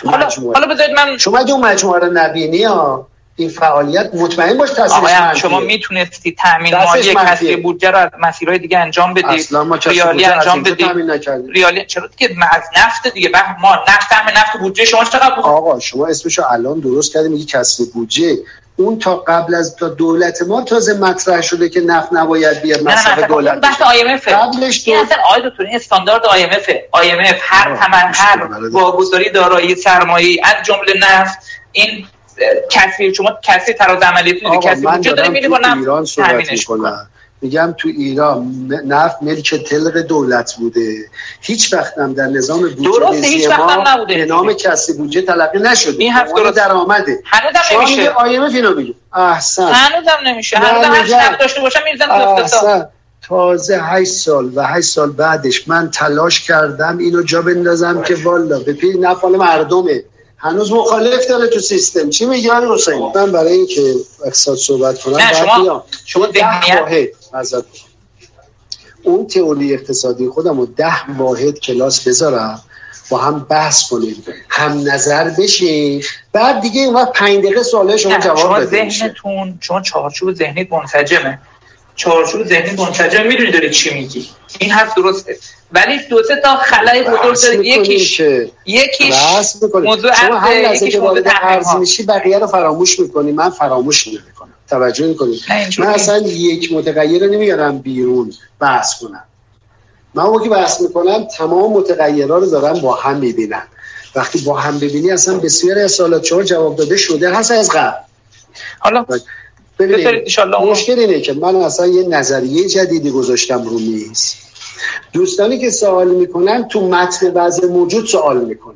حالا مجموعه. حالا بذارید من شما اگه اون مجموعه رو نبینی ها این فعالیت مطمئن باش تاثیرش. شما می‌تونستی تامین مالی. کسری بودجه رو از مسیرهای دیگه انجام بدید اصلا ما ریالی انجام نکردیم؟ ریالی چرا دیگه ما از نفت دیگه؟ بخ ما نفت هم نفت بودجه شما چقدر بود؟ آقا شما اسمشو الان درست کردیم میگی کسر بودجه. اون تا قبل از تا دولت ما تازه مطرح شده که نفت نباید بیاد مصرف دولت بحث اف. قبلش این اصلا آقای دکتر این استاندارد ام اف. هر تمن هر. واگذاری دارایی سرمایه از جمله نفت این اه، کسری شما کسری تراز عملیاتی من بودجه داره تو با نفت ایران صحبت میگم تو ایران نفت ملک تلق دولت بوده. هیچ وقت هم در نظام بودجه درسته، هیچ ریزی وقت هم ما نبوده. به نام کسی بودجه تلقی نشده. این عنوان درسته. درآمده. هنوزم نمیشه. آیمف اینو میگه احسن. هنوزم نمیشه. هنوزم. نفت داشته باشم احسن. تازه هشت سال و هشت سال بعدش من تلاش کردم اینو جا بندازم که والا به پیر نفال مردمه. هنوز مخالف داره تو سیستم. چی میگی آقای حسین؟ من برای اینکه اقتصاد صحبت کنم نه، شما- بیام. شما ده ذهنیت- واحد. می‌خوام. اون تئوری اقتصادی خودم رو ده واحد کلاس بذارم با هم بحث کنیم. هم نظر بشیم بعد دیگه اون وقت پنج دقیقه سوال شما جواب شما بده. ذهنتون شما چارچوب ذهنیت منسجمه. چارچوب ذهنی منسجم می‌دونی داری چی میگی. این حرف درسته. ولی دو سه تا خلای بزرگ داره. یکیش یکیش. موضوع شما هر لحظه یکیش که وارد عرض. میشی بقیه رو فراموش می‌کنی. من فراموش نمی‌کنم. توجه اینجوری من اصلا یک متغیر رو نمیارم بیرون بحث کنم. من موقعی که بحث می‌کنم تمام متغیرها رو دارم با هم می‌بینم. وقتی با هم ببینی اصلا بسیاری از سوالات چهار جواب داده شده هست از قبل. حالا ببینید مشکل اینه که من اصلا یه نظریه جدیدی گذاشتم رو میز. دوستانی که سوال می‌کنن تو متن وضع موجود سوال می‌کنن.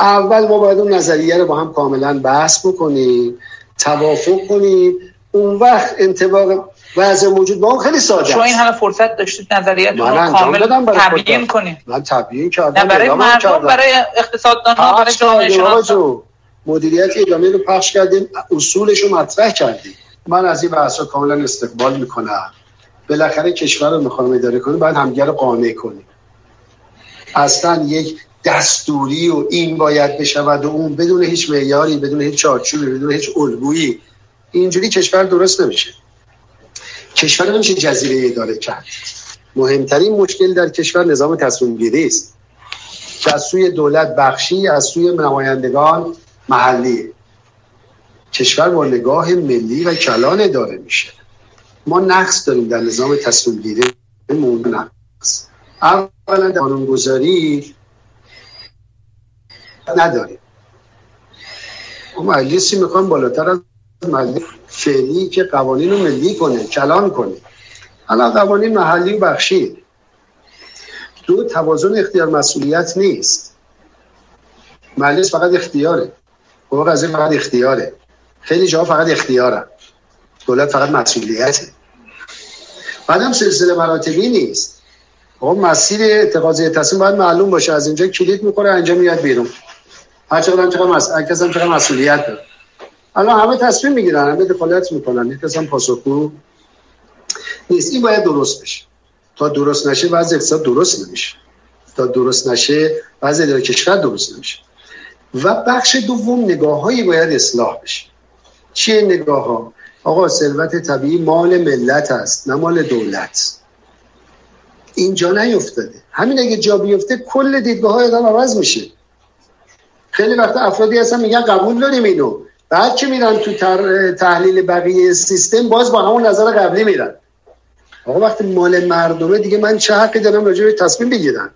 اول ما باید اون نظریه رو با هم کاملا بحث بکنیم. توافق کنیم. اون وقت انتباق وضع موجود با اون خیلی ساده شما این همه فرصت داشتید نظریتون من رو کامل تبیین. کنید من تبیین کردم نه برای مردم. برای اقتصاددان ها برای جامعه جو مدیریت ادامه رو پخش کردیم اصولش رو مطرح کردیم. من از این بحث کاملا استقبال می‌کنم. بالاخره کشور رو می‌خوام اداره کنیم باید همگر رو قانع کنیم. اصلا یک دستوری و این باید بشود و اون بدون هیچ معیاری بدون هیچ چارچوبی بدون هیچ الگویی. اینجوری کشور درست نمیشه. کشور نمیشه جزیره اداره کرد. مهمترین مشکل در کشور نظام تصمیم گیری است. که از سوی دولت بخشی از سوی نمایندگان محلی. کشور با نگاه ملی و کلان اداره میشه. ما نقص داریم در نظام تصمیم گیری نقص. اولا در قانونگذاری نداریم. ما مجلسی می‌خوام بالاتر از مجلس فعلی که قوانین رو ملی کنه کلان کنه. الان قوانین محلی و بخشی دو توازن اختیار مسئولیت نیست. مجلس فقط اختیاره. حقوق قضیه فقط اختیاره. خیلی جاها فقط اختیاره دولت فقط مسئولیته. بعدم سلسله مراتبی نیست. خب مسیر اتخاذ تصمیم باید معلوم باشه. از اینجا کلید می‌خوره اینجا میاد بیرون. هر چقدر هم چقدر مس... هر کس هم چقدر مسئولیت داره. الان همه تصمیم می‌گیرن همه دخالت می‌کنن. یک کس هم پاسخگو نیست. این باید درست بشه. تا درست نشه وضع اقتصاد درست نمیشه. تا درست نشه وضع اداره کشور درست نمیشه. و بخش دوم نگاه هایی باید اصلاح بشه. چیه نگاه ها؟ آقا ثروت طبیعی مال ملت است نه مال دولت. اینجا نیفتاده. همین اگه جا بیفته کل دیدگاه های آدم عوض میشه. خیلی وقت افرادی هستن میگن قبول داریم اینو. بعد که میرن تو تحلیل بقیه سیستم؟ باز با همون نظر قبلی میرن. آقا وقتی مال مردمه دیگه من چه حقی دارم راجع به تصمیم بگیرم؟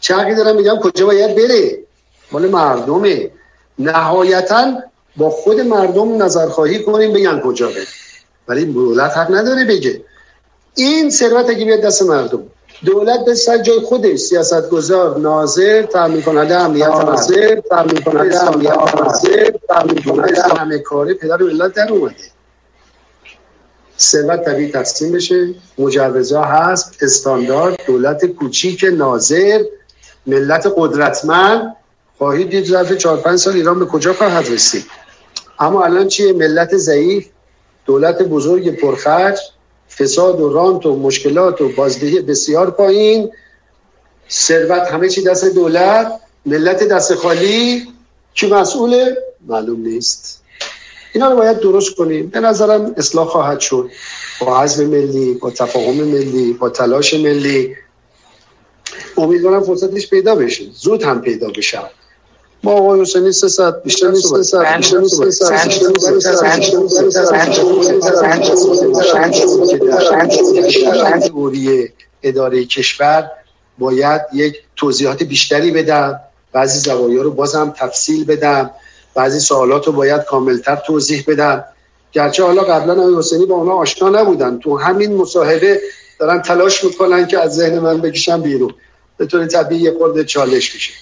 چه حقی دارم میگم کجا باید بره؟ مال مردمه. نهایتا با خود مردم نظرخواهی کنیم بگن کجا بره. ولی دولت حق نداره بگه. این ثروت اگه بیاد دست مردم. دولت به سر جای خودش سیاست گذار ناظر تامین کننده امنیت ناظر تامین کننده امنیت ناظر تامین کننده همه کاری پدر ملت در اومده. ثروت طبیعی تقسیم بشه. مجوزها هست استاندارد دولت کوچیک ناظر ملت قدرتمند. خواهید دید ظرف چهار پنج سال ایران به کجا خواهد رسید. اما الان چیه؟ ملت ضعیف دولت بزرگ پرخرج. فساد و رانت و مشکلات و بازدهی بسیار پایین. ثروت همه چی دست دولت ملت دست خالی. کی مسئوله؟ معلوم نیست. اینا رو باید درست کنیم. به نظرم اصلاح خواهد شد. با عزم ملی با تفاهم ملی با تلاش ملی. امیدوارم فرصتش پیدا بشه. زود هم پیدا بشه. ما آقای حسینی سه ساعت بیشتر نیست سه ساعت بیشتر نیست سه ساعت اداره کشور باید یک توضیحات بیشتری بدم بعضی زوایا رو بازم تفصیل بدم بعضی سوالات رو باید کاملتر توضیح بدم گرچه حالا قبلا آقای حسینی با اونا آشنا نبودن تو همین مصاحبه دارن تلاش می‌کنن که از ذهن من بکشن بیرون به طور طبیعی یه خورده چالش میشه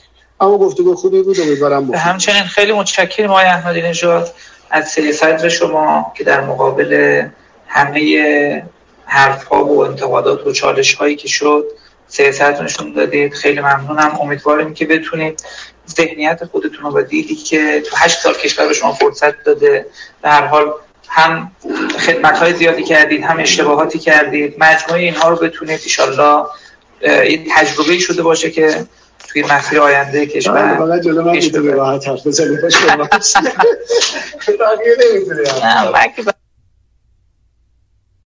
اما گفتگو خوبی بود امیدوارم به همچنین خیلی متشکرم آقای احمدی نژاد از سری صدر شما که در مقابل همه حرف ها و انتقادات و چالش هایی که شد صدر نشون دادید. خیلی ممنونم. امیدوارم که بتونید ذهنیت خودتون رو دیدی که تو هشت سال کشور به شما فرصت داده به هر حال هم خدمت های زیادی کردید هم اشتباهاتی کردید. مجموعه اینها رو بتونید ایشالله این تجربه شده باشه که توی مسیر آینده کشور. فقط جلو من راحت حرف بزنید